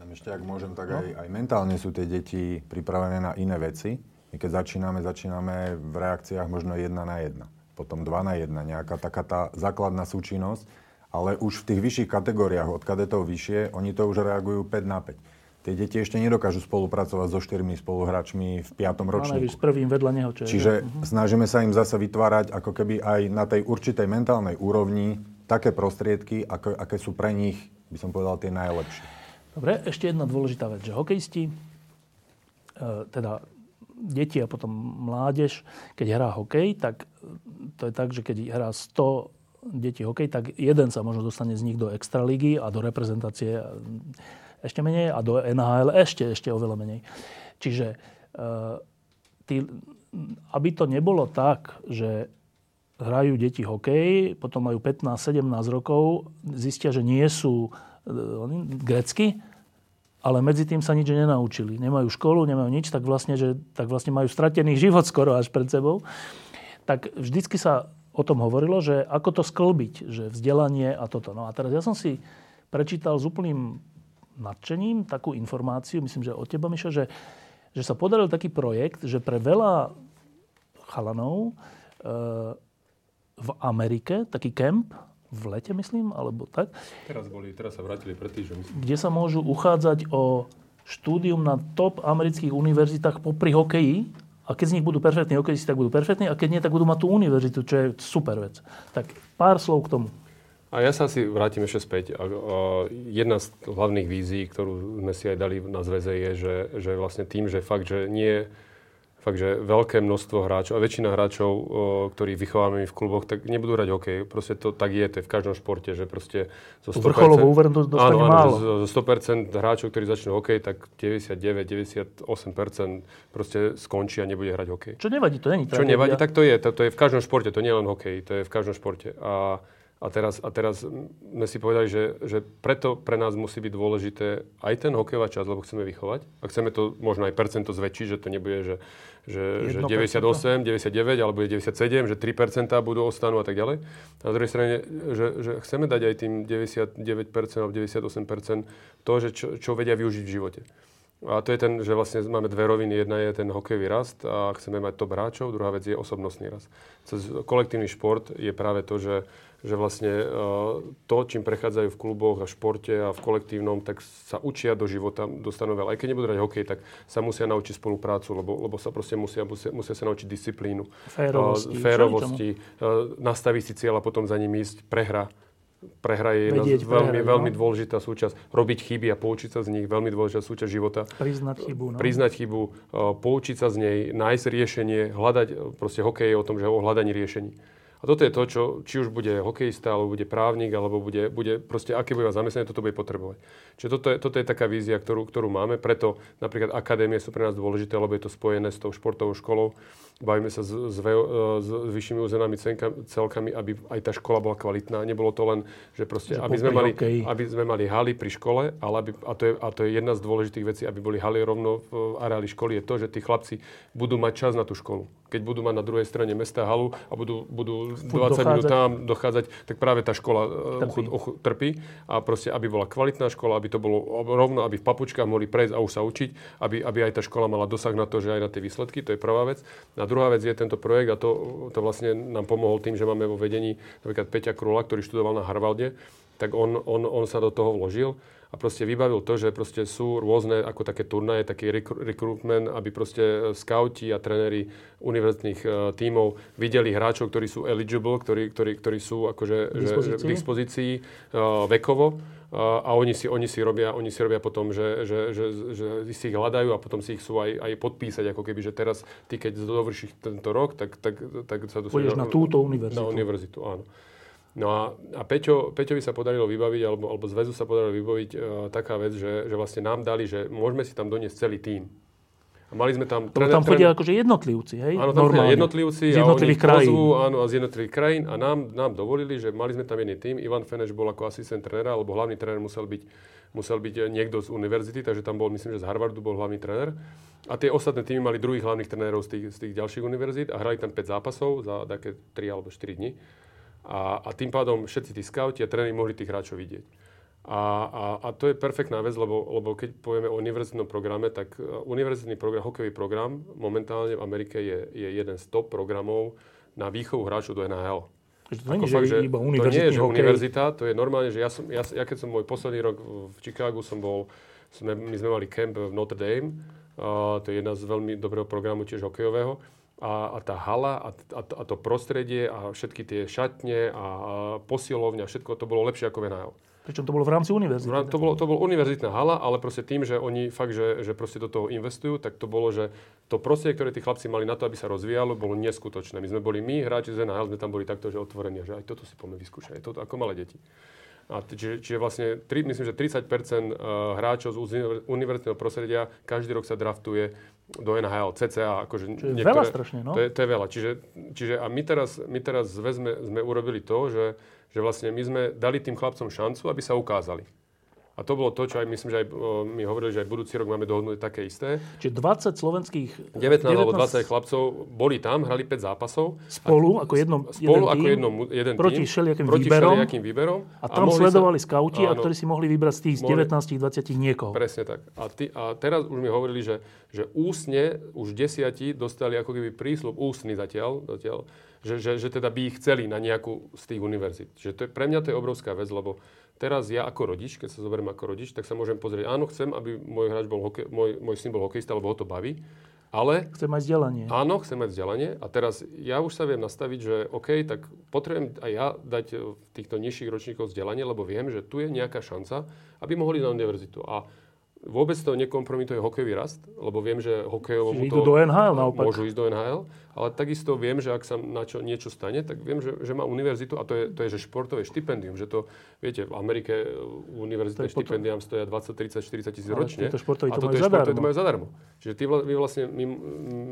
Tam ešte, ak môžem, tak aj, aj mentálne sú tie deti pripravené na iné veci. My keď začíname, začíname v reakciách možno jedna na jedna, potom dva na jedna, nejaká taká tá základná súčinnosť, ale už v tých vyšších kategóriách, od kadetov vyššie, oni to už reagujú 5 na 5. Tie deti ešte nedokážu spolupracovať so štyrmi spoluhráčmi v 5. Máme ročníku. s prvým vedľa neho, čo. Čiže snažíme sa im zase vytvárať ako keby aj na tej určitej mentálnej úrovni také prostriedky, ako, aké sú pre nich, by som povedal, tie najlepšie. Dobre, ešte jedna dôležitá vec, že hokejisti, e, teda deti a potom mládež, keď hrá hokej, tak to je tak, že keď hrá 100 detí hokej, tak jeden sa možno dostane z nich do extraligy a do reprezentácie e, ešte menej a do NHL ešte, ešte oveľa menej. Čiže e, tí, aby to nebolo tak, že hrajú deti hokej, potom majú 15-17 rokov, zistia, že nie sú e, grecky, ale medzi tým sa nič nenaučili. Nemajú školu, nemajú nič, tak vlastne, že, tak vlastne majú stratený život skoro až pred sebou. Tak vždycky sa o tom hovorilo, že ako to sklbiť, že vzdelanie a toto. No a teraz ja som si prečítal s úplným nadšením takú informáciu, myslím, že od teba, Mišo, že, že sa podaril taký projekt, že pre veľa chalanov e, v Amerike, taký kemp, v lete myslím, alebo tak, Teraz, boli, teraz sa vrátili pred týždňom. kde sa môžu uchádzať o štúdium na top amerických univerzitách popri hokeji. A keď z nich budú perfektní hokejisti, tak budú perfektní. A keď nie, tak budú mať tú univerzitu, čo je super vec. Tak pár slov k tomu. A ja sa asi vrátim ešte späť. A, a, jedna z hlavných vízií, ktorú sme si aj dali na zväze, je, že, že vlastne tým, že fakt, že nie fakt, že veľké množstvo hráčov a väčšina hráčov, o, ktorých vychováme my v kluboch, tak nebudú hrať hokej. Proste to tak je, to je v každom športe, že proste zo Tú vrcholovú úveru to dostane áno, áno, málo. zo- zo 100% hráčov, ktorí začnú hokej, tak 99-98% proste skončí a nebude hrať hokej. Čo nevadí, to není Čo nevadí, tak to je. To, to je v každom športe, to nie je len hokej, to je v každom športe. A, a, teraz, a teraz sme si povedali, že, že preto pre nás musí byť dôležité aj ten hokejová časť, lebo chceme vychovať. A chceme to možno aj percento zväčšiť, že to nebude, že, že, že 1%. 98, 99 alebo 97, že 3% budú ostanú a tak ďalej. A na druhej strane, že, že chceme dať aj tým 99% alebo 98% to, že čo, čo vedia využiť v živote. A to je ten, že vlastne máme dve roviny. Jedna je ten hokejový rast a chceme mať top hráčov, druhá vec je osobnostný rast. Cez kolektívny šport je práve to, že, že vlastne eh, to, čím prechádzajú v kluboch a športe a v kolektívnom, tak sa učia do života, dostanú veľa. Aj keď nebudú hrať hokej, tak sa musia naučiť spoluprácu, lebo, lebo sa proste musia, musia, musia sa naučiť disciplínu. Férovosti, Eh, férovosti eh, nastaviť si cieľ a potom za ním ísť, prehra. Prehra je jedna Vedieť z veľmi, no. veľmi dôležitá súčasť. Robiť chyby a poučiť sa z nich, veľmi dôležitá súčasť života Priznať chybu. No. priznať chybu, e, poučiť sa z nej, nájsť riešenie, hľadať, e, proste hokej je o tom, že o hľadaní riešení. A toto je to, čo, či už bude hokejista, alebo bude právnik, alebo bude, bude proste, aké bude zamestnanie, toto bude potrebovať. Čiže toto je, toto je taká vízia, ktorú, ktorú máme, preto napríklad akadémie sú pre nás dôležité, lebo je to spojené s tou športovou školou. Bavíme sa s, s, e, s vyššími cenka- celkami, aby aj tá škola bola kvalitná. Nebolo to len, že proste, Že aby sme, mali, hokeji. aby sme mali haly pri škole, ale aby, a, to je, a to je jedna z dôležitých vecí, aby boli haly rovno v areáli školy, je to, že tí chlapci budú mať čas na tú školu. Keď budú mať na druhej strane mesta halu a budú, budú 20 minút dochádzať. tam dochádzať, tak práve tá škola e, Trpí. trpí. Ochu, trpí. A proste, aby bola kvalitná škola, aby to bolo rovno, aby v papučkách mohli prejsť a už sa učiť, aby, aby aj tá škola mala dosah na to, že aj na tie výsledky, to je prvá vec. A druhá vec je tento projekt a to, to vlastne nám pomohol tým, že máme vo vedení napríklad Peťa Krula, ktorý študoval na Harvalde, tak on, on, on sa do toho vložil a proste vybavil to, že proste sú rôzne ako také turnaje, taký recru- recruitment, aby proste skauti a tréneri univerzitných e, tímov videli hráčov, ktorí sú eligible, ktorí, ktorí, ktorí sú akože že, že, dispozícii. e, vekovo a, oni, si, oni, si robia, oni si robia potom, že, že, že, že si ich hľadajú a potom si ich chcú aj, aj podpísať, ako keby, že teraz ty, keď dovršíš tento rok, tak, tak, tak sa Pôjdeš na túto univerzitu. Na univerzitu, áno. No a, a Peťo, Peťovi sa podarilo vybaviť, alebo, alebo zväzu sa podarilo vybaviť uh, taká vec, že, že vlastne nám dali, že môžeme si tam doniesť celý tím. A mali sme tam... Lebo tam chodia akože jednotlivci, hej? Áno, tam chodia jednotlivci Z a jednotlivých ich krajín. pozvú, áno, a z jednotlivých krajín a nám, nám dovolili, že mali sme tam jedný tým. Ivan Feneš bol ako asistent trénera, alebo hlavný tréner musel byť musel byť niekto z univerzity, takže tam bol, myslím, že z Harvardu bol hlavný tréner. A tie ostatné týmy mali druhých hlavných trénerov z tých, z tých ďalších univerzít a hrali tam 5 zápasov za také 3 alebo 4 dní. A, a tým pádom všetci tí scouti a tréneri mohli tých hráčov vidieť. A, a, a to je perfektná vec, lebo, lebo keď povieme o univerzitnom programe, tak e, univerzitný program, hokejový program momentálne v Amerike je, je jeden z top programov na výchovu hráčov do NHL. To nie, je, fakt, že iba to nie je, že hokej. univerzita, to je normálne, že ja, som, ja, ja keď som môj posledný rok v Chicagu som bol, sme, my sme mali camp v Notre Dame, uh, to je jedna z veľmi dobrého programu tiež hokejového a, a tá hala a, a, a to prostredie a všetky tie šatne a, a posilovňa, všetko to bolo lepšie ako v NHL. Pričom to bolo v rámci univerzity. To bolo, to bolo univerzitná hala, ale proste tým, že oni fakt, že, že proste do toho investujú, tak to bolo, že to prostredie, ktoré tí chlapci mali na to, aby sa rozvíjalo, bolo neskutočné. My sme boli my, hráči z NHL, sme tam boli takto, že otvorení, že aj toto si poďme vyskúšať, toto ako malé deti. A čiže, čiže vlastne, tri, myslím, že 30 eh, hráčov z univerzitného prostredia každý rok sa draftuje do NHL, CCA. Akože Čiže niektoré, veľa strašne, no? To je, to je veľa. Čiže, čiže a my teraz, my teraz sme, sme urobili to, že, že vlastne my sme dali tým chlapcom šancu, aby sa ukázali. A to bolo to, čo aj myslím, že aj my hovorili, že aj budúci rok máme dohodnuté také isté. Čiže 20 slovenských... 19, 19 alebo 20 chlapcov boli tam, hrali 5 zápasov. Spolu, ako jednom, spolu jeden ako tým, jednom, jeden proti tým, všelijakým proti výberom. všelijakým výberom. A tam a sledovali sa, skauti, áno, a ktorí si mohli vybrať z tých mohli, 19 20 niekoho. Presne tak. A, ty, a teraz už mi hovorili, že, že ústne už desiatí dostali ako keby prísľub ústny zatiaľ, zatiaľ že, že, že teda by ich chceli na nejakú z tých univerzít. Že to je, pre mňa to je obrovská vec, lebo teraz ja ako rodič, keď sa zoberiem ako rodič, tak sa môžem pozrieť, áno, chcem, aby môj hráč bol hokej, môj, môj syn bol hokejista, lebo ho to baví, ale... Chcem mať vzdelanie. Áno, chcem mať vzdelanie a teraz ja už sa viem nastaviť, že OK, tak potrebujem aj ja dať v týchto nižších ročníkoch vzdelanie, lebo viem, že tu je nejaká šanca, aby mohli na univerzitu. A Vôbec to nekompromituje hokejový rast, lebo viem, že hokejovom to... do NHL naopak. Môžu ísť do NHL, ale takisto viem, že ak sa na čo, niečo stane, tak viem, že, že má univerzitu a to je, to je že športové štipendium, že to, viete, v Amerike univerzitné štipendiám stoja 20, 30, 40 tisíc ročne. Tieto športoví to, to majú zadarmo. to majú zadarmo. Čiže ty, my vlastne, my,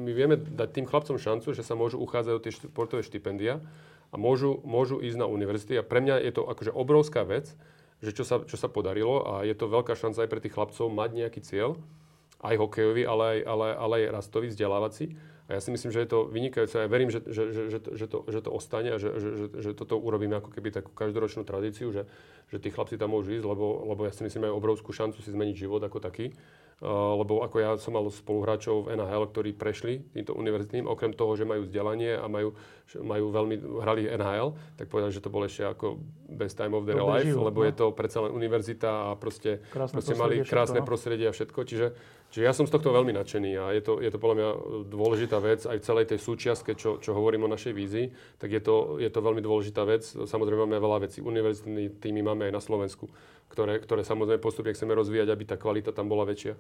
my vieme dať tým chlapcom šancu, že sa môžu uchádzať o tie športové štipendia a môžu, môžu ísť na univerzity a pre mňa je to akože obrovská vec, že čo sa, čo sa podarilo a je to veľká šanca aj pre tých chlapcov mať nejaký cieľ, aj hokejový, ale aj, ale, ale aj rastový, vzdelávací. A ja si myslím, že je to vynikajúce a ja verím, že, že, že, že, to, že, to, že to ostane a že, že, že, že toto urobíme ako keby takú každoročnú tradíciu, že, že tí chlapci tam môžu ísť, lebo, lebo ja si myslím, majú obrovskú šancu si zmeniť život ako taký. Uh, lebo ako ja som mal spoluhráčov v NHL, ktorí prešli týmto univerzitným, okrem toho, že majú vzdelanie a majú, majú veľmi, hrali NHL, tak povedali, že to bol ešte ako best time of their Dobre life, život, lebo no. je to predsa len univerzita a proste, proste mali krásne všetko, no. prostredie a všetko. Čiže, čiže ja som z tohto veľmi nadšený a je to, je to podľa mňa dôležitá vec aj v celej tej súčiastke, čo, čo hovorím o našej vízii, tak je to, je to veľmi dôležitá vec. Samozrejme máme veľa vecí. Univerzitní týmy máme aj na Slovensku ktoré, ktoré samozrejme postupne chceme rozvíjať, aby tá kvalita tam bola väčšia.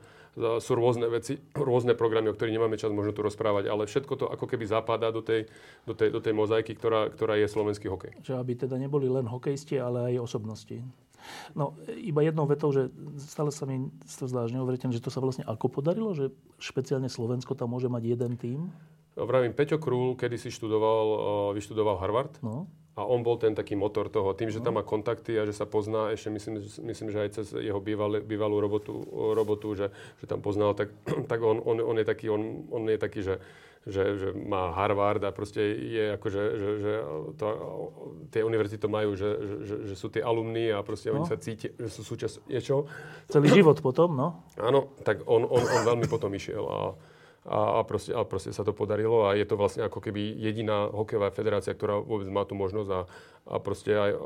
Sú rôzne veci, rôzne programy, o ktorých nemáme čas možno tu rozprávať, ale všetko to ako keby zapadá do tej, do tej, do tej mozaiky, ktorá, ktorá je slovenský hokej. Že aby teda neboli len hokejisti, ale aj osobnosti. No, iba jednou vetou, že stále sa mi to zdá, že neuveriteľné, že to sa vlastne ako podarilo, že špeciálne Slovensko tam môže mať jeden tým? Vravím, Peťo Krúl kedy si študoval, vyštudoval Harvard. No a on bol ten taký motor toho. Tým, že tam má kontakty a že sa pozná, ešte myslím, myslím že aj cez jeho bývalý, bývalú robotu, robotu že, že tam poznal, tak, tak on, on, on, je taký, on, on je taký, že, že, že má Harvard a proste je ako, že, že, že to, tie univerzity to majú, že, že, že sú tie alumní a proste no. oni sa cítia, že sú súčasť niečo. Celý život potom, no? Áno, tak on, on, on veľmi potom išiel a a, a, proste, a proste sa to podarilo a je to vlastne ako keby jediná hokejová federácia, ktorá vôbec má tú možnosť a, a proste aj e,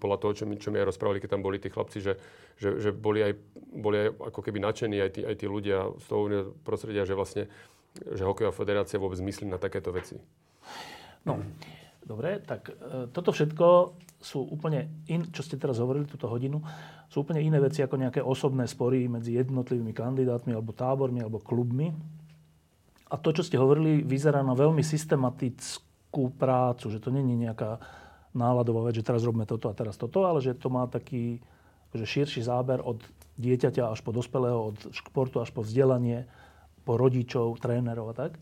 podľa toho, čo mi, čo mi aj rozprávali, keď tam boli tí chlapci, že, že, že boli, aj, boli aj ako keby nadšení aj tí, aj tí ľudia z toho prostredia, že vlastne že hokejová federácia vôbec myslí na takéto veci. No, dobre, tak e, toto všetko sú úplne, in, čo ste teraz hovorili túto hodinu, sú úplne iné veci ako nejaké osobné spory medzi jednotlivými kandidátmi alebo tábormi alebo klubmi a to, čo ste hovorili, vyzerá na veľmi systematickú prácu, že to není nejaká náladová vec, že teraz robíme toto a teraz toto, ale že to má taký že širší záber od dieťaťa až po dospelého, od športu až po vzdelanie, po rodičov, trénerov a tak.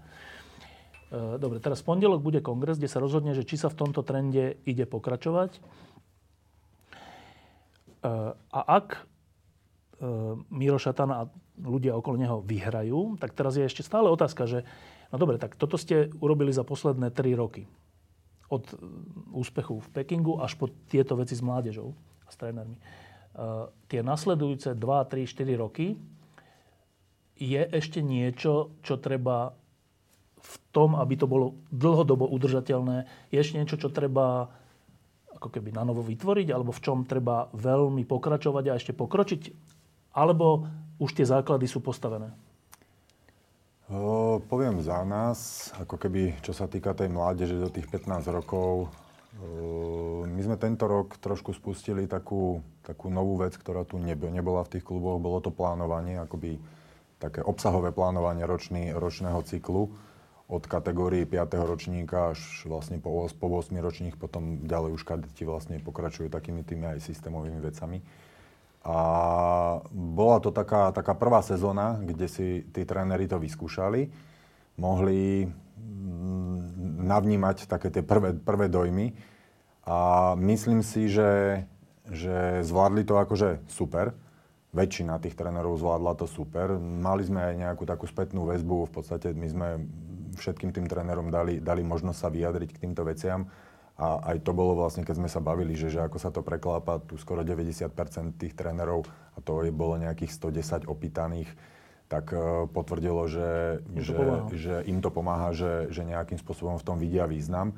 E, dobre, teraz v pondelok bude kongres, kde sa rozhodne, že či sa v tomto trende ide pokračovať. E, a ak Miro Šatan a ľudia okolo neho vyhrajú, tak teraz je ešte stále otázka, že no dobre, tak toto ste urobili za posledné 3 roky. Od e, úspechu v Pekingu až po tieto veci s mládežou a s trénermi. Uh, tie nasledujúce 2, 3, 4 roky je ešte niečo, čo treba v tom, aby to bolo dlhodobo udržateľné, je ešte niečo, čo treba ako keby na novo vytvoriť, alebo v čom treba veľmi pokračovať a ešte pokročiť? Alebo už tie základy sú postavené? Poviem za nás, ako keby, čo sa týka tej mládeže do tých 15 rokov, my sme tento rok trošku spustili takú, takú novú vec, ktorá tu nebola v tých kluboch. Bolo to plánovanie, akoby také obsahové plánovanie ročný, ročného cyklu od kategórii 5. ročníka až vlastne po, po 8 ročník, potom ďalej už kadeti vlastne pokračujú takými tými aj systémovými vecami. A bola to taká, taká prvá sezóna, kde si tí tréneri to vyskúšali. Mohli mm, navnímať také tie prvé, prvé dojmy. A myslím si, že, že zvládli to akože super. Väčšina tých trénerov zvládla to super. Mali sme aj nejakú takú spätnú väzbu. V podstate my sme všetkým tým trénerom dali, dali možnosť sa vyjadriť k týmto veciam. A aj to bolo vlastne, keď sme sa bavili, že, že ako sa to preklápa, tu skoro 90% tých trénerov, a to je bolo nejakých 110 opýtaných, tak uh, potvrdilo, že, im že, že im to pomáha, že, že nejakým spôsobom v tom vidia význam.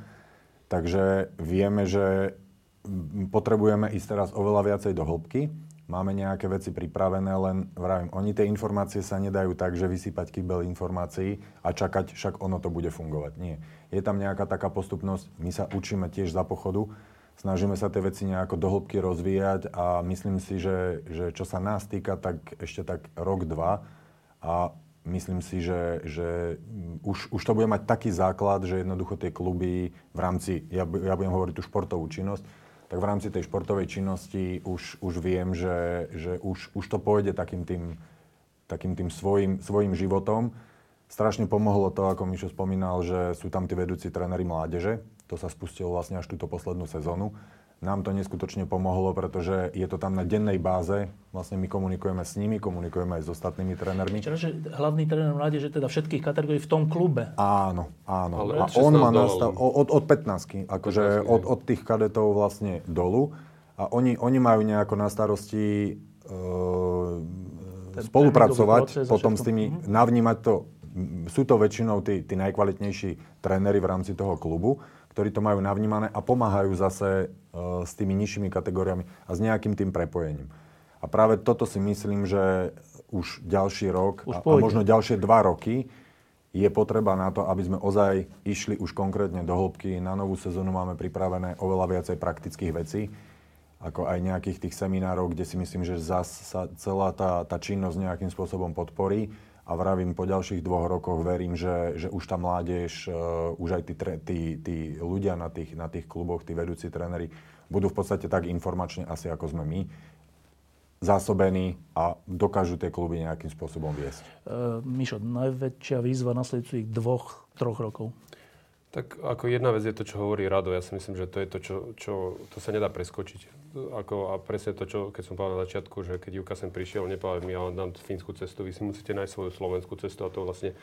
Takže vieme, že potrebujeme ísť teraz oveľa viacej do hĺbky máme nejaké veci pripravené, len vravím, oni tie informácie sa nedajú tak, že vysypať kybel informácií a čakať, však ono to bude fungovať. Nie. Je tam nejaká taká postupnosť, my sa učíme tiež za pochodu, snažíme sa tie veci nejako dohlbky rozvíjať a myslím si, že, že čo sa nás týka, tak ešte tak rok, dva a myslím si, že, že už, už to bude mať taký základ, že jednoducho tie kluby v rámci, ja, ja budem hovoriť tú športovú činnosť, tak v rámci tej športovej činnosti už, už viem, že, že už, už to pôjde takým tým, takým tým svojim, svojim životom. Strašne pomohlo to, ako Mišo spomínal, že sú tam tí vedúci tréneri mládeže. To sa spustilo vlastne až túto poslednú sezónu nám to neskutočne pomohlo, pretože je to tam na dennej báze. Vlastne my komunikujeme s nimi, komunikujeme aj s ostatnými trénermi. Čiže že hlavný tréner mládeže teda všetkých kategórií v tom klube. Áno, áno. Ale a on má nastav, od, od 15 akože 15 od, od tých kadetov vlastne dolu. A oni, oni majú nejako na starosti e, spolupracovať potom s tými, mm-hmm. navnímať to. Sú to väčšinou tí, tí najkvalitnejší tréneri v rámci toho klubu ktorí to majú navnímané a pomáhajú zase uh, s tými nižšími kategóriami a s nejakým tým prepojením. A práve toto si myslím, že už ďalší rok už a, a možno ďalšie dva roky je potreba na to, aby sme ozaj išli už konkrétne do hĺbky. Na novú sezónu máme pripravené oveľa viacej praktických vecí, ako aj nejakých tých seminárov, kde si myslím, že zase sa celá tá, tá činnosť nejakým spôsobom podporí a vravím, po ďalších dvoch rokoch verím, že, že už tá mládež, uh, už aj tí, tí, tí ľudia na tých, na tých kluboch, tí vedúci tréneri, budú v podstate tak informačne asi ako sme my, zásobení a dokážu tie kluby nejakým spôsobom viesť. Uh, Mišo, najväčšia výzva nasledujúcich dvoch, troch rokov? Tak ako jedna vec je to, čo hovorí Rado. Ja si myslím, že to je to, čo, čo to sa nedá preskočiť. Ako, a presne to, čo, keď som povedal na začiatku, že keď Juka sem prišiel, nepovedal mi, ja dám fínsku cestu, vy si musíte nájsť svoju slovenskú cestu a to vlastne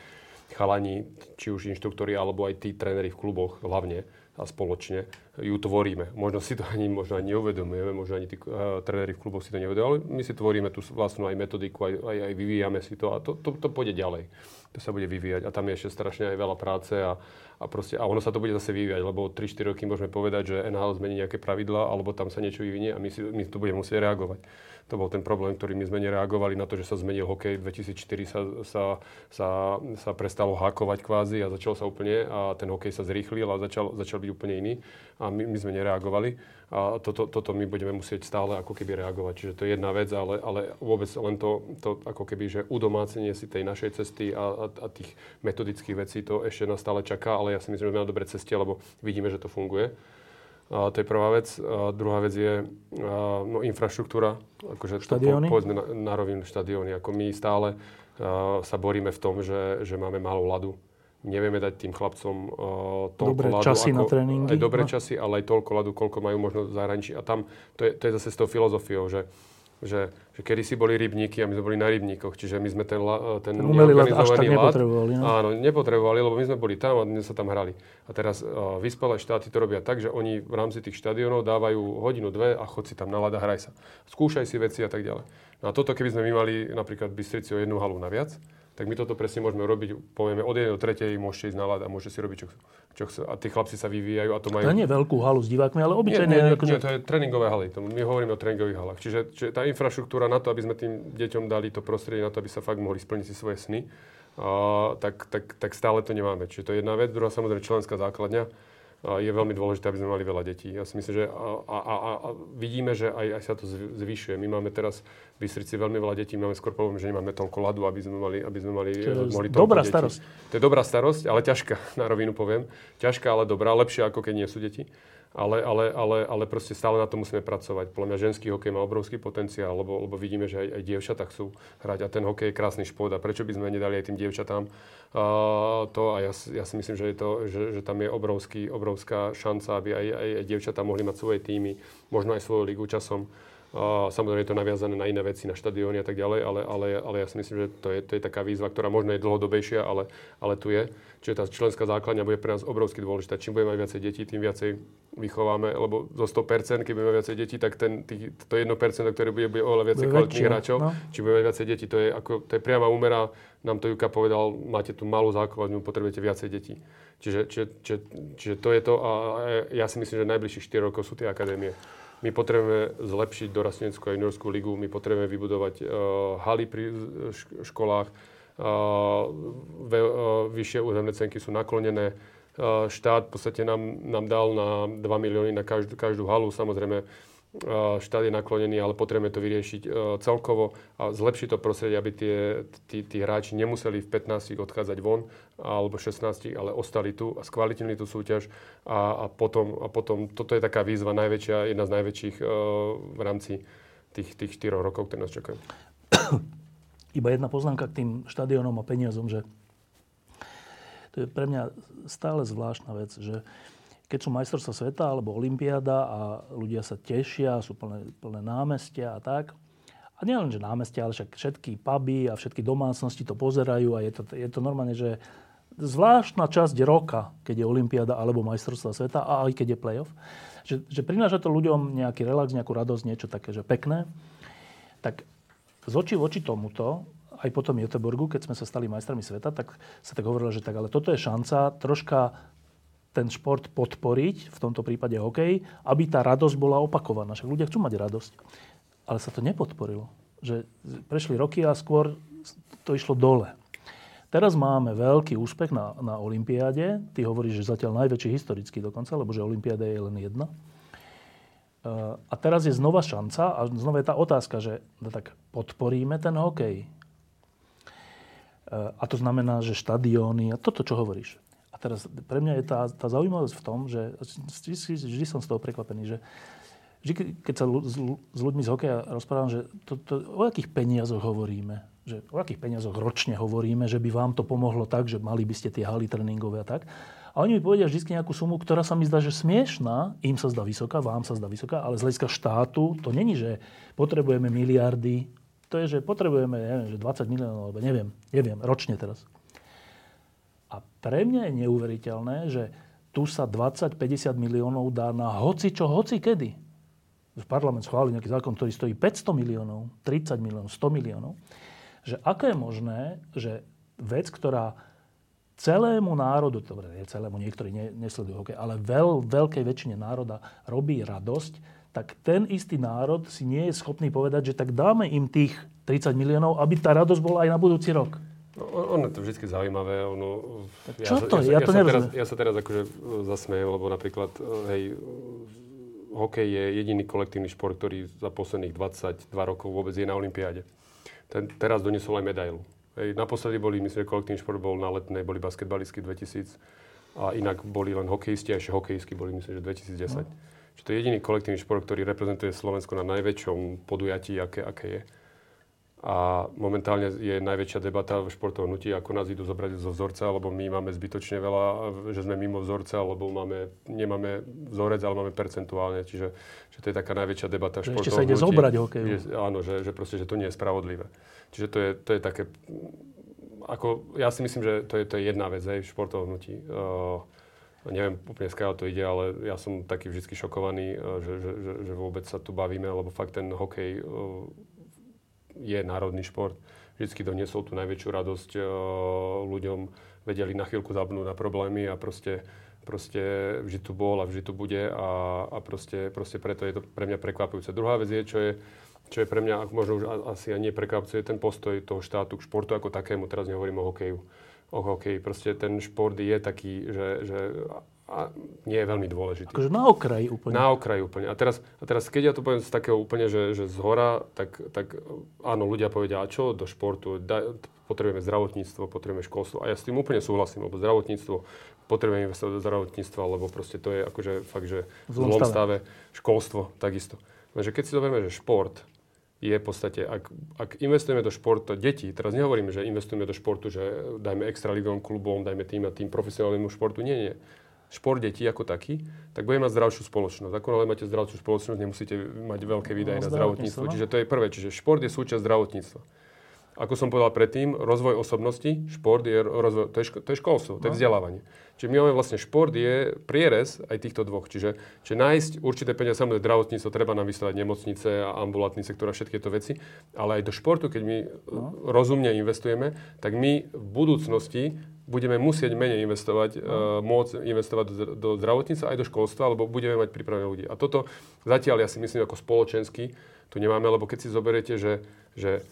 chalani, či už inštruktori, alebo aj tí tréneri v kluboch hlavne a spoločne ju tvoríme. Možno si to ani, možno ani neuvedomujeme, možno ani tí uh, tréneri v kluboch si to neuvedomujú, ale my si tvoríme tú vlastnú aj metodiku, aj, aj, aj vyvíjame si to a to, to, to pôjde ďalej. To sa bude vyvíjať a tam je ešte strašne aj veľa práce a, a, proste, a ono sa to bude zase vyvíjať, lebo 3-4 roky môžeme povedať, že NHL zmení nejaké pravidla, alebo tam sa niečo vyvinie a my, si, my to budeme musieť reagovať. To bol ten problém, ktorý my sme nereagovali na to, že sa zmenil hokej. V 2004 sa, sa, sa, sa prestalo hakovať kvázi a začal sa úplne a ten hokej sa zrýchlil a začal, začal byť úplne iný. A my, my sme nereagovali. A toto, toto my budeme musieť stále ako keby reagovať. Čiže to je jedna vec, ale, ale vôbec len to, to ako keby, že udomácenie si tej našej cesty a, a, a tých metodických vecí, to ešte nás stále čaká, ale ja si myslím, že sme na dobrej ceste, lebo vidíme, že to funguje. A to je prvá vec. A druhá vec je no, infraštruktúra. Akože štadióny? To, po, povedzme na, na rovinu štadióny. Ako my stále uh, sa boríme v tom, že, že máme málo ľadu. Nevieme dať tým chlapcom uh, toľko dobré ľadu. časy ako, na tréningy. Aj dobré no. časy, ale aj toľko ľadu, koľko majú možno v zahraničí. A tam to je, to je zase s tou filozofiou, že že, že kedy si boli rybníky a my sme boli na rybníkoch, čiže my sme ten, ten, ten umelý ľad až tak nepotrebovali. No? Áno, nepotrebovali, lebo my sme boli tam a my sa tam hrali. A teraz uh, vyspelé štáty to robia tak, že oni v rámci tých štadionov dávajú hodinu, dve a chod si tam na ľad a hraj sa. Skúšaj si veci a tak ďalej. No a toto, keby sme my mali napríklad Bystrici o jednu halu naviac, tak my toto presne môžeme robiť, povieme, od 1 do 3 môžete ísť na a môžete si robiť, čo, čo chcú. A tí chlapci sa vyvíjajú a to majú... To nie je veľkú halu s divákmi, ale obyčajne... Nie, nie, akože... nie, to je tréningové haly. To my hovoríme o tréningových halách. Čiže, čiže tá infraštruktúra na to, aby sme tým deťom dali to prostredie na to, aby sa fakt mohli splniť si svoje sny, a, tak, tak, tak stále to nemáme. Čiže to je jedna vec. Druhá samozrejme členská základňa je veľmi dôležité, aby sme mali veľa detí. Ja si myslím, že a, a, a, vidíme, že aj, aj sa to zvyšuje. My máme teraz v Bystrici veľmi veľa detí, máme skôr problém, že nemáme toľko ľadu, aby sme mali, aby sme mali, to mohli dobrá detí. starosť. To je dobrá starosť, ale ťažká, na rovinu poviem. Ťažká, ale dobrá, lepšia ako keď nie sú deti ale, ale, ale, ale proste stále na to musíme pracovať. Podľa mňa ženský hokej má obrovský potenciál, lebo, lebo vidíme, že aj, aj dievčatá chcú hrať a ten hokej je krásny šport a prečo by sme nedali aj tým dievčatám uh, to a ja, ja si myslím, že, je to, že, že tam je obrovský, obrovská šanca, aby aj, aj, aj dievčatá mohli mať svoje týmy, možno aj svoju ligu časom. Samozrejme je to naviazané na iné veci, na štadióny a tak ďalej, ale, ale, ale ja si myslím, že to je, to je taká výzva, ktorá možno je dlhodobejšia, ale, ale tu je. Čiže tá členská základňa bude pre nás obrovsky dôležitá. Čím budeme mať viacej detí, tým viacej vychováme, lebo zo 100%, keď budeme mať viacej detí, tak ten, tý, to 1%, ktoré bude, bude oveľa viacej kvalitných hráčov. No. Čím budeme mať viacej detí, to je, ako, to je priama úmera. Nám to Juka povedal, máte tu malú základňu, potrebujete viacej detí. Čiže, čiže, čiže, čiže to je to a ja si myslím, že najbližších 4 rokov sú tie akadémie. My potrebujeme zlepšiť dorasteneckú a juniorskú ligu, my potrebujeme vybudovať uh, haly pri školách, uh, ve, uh, vyššie územné cenky sú naklonené. Uh, štát v podstate nám, nám dal na 2 milióny na každú, každú halu. Samozrejme, štát je naklonený, ale potrebujeme to vyriešiť celkovo a zlepšiť to prostredie, aby tie, tí, tí hráči nemuseli v 15 odchádzať von alebo 16, ale ostali tu a skvalitnili tú súťaž a, a, potom, a potom toto je taká výzva najväčšia, jedna z najväčších uh, v rámci tých, tých 4 rokov, ktoré nás čakajú. Iba jedna poznámka k tým štadiónom a peniazom, že to je pre mňa stále zvláštna vec, že uh, keď sú majstrovstvá sveta alebo olympiáda a ľudia sa tešia, sú plné, plné námestia a tak. A nie len, že námestia, ale však všetky puby a všetky domácnosti to pozerajú a je to, je to normálne, že zvláštna časť roka, keď je olympiáda alebo majstrovstvá sveta a aj keď je playoff, že, že prináša to ľuďom nejaký relax, nejakú radosť, niečo také, že pekné. Tak z očí v oči tomuto, aj potom Göteborgu, keď sme sa stali majstrami sveta, tak sa tak hovorilo, že tak, ale toto je šanca troška ten šport podporiť, v tomto prípade hokej, aby tá radosť bola opakovaná. Však ľudia chcú mať radosť. Ale sa to nepodporilo. Že prešli roky a skôr to išlo dole. Teraz máme veľký úspech na, na Olympiáde. Ty hovoríš, že zatiaľ najväčší historický dokonca, lebo že Olympiáda je len jedna. A teraz je znova šanca a znova je tá otázka, že no tak podporíme ten hokej. A to znamená, že štadióny a toto, čo hovoríš teraz pre mňa je tá, tá zaujímavosť v tom, že vždy, som z toho prekvapený, že vždy, keď sa s, s ľuďmi z hokeja rozprávam, že to, to, o akých peniazoch hovoríme, že o akých peniazoch ročne hovoríme, že by vám to pomohlo tak, že mali by ste tie haly tréningové a tak. A oni mi povedia vždy nejakú sumu, ktorá sa mi zdá, že smiešná, im sa zdá vysoká, vám sa zdá vysoká, ale z hľadiska štátu to není, že potrebujeme miliardy, to je, že potrebujeme, neviem, že 20 miliónov, alebo neviem, neviem, ročne teraz. A pre mňa je neuveriteľné, že tu sa 20-50 miliónov dá na hoci čo, hoci kedy. V parlament schválil nejaký zákon, ktorý stojí 500 miliónov, 30 miliónov, 100 miliónov. Že ako je možné, že vec, ktorá celému národu, dobre, nie celému, niektorí ne, nesledujú hokej, ale veľ, veľkej väčšine národa robí radosť, tak ten istý národ si nie je schopný povedať, že tak dáme im tých 30 miliónov, aby tá radosť bola aj na budúci rok. No, ono je to vždy zaujímavé. Ono, Čo ja, to je? Ja, ja, to ja, sa teraz, ja sa teraz akože e, zasmejem, lebo napríklad, e, hej, hokej je jediný kolektívny šport, ktorý za posledných 22 rokov vôbec je na Olympiáde. Ten, teraz doniesol aj medailu. Hej, naposledy boli, myslím, že kolektívny šport bol na letnej, boli basketbalistky 2000 a inak boli len hokejisti a ešte hokejistky boli, myslím, že 2010. No. Čiže to je jediný kolektívny šport, ktorý reprezentuje Slovensko na najväčšom podujatí, aké, aké je. A momentálne je najväčšia debata v športovom hnutí, ako nás idú zobrať zo vzorca, lebo my máme zbytočne veľa, že sme mimo vzorca, lebo máme, nemáme vzorec, ale máme percentuálne. Čiže že to je taká najväčšia debata v športovom Ešte sa ide zobrať hokeju. Je, áno, že, že, proste, že to nie je spravodlivé. Čiže to je, to je také... Ako, ja si myslím, že to je, to je jedna vec aj v športovom hnutí. Uh, neviem úplne skáľa to ide, ale ja som taký vždy šokovaný, že, že, že, že vôbec sa tu bavíme, lebo fakt ten hokej je národný šport. Vždycky doniesol tú najväčšiu radosť uh, ľuďom, vedeli na chvíľku zabnúť na problémy a proste, proste vždy tu bol a vždy tu bude a, a proste, proste preto je to pre mňa prekvapujúce. Druhá vec je, čo je, čo je pre mňa možno už asi ani prekvapujúce, je ten postoj toho štátu k športu ako takému. Teraz nehovorím o hokeju. O hokeji. Proste ten šport je taký, že, že a nie je veľmi dôležitý. Akože na okraji úplne. Na okraji úplne. A teraz, a teraz keď ja to poviem z takého úplne, že, že z hora, tak, tak áno, ľudia povedia, a čo do športu? Da, potrebujeme zdravotníctvo, potrebujeme školstvo. A ja s tým úplne súhlasím, lebo zdravotníctvo, potrebujeme investovať do zdravotníctva, lebo proste to je akože fakt, že v zlom stave. Školstvo takisto. Lenže keď si zoberieme, že šport je v podstate, ak, ak investujeme do športu detí, teraz nehovoríme, že investujeme do športu, že dajme extra ligovom klubom, dajme tým a tým profesionálnemu športu. Nie, nie šport detí ako taký, tak budeme mať zdravšiu spoločnosť. Ako ale máte zdravšiu spoločnosť, nemusíte mať veľké výdaje no, na zdravotníctvo. No. Čiže to je prvé. Čiže šport je súčasť zdravotníctva. Ako som povedal predtým, rozvoj osobnosti, šport je, rozvoj, to je, ško, to je školstvo, to je no. vzdelávanie. Čiže my máme vlastne šport je prierez aj týchto dvoch. Čiže, čiže nájsť určité peniaze, samozrejme zdravotníctvo, treba nám vystavať nemocnice a ambulantný sektor a všetky tieto veci, ale aj do športu, keď my no. rozumne investujeme, tak my v budúcnosti budeme musieť menej investovať, uh, môcť investovať do, do zdravotníctva aj do školstva, lebo budeme mať pripravené ľudí. A toto zatiaľ ja si myslím ako spoločensky tu nemáme, lebo keď si zoberiete, že, že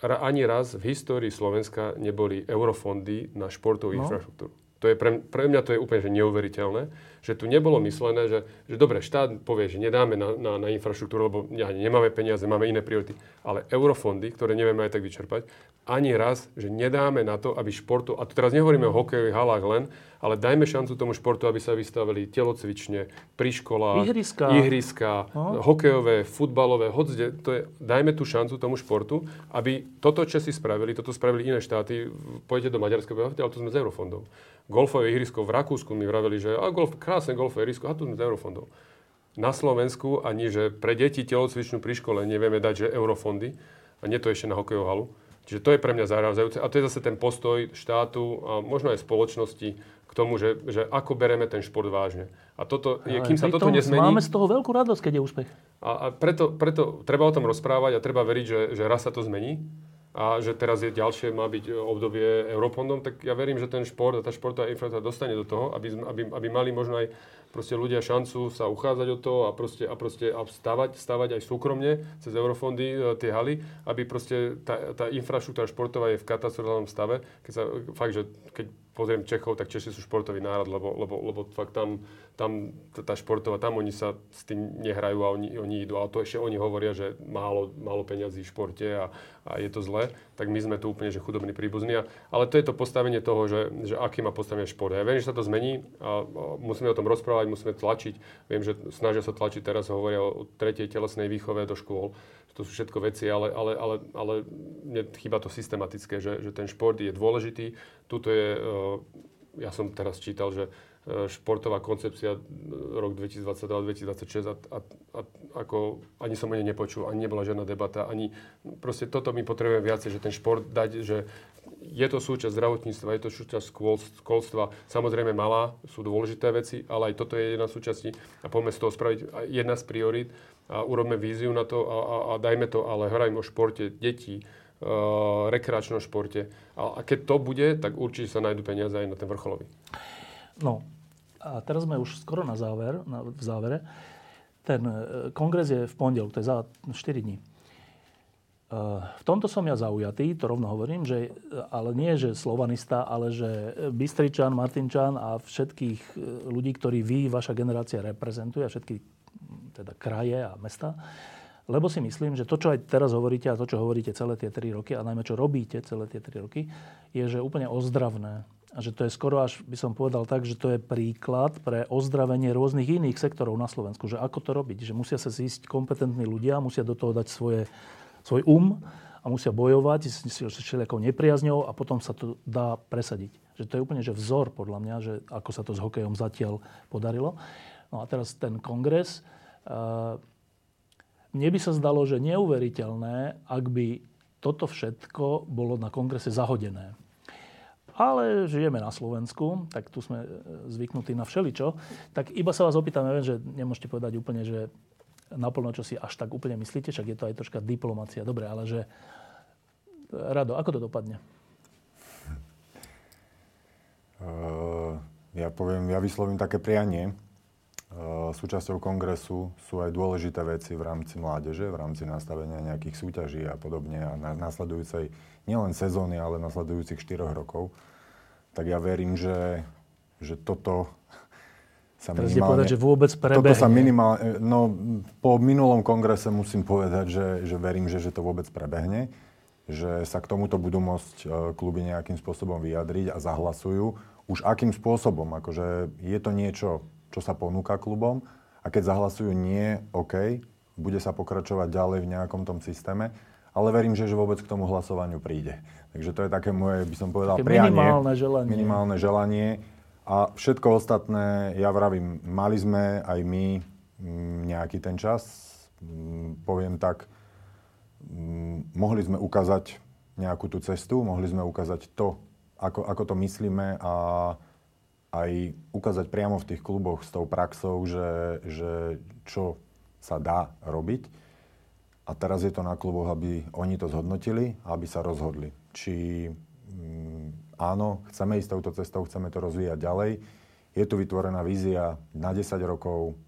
ani raz v histórii Slovenska neboli eurofondy na športovú no. infraštruktúru. To je pre, pre mňa to je úplne že neuveriteľné, že tu nebolo myslené, že, že dobre, štát povie, že nedáme na, na, na infraštruktúru, lebo nemáme peniaze, máme iné priority. Ale eurofondy, ktoré nevieme aj tak vyčerpať, ani raz, že nedáme na to, aby športu, a tu teraz nehovoríme o hokejových halách len, ale dajme šancu tomu športu, aby sa vystavili telocvične, pri školách, ihriska, ihriska no. hokejové, futbalové, hodzde, to je, dajme tú šancu tomu športu, aby toto, čo si spravili, toto spravili iné štáty, pôjdete do Maďarska, ale to sme z eurofondov. Golfové ihrisko v Rakúsku mi vraveli, že a golf, krásne golfové ihrisko, a tu z eurofondov. Na Slovensku ani, že pre deti telocvičnú pri škole nevieme dať, že eurofondy, a nie to ešte na hokejovú halu. Čiže to je pre mňa zarážajúce. A to je zase ten postoj štátu a možno aj spoločnosti k tomu, že, že ako bereme ten šport vážne. A toto, je, kým sa toto nezmení... Máme z toho veľkú radosť, keď je úspech. A, a preto, preto treba o tom rozprávať a treba veriť, že, že raz sa to zmení a že teraz je ďalšie, má byť obdobie Europondom, tak ja verím, že ten šport a tá športová infraštruktúra dostane do toho, aby, aby, aby mali možno aj proste ľudia šancu sa uchádzať o to a proste, a proste a stavať, stavať aj súkromne cez eurofondy e, tie haly, aby proste tá, tá infraštruktúra športová je v katastrofálnom stave. Keď sa, fakt, že keď pozriem Čechov, tak Češi sú športový národ, lebo, lebo, lebo fakt tam, tam tá športová, tam oni sa s tým nehrajú a oni, oni idú. Ale to ešte oni hovoria, že málo, málo peňazí v športe a, a je to zle. Tak my sme tu úplne že chudobní príbuzní. Ale to je to postavenie toho, že, že aký má postavenie šport. Ja viem, že sa to zmení a, a musíme o tom rozprávať, musíme tlačiť. Viem, že snažia sa tlačiť teraz, hovoria o tretej telesnej výchove do škôl to sú všetko veci, ale, ale, ale, ale mne chýba to systematické, že, že ten šport je dôležitý. Tuto je, eh, ja som teraz čítal, že eh, športová koncepcia eh, rok 2022-2026 a, a, a ako ani som o nej nepočul, ani nebola žiadna debata, ani proste toto my potrebujeme viacej, že ten šport dať, že je to súčasť zdravotníctva, je to súčasť školstva, samozrejme malá, sú dôležité veci, ale aj toto je jedna súčasť a poďme z toho spraviť jedna z priorít a urobme víziu na to a, a, a dajme to, ale hrajme o športe detí, uh, rekreačnom športe. A, a keď to bude, tak určite sa nájdú peniaze aj na ten vrcholový. No, a teraz sme už skoro na záver, na, v závere. Ten e, kongres je v pondelok, to je za 4 dní. V tomto som ja zaujatý, to rovno hovorím, že, ale nie, že slovanista, ale že Bystričan, Martinčan a všetkých e, ľudí, ktorí vy, vaša generácia reprezentuje, a všetky teda kraje a mesta, lebo si myslím, že to, čo aj teraz hovoríte a to, čo hovoríte celé tie tri roky a najmä čo robíte celé tie tri roky, je, že úplne ozdravné. A že to je skoro až, by som povedal tak, že to je príklad pre ozdravenie rôznych iných sektorov na Slovensku. Že ako to robiť? Že musia sa zísť kompetentní ľudia, musia do toho dať svoje svoj um a musia bojovať s všelijakou nepriazňou a potom sa to dá presadiť. Že to je úplne že vzor podľa mňa, že ako sa to s hokejom zatiaľ podarilo. No a teraz ten kongres. Mne by sa zdalo, že neuveriteľné, ak by toto všetko bolo na kongrese zahodené. Ale žijeme na Slovensku, tak tu sme e, zvyknutí na všeličo. Tak iba sa vás opýtam, ja viem, že nemôžete povedať úplne, že naplno, čo si až tak úplne myslíte, však je to aj troška diplomácia. Dobre, ale že... Rado, ako to dopadne? Uh, ja poviem, ja vyslovím také prianie. Uh, súčasťou kongresu sú aj dôležité veci v rámci mládeže, v rámci nastavenia nejakých súťaží a podobne a na nasledujúcej nielen sezóny, ale nasledujúcich 4 rokov tak ja verím, že, že toto sa Teraz minimálne... povedať, že vôbec prebehne. Toto sa minimálne... No, po minulom kongrese musím povedať, že, že verím, že, že to vôbec prebehne. Že sa k tomuto budú môcť e, kluby nejakým spôsobom vyjadriť a zahlasujú. Už akým spôsobom? Akože je to niečo, čo sa ponúka klubom a keď zahlasujú nie, OK, bude sa pokračovať ďalej v nejakom tom systéme ale verím, že, že vôbec k tomu hlasovaniu príde. Takže to je také moje, by som povedal, také prianie. Minimálne želanie. Minimálne želanie. A všetko ostatné, ja vravím, mali sme aj my mm, nejaký ten čas, mm, poviem tak, mm, mohli sme ukázať nejakú tú cestu, mohli sme ukázať to, ako, ako to myslíme a aj ukázať priamo v tých kluboch s tou praxou, že, že čo sa dá robiť. A teraz je to na kluboch, aby oni to zhodnotili a aby sa rozhodli. Či mm, áno, chceme ísť touto cestou, chceme to rozvíjať ďalej. Je tu vytvorená vízia na 10 rokov,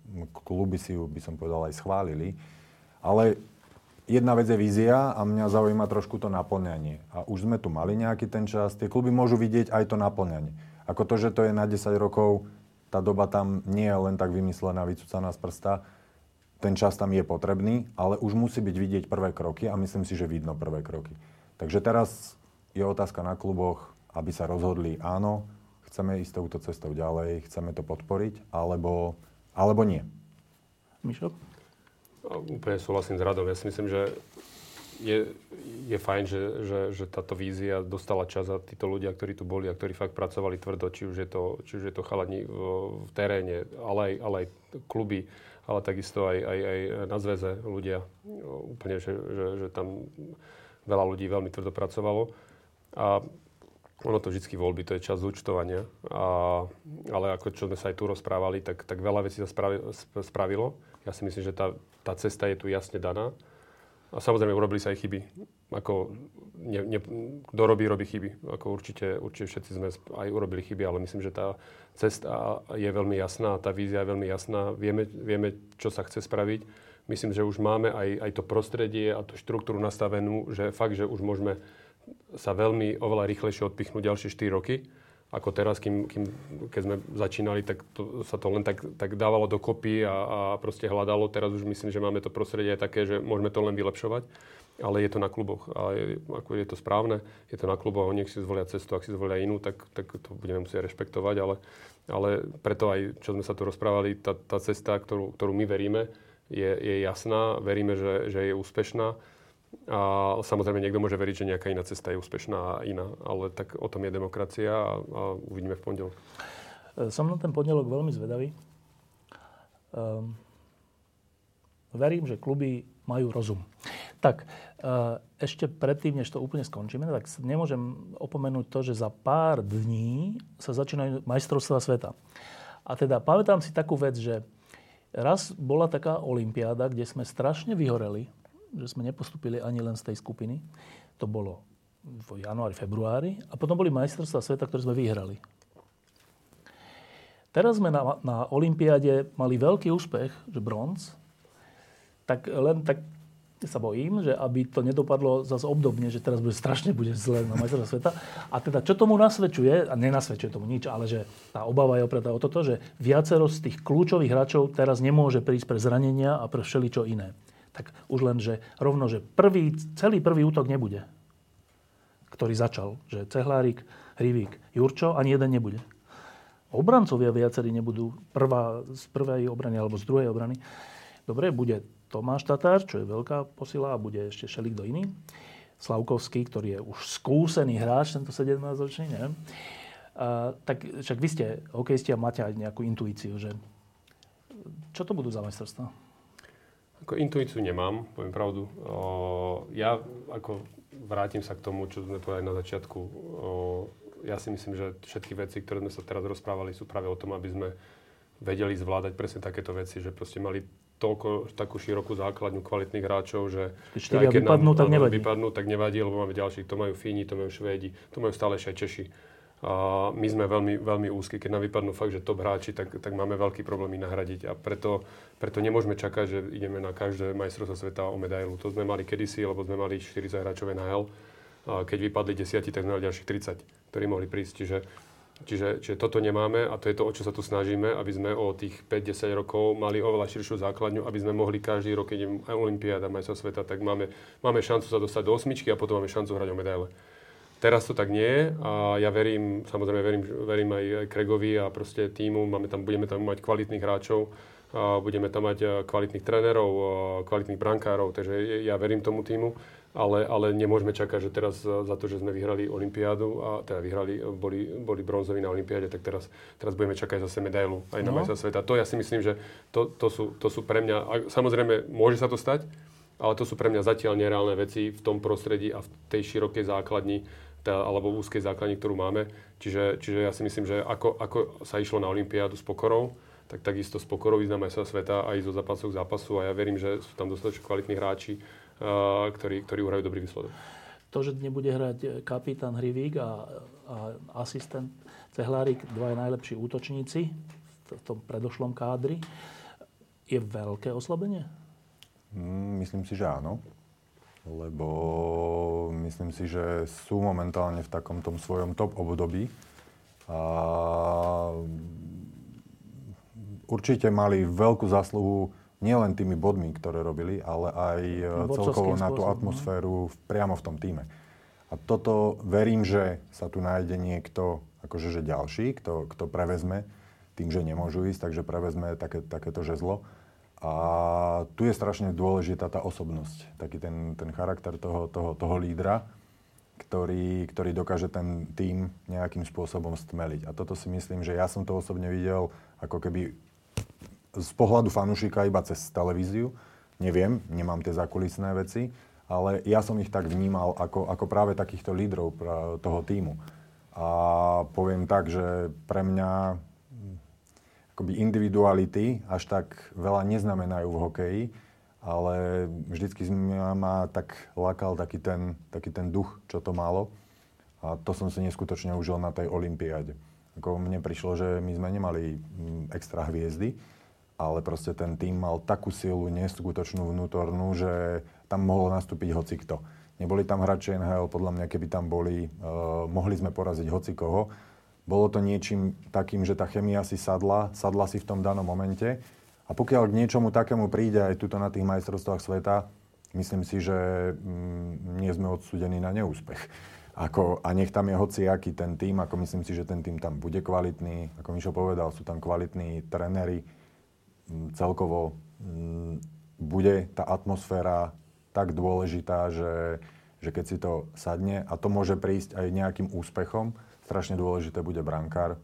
kluby si ju, by som povedal, aj schválili. Ale jedna vec je vízia a mňa zaujíma trošku to naplňanie. A už sme tu mali nejaký ten čas, tie kluby môžu vidieť aj to naplňanie. Ako to, že to je na 10 rokov, tá doba tam nie je len tak vymyslená, vycúcaná z prsta, ten čas tam je potrebný, ale už musí byť vidieť prvé kroky a myslím si, že vidno prvé kroky. Takže teraz je otázka na kluboch, aby sa rozhodli áno, chceme ísť touto cestou ďalej, chceme to podporiť, alebo, alebo nie. Mišo? Úplne súhlasím s Radom. Ja si myslím, že je, je fajn, že, že, že táto vízia dostala čas a títo ľudia, ktorí tu boli a ktorí fakt pracovali tvrdo, či už je to, či už je to chalani v, v teréne, ale aj, ale aj kluby, ale takisto aj, aj, aj na zväze ľudia. Úplne, že, že, že tam veľa ľudí veľmi tvrdo pracovalo. A ono to vždy voľby, to je čas zúčtovania. A, ale ako čo sme sa aj tu rozprávali, tak, tak veľa vecí sa spravi, spravilo. Ja si myslím, že tá, tá cesta je tu jasne daná. A samozrejme, urobili sa aj chyby. Ako, ne, ne, kto robí, robí chyby. Ako určite, určite všetci sme aj urobili chyby, ale myslím, že tá cesta je veľmi jasná, tá vízia je veľmi jasná. Vieme, vieme čo sa chce spraviť. Myslím, že už máme aj, aj to prostredie a tú štruktúru nastavenú, že fakt, že už môžeme sa veľmi oveľa rýchlejšie odpichnúť ďalšie 4 roky ako teraz, kým, kým, keď sme začínali, tak to, sa to len tak, tak dávalo dokopy a, a proste hľadalo. Teraz už myslím, že máme to prostredie také, že môžeme to len vylepšovať, ale je to na kluboch. A je, ako je to správne, je to na kluboch, oni si zvolia cestu, ak si zvolia inú, tak, tak to budeme musieť rešpektovať, ale, ale preto aj, čo sme sa tu rozprávali, tá, tá cesta, ktorú, ktorú my veríme, je, je jasná, veríme, že, že je úspešná a samozrejme niekto môže veriť, že nejaká iná cesta je úspešná a iná, ale tak o tom je demokracia a, a uvidíme v pondelok. E, som na ten pondelok veľmi zvedavý. Um, verím, že kluby majú rozum. Tak, uh, ešte predtým, než to úplne skončíme, tak nemôžem opomenúť to, že za pár dní sa začínajú majstrovstvá sveta. A teda pamätám si takú vec, že raz bola taká olimpiáda, kde sme strašne vyhoreli, že sme nepostupili ani len z tej skupiny. To bolo v januári, februári. A potom boli majstrovstvá sveta, ktoré sme vyhrali. Teraz sme na, na Olympiáde mali veľký úspech, že bronz. Tak len tak sa bojím, že aby to nedopadlo zase obdobne, že teraz bude strašne bude zle na majstrovstvá sveta. A teda čo tomu nasvedčuje, a nenasvedčuje tomu nič, ale že tá obava je opretá o toto, že viacero z tých kľúčových hráčov teraz nemôže prísť pre zranenia a pre všeličo iné tak už len, že rovno, že prvý, celý prvý útok nebude, ktorý začal. Že Cehlárik, Hrivík, Jurčo, ani jeden nebude. Obrancovia viacerí nebudú prvá, z prvej obrany alebo z druhej obrany. Dobre, bude Tomáš Tatár, čo je veľká posila a bude ešte šelik do iný. Slavkovský, ktorý je už skúsený hráč, tento 17-ročný, neviem. A, tak však vy ste hokejisti a máte aj nejakú intuíciu, že čo to budú za majstrovstvá? Ako intuíciu nemám, poviem pravdu. O, ja ako vrátim sa k tomu, čo sme povedali na začiatku. O, ja si myslím, že všetky veci, ktoré sme sa teraz rozprávali, sú práve o tom, aby sme vedeli zvládať presne takéto veci, že proste mali toľko, takú širokú základňu kvalitných hráčov, že keď, vypadnú, nám, tak nevadí. vypadnú, tak nevadí, lebo máme ďalších. To majú Fíni, to majú Švédi, to majú stále aj Češi. My sme veľmi, veľmi úzki. Keď nám vypadnú fakt, že top hráči, tak, tak máme veľký problém ich nahradiť. A preto, preto nemôžeme čakať, že ideme na každé majstrovstvo sveta o medailu. To sme mali kedysi, lebo sme mali 40 hráčov NHL. A keď vypadli 10, tak sme mali ďalších 30, ktorí mohli prísť. Čiže, čiže, čiže toto nemáme a to je to, o čo sa tu snažíme, aby sme o tých 5-10 rokov mali oveľa širšiu základňu, aby sme mohli každý rok, keď je Olympiáda, majstrovstvo sveta, tak máme, máme šancu sa dostať do osmičky a potom máme šancu hrať o medaile. Teraz to tak nie je a ja verím, samozrejme verím, verím aj Kregovi a proste týmu, máme tam, budeme tam mať kvalitných hráčov, a budeme tam mať e, kvalitných trénerov, e, kvalitných brankárov, takže ja verím tomu týmu, ale, ale nemôžeme čakať, že teraz za to, že sme vyhrali Olympiádu a teda vyhrali, boli, boli bronzoví na Olympiáde, tak teraz, teraz budeme čakať zase medailu aj na no. majstra sveta. To ja si myslím, že to, to, sú, to sú pre mňa, samozrejme môže sa to stať, ale to sú pre mňa zatiaľ nereálne veci v tom prostredí a v tej širokej základni, tá, alebo v úzkej základni, ktorú máme. Čiže, čiže ja si myslím, že ako, ako sa išlo na Olympiádu s pokorou, tak takisto s pokorou na majstra sveta aj zo zápasu k zápasu a ja verím, že sú tam dostatočne kvalitní hráči, uh, ktorí, ktorí uhrajú dobrý výsledok. To, že nebude hrať kapitán Hrivík a, a asistent Cehlárik, dvaja najlepší útočníci v tom predošlom kádri, je veľké oslabenie? Mm, myslím si, že áno lebo myslím si, že sú momentálne v takom tom svojom top období. A určite mali veľkú zásluhu nielen tými bodmi, ktoré robili, ale aj e, celkovo na tú no. atmosféru priamo v tom týme. A toto verím, že sa tu nájde niekto, akože že ďalší, kto, kto prevezme tým, že nemôžu ísť, takže prevezme také, takéto žezlo a tu je strašne dôležitá tá osobnosť, taký ten, ten charakter toho, toho, toho lídra, ktorý, ktorý dokáže ten tým nejakým spôsobom stmeliť. A toto si myslím, že ja som to osobne videl ako keby z pohľadu fanúšika iba cez televíziu. Neviem, nemám tie zakulisné veci, ale ja som ich tak vnímal ako, ako práve takýchto lídrov toho týmu. A poviem tak, že pre mňa akoby individuality až tak veľa neznamenajú v hokeji, ale vždycky ma tak lakal taký ten, taký ten duch, čo to malo. A to som si neskutočne užil na tej olympiáde. Ako mne prišlo, že my sme nemali mm, extra hviezdy, ale proste ten tým mal takú silu neskutočnú vnútornú, že tam mohol nastúpiť hocikto. Neboli tam hráči NHL, podľa mňa, keby tam boli, uh, mohli sme poraziť hocikoho bolo to niečím takým, že tá chemia si sadla, sadla si v tom danom momente. A pokiaľ k niečomu takému príde aj tuto na tých majstrovstvách sveta, myslím si, že mm, nie sme odsudení na neúspech. Ako, a nech tam je hociaký ten tým, ako myslím si, že ten tým tam bude kvalitný. Ako Mišo povedal, sú tam kvalitní tréneri. Mm, celkovo mm, bude tá atmosféra tak dôležitá, že, že keď si to sadne, a to môže prísť aj nejakým úspechom, strašne dôležité bude brankár,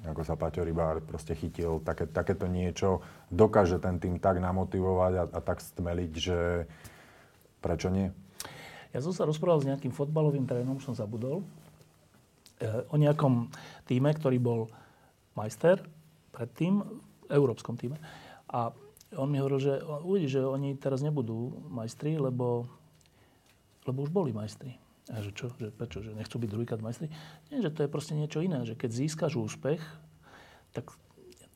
ako sa Paťo Rybár proste chytil, také, takéto niečo dokáže ten tým tak namotivovať a, a tak stmeliť, že prečo nie? Ja som sa rozprával s nejakým fotbalovým trénom, som zabudol, e, o nejakom týme, ktorý bol majster predtým, v európskom týme. A on mi hovoril, že uvidí, že oni teraz nebudú majstri, lebo, lebo už boli majstri. A že čo, že prečo, že nechcú byť druhýkrát majstri? Nie, že to je proste niečo iné, že keď získaš úspech, tak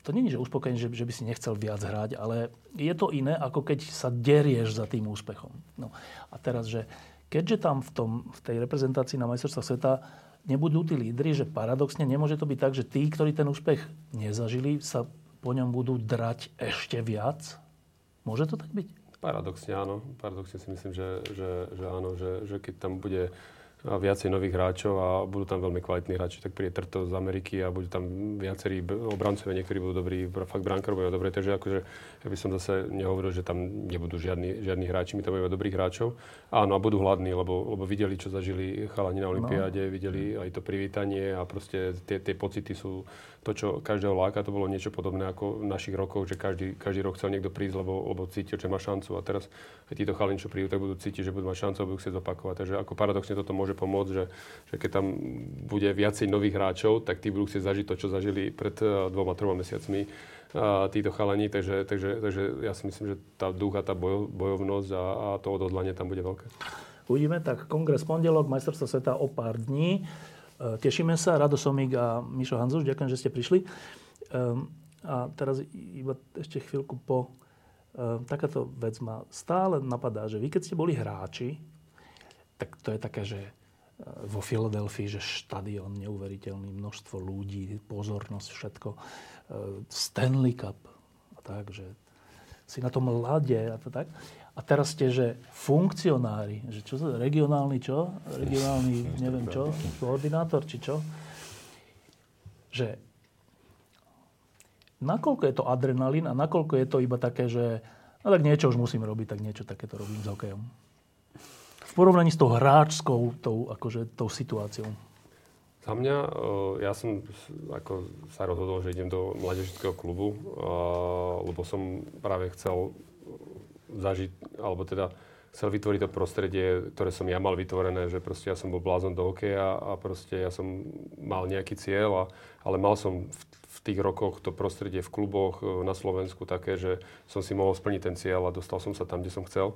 to nie je, že uspokojenie, že, že by si nechcel viac hrať, ale je to iné, ako keď sa derieš za tým úspechom. No. A teraz, že keďže tam v, tom, v tej reprezentácii na majstrovstvách sveta nebudú tí lídry, že paradoxne nemôže to byť tak, že tí, ktorí ten úspech nezažili, sa po ňom budú drať ešte viac? Môže to tak byť? Paradoxne áno. Paradoxne si myslím, že, že, že áno, že, že keď tam bude viacej nových hráčov a budú tam veľmi kvalitní hráči. Tak príde Trto z Ameriky a budú tam viacerí obrancovia, niektorí budú dobrí, fakt brankár budú dobrí. Takže akože ja by som zase nehovoril, že tam nebudú žiadni, žiadni hráči, my tam budeme dobrých hráčov. Áno, a budú hladní, lebo, lebo videli, čo zažili chalani na Olympiáde, no. videli aj to privítanie a proste tie, tie pocity sú to, čo každého láka, to bolo niečo podobné ako v našich rokoch, že každý, každý rok chcel niekto prísť, lebo, lebo cítil, že má šancu. A teraz aj títo chalani, čo prídu, tak budú cítiť, že budú mať šancu a budú chcieť zopakovať. Takže ako paradoxne toto môže pomôcť, že, že keď tam bude viacej nových hráčov, tak tí budú chcieť zažiť to, čo zažili pred uh, dvoma, troma mesiacmi uh, títo chalani. Takže, takže, takže ja si myslím, že tá ducha, tá bojo, bojovnosť a, a to odhodlanie tam bude veľké. Uvidíme, tak kongres pondelok, majstrovstvo sveta o pár dní. E, tešíme sa, Rado Somík a Mišo Hanzuš, ďakujem, že ste prišli. Ehm, a teraz iba ešte chvíľku po... Ehm, takáto vec ma stále napadá, že vy keď ste boli hráči, tak to je také, že e, vo Filadelfii, že štadión neuveriteľný, množstvo ľudí, pozornosť, všetko. E, Stanley Cup a tak, že si na tom lade a to tak. A teraz ste, že funkcionári, že čo sa, regionálny čo? Regionálny, neviem čo, koordinátor, či čo? Že nakoľko je to adrenalín a nakoľko je to iba také, že no tak niečo už musím robiť, tak niečo takéto robím s hokejom. V porovnaní s tou hráčskou, tou, akože, tou situáciou. Za mňa, e, ja som ako sa rozhodol, že idem do mladežického klubu, lebo som práve chcel zažiť, alebo teda chcel vytvoriť to prostredie, ktoré som ja mal vytvorené, že proste ja som bol blázon do hokeja a proste ja som mal nejaký cieľ, a, ale mal som v, v tých rokoch to prostredie v kluboch e, na Slovensku také, že som si mohol splniť ten cieľ a dostal som sa tam, kde som chcel.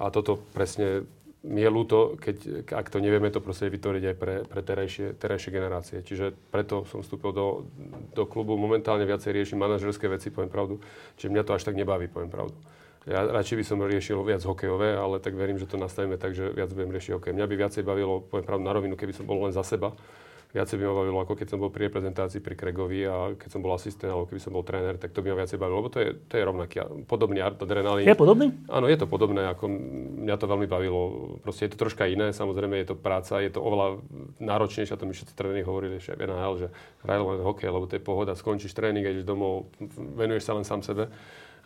A toto presne mi je ľúto, keď, ak to nevieme to prostredie vytvoriť aj pre, pre terajšie, terajšie generácie. Čiže preto som vstúpil do, do klubu. Momentálne viacej riešim manažerské veci, poviem pravdu. Čiže mňa to až tak nebaví, poviem pravdu. Ja radšej by som riešil viac hokejové, ale tak verím, že to nastavíme tak, že viac budem riešiť hokej. Mňa by viacej bavilo, poviem pravdu na rovinu, keby som bol len za seba. Viacej by ma bavilo, ako keď som bol pri reprezentácii pri Kregovi a keď som bol asistent, alebo keby som bol tréner, tak to by ma viacej bavilo, lebo to je, to je rovnaký, podobný adrenalín. Je podobný? Áno, je to podobné, ako mňa to veľmi bavilo. Proste je to troška iné, samozrejme je to práca, je to oveľa náročnejšie, to mi všetci tréneri hovorili aj NHL, že hraj len hokej, lebo to je pohoda, skončíš tréning, ideš domov, venuješ sa len sám sebe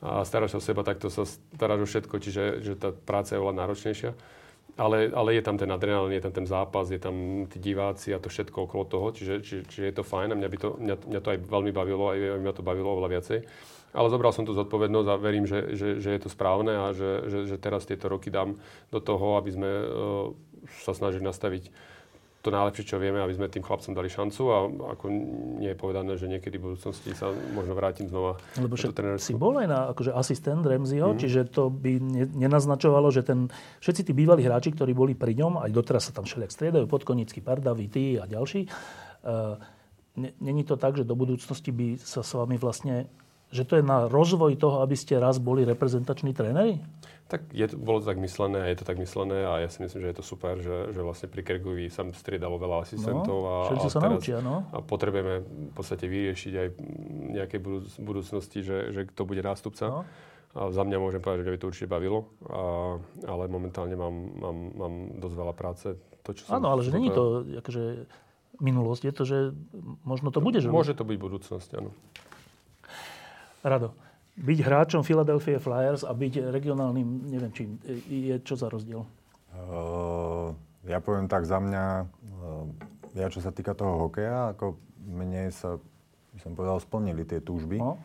a staráš o seba, takto sa staráš o všetko, čiže že tá práca je oveľa náročnejšia. Ale, ale je tam ten adrenalín, je tam ten zápas, je tam tí diváci a to všetko okolo toho, čiže, čiže, čiže je to fajn a mňa, by to, mňa, mňa to aj veľmi bavilo, aj mňa to bavilo oveľa viacej. Ale zobral som tú zodpovednosť a verím, že, že, že je to správne a že, že, že teraz tieto roky dám do toho, aby sme uh, sa snažili nastaviť to najlepšie, čo vieme, aby sme tým chlapcom dali šancu a ako nie je povedané, že niekedy v budúcnosti sa možno vrátim znova. Lebo však si bol aj na akože asistent Remziho, mm. čiže to by ne, nenaznačovalo, že ten, všetci tí bývalí hráči, ktorí boli pri ňom, aj doteraz sa tam všelijak striedajú, Podkonický, Pardavi, ty a ďalší, uh, Není to tak, že do budúcnosti by sa s vami vlastne, že to je na rozvoj toho, aby ste raz boli reprezentační tréneri? Tak je, bolo to tak myslené a je to tak myslené a ja si myslím, že je to super, že, že vlastne pri Kergovi sa striedalo veľa asistentov no, a, a, sa teraz, naučia, no. a potrebujeme v podstate vyriešiť aj nejaké budúcnosti, že, že to bude nástupca. No. A za mňa môžem povedať, že by to určite bavilo, a, ale momentálne mám, mám, mám dosť veľa práce. To, čo Áno, ale že není to akože, minulosť, je to, že možno to bude. Že... Môže to byť budúcnosť, áno. Rado byť hráčom Philadelphia Flyers a byť regionálnym, neviem čím, je čo za rozdiel? Uh, ja poviem tak za mňa, uh, ja čo sa týka toho hokeja, ako mne sa, by som povedal, splnili tie túžby. No.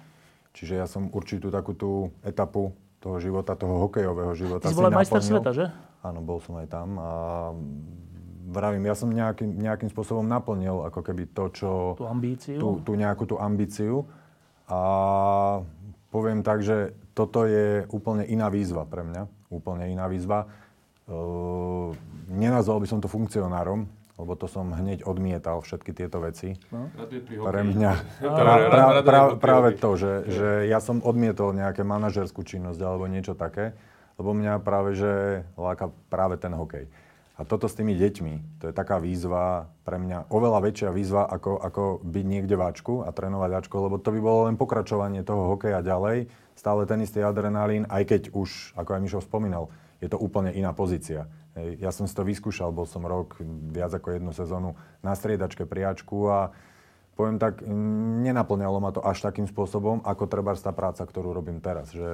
Čiže ja som určitú takú tú etapu toho života, toho hokejového života Ty si bol aj majster sveta, že? Áno, bol som aj tam a vravím, ja som nejakým, nejakým spôsobom naplnil ako keby to, čo... Tú ambíciu? Tú, tú nejakú tú ambíciu. A poviem tak, že toto je úplne iná výzva pre mňa. Úplne iná výzva. Uh, nenazval by som to funkcionárom, lebo to som hneď odmietal všetky tieto veci. No. Pre mňa pra, pra, pra, práve to, že, že ja som odmietol nejaké manažerskú činnosť alebo niečo také, lebo mňa práve že láka práve ten hokej. A toto s tými deťmi, to je taká výzva pre mňa, oveľa väčšia výzva, ako, ako byť niekde váčku a trénovať váčku, lebo to by bolo len pokračovanie toho hokeja ďalej, stále ten istý adrenalín, aj keď už, ako aj Mišo spomínal, je to úplne iná pozícia. Ja som si to vyskúšal, bol som rok, viac ako jednu sezónu na striedačke priačku a poviem tak, nenaplňalo ma to až takým spôsobom, ako treba tá práca, ktorú robím teraz. Že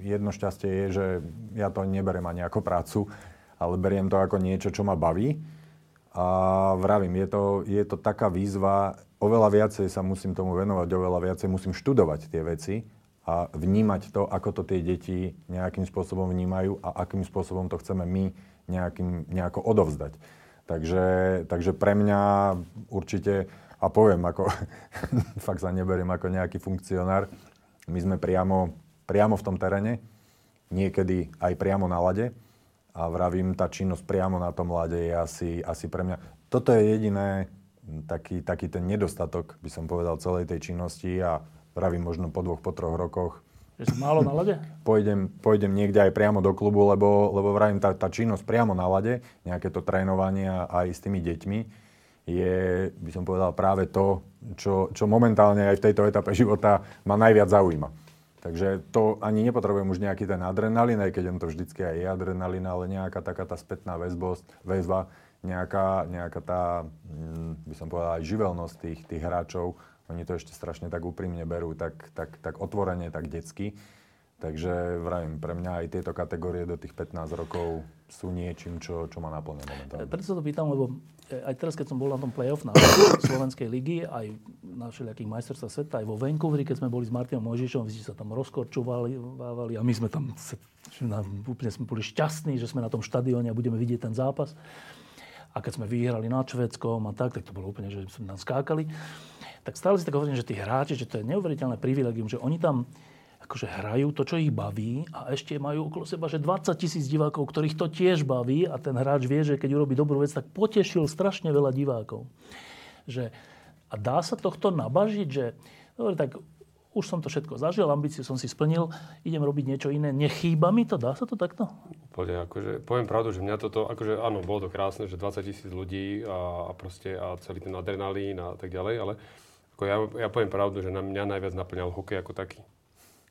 jedno šťastie je, že ja to neberiem ani ako prácu, ale beriem to ako niečo, čo ma baví. A vravím, je to, je to taká výzva, oveľa viacej sa musím tomu venovať, oveľa viacej musím študovať tie veci a vnímať to, ako to tie deti nejakým spôsobom vnímajú a akým spôsobom to chceme my nejakým, nejako odovzdať. Takže, takže pre mňa určite, a poviem, ako, fakt sa neberiem ako nejaký funkcionár, my sme priamo, priamo v tom teréne, niekedy aj priamo na lade a vravím, tá činnosť priamo na tom lade je asi, asi pre mňa. Toto je jediné, taký, taký ten nedostatok, by som povedal, celej tej činnosti a vravím možno po dvoch, po troch rokoch že som málo na lade? Pôjdem, pôjdem niekde aj priamo do klubu, lebo, lebo vravím, tá, tá činnosť priamo na lade, nejaké to trénovanie aj s tými deťmi, je, by som povedal, práve to, čo, čo momentálne aj v tejto etape života ma najviac zaujíma. Takže to ani nepotrebujem už nejaký ten adrenalín, aj keď on to vždycky aj je adrenalín, ale nejaká taká tá spätná väzbosť, väzba, nejaká, nejaká tá, mm, by som povedal, aj živelnosť tých, tých hráčov, oni to ešte strašne tak úprimne berú, tak, tak, tak otvorene, tak detsky. Takže vravím, pre mňa aj tieto kategórie do tých 15 rokov sú niečím, čo, čo ma naplňa momentálne. Preto sa to pýtam, lebo aj teraz, keď som bol na tom play-off na Slovenskej ligy, aj na všelijakých majstrovstvách sveta, aj vo Vancouveri, keď sme boli s Martinom Mojžišom, ste sa tam rozkorčovali a my sme tam na, úplne sme boli šťastní, že sme na tom štadióne a budeme vidieť ten zápas. A keď sme vyhrali nad Švedskom a tak, tak to bolo úplne, že sme tam skákali tak stále si tak hovorím, že tí hráči, že to je neuveriteľné privilegium, že oni tam akože hrajú to, čo ich baví a ešte majú okolo seba, že 20 tisíc divákov, ktorých to tiež baví a ten hráč vie, že keď urobí dobrú vec, tak potešil strašne veľa divákov. Že, a dá sa tohto nabažiť, že dobre, tak už som to všetko zažil, ambíciu som si splnil, idem robiť niečo iné. Nechýba mi to? Dá sa to takto? Úplne, akože, poviem pravdu, že mňa toto, akože áno, bolo to krásne, že 20 tisíc ľudí a, a proste a celý ten adrenalín a tak ďalej, ale ako ja, ja poviem pravdu, že na mňa najviac naplňal hokej ako taký.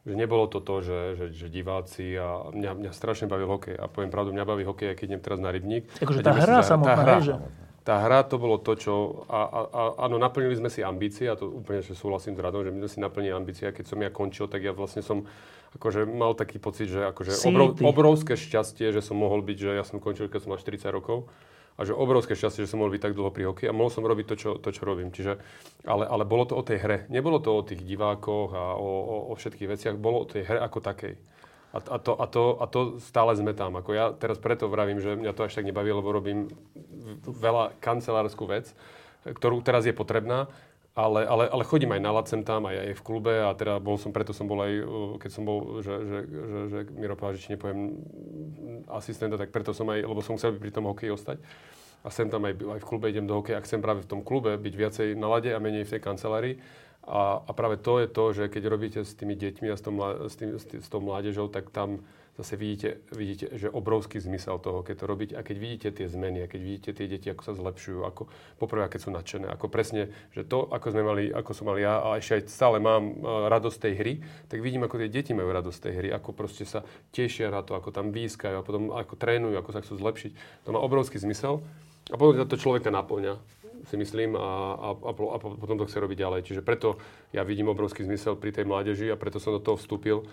Že nebolo to to, že, že, že diváci a mňa, mňa strašne bavil hokej. A poviem pravdu, mňa baví hokej, keď idem teraz na rybník. Akože tá hra samotná, tá hra, že? Tá hra to bolo to, čo... A, a, a, áno, naplnili sme si ambície, a to úplne že súhlasím s Radom, že my sme si naplnili ambície. A keď som ja končil, tak ja vlastne som akože mal taký pocit, že akože obrov, obrovské šťastie, že som mohol byť, že ja som končil, keď som mal 40 rokov a že obrovské šťastie, že som mohol byť tak dlho pri hokeji a mohol som robiť to, čo, to, čo robím. Čiže, ale, ale bolo to o tej hre. Nebolo to o tých divákoch a o, o, o všetkých veciach. Bolo o tej hre ako takej. A, a, to, a, to, a to stále sme tam. Ako ja teraz preto vravím, že mňa to až tak nebaví, lebo robím veľa kancelárskú vec, ktorú teraz je potrebná ale, ale, ale chodím aj na Lacem tam, aj, aj v klube a teda bol som, preto som bol aj, keď som bol, že, že, že, že Miro či nepoviem asistenta, tak preto som aj, lebo som chcel pri tom hokeji ostať. A sem tam aj, aj v klube idem do hokeja a chcem práve v tom klube byť viacej na lade a menej v tej kancelárii. A, a práve to je to, že keď robíte s tými deťmi a s, tom, s, tým, s, tým, s tou mládežou, tak tam zase vidíte, vidíte, že obrovský zmysel toho, keď to robíte a keď vidíte tie zmeny a keď vidíte tie deti, ako sa zlepšujú, ako poprvé, keď sú nadšené, ako presne, že to, ako sme mali, ako som mal ja a ešte aj stále mám e, radosť tej hry, tak vidím, ako tie deti majú radosť tej hry, ako proste sa tešia na to, ako tam výskajú a potom ako trénujú, ako sa chcú zlepšiť. To má obrovský zmysel a potom to človeka naplňa si myslím, a, a, a, potom to chce robiť ďalej. Čiže preto ja vidím obrovský zmysel pri tej mládeži a preto som do toho vstúpil.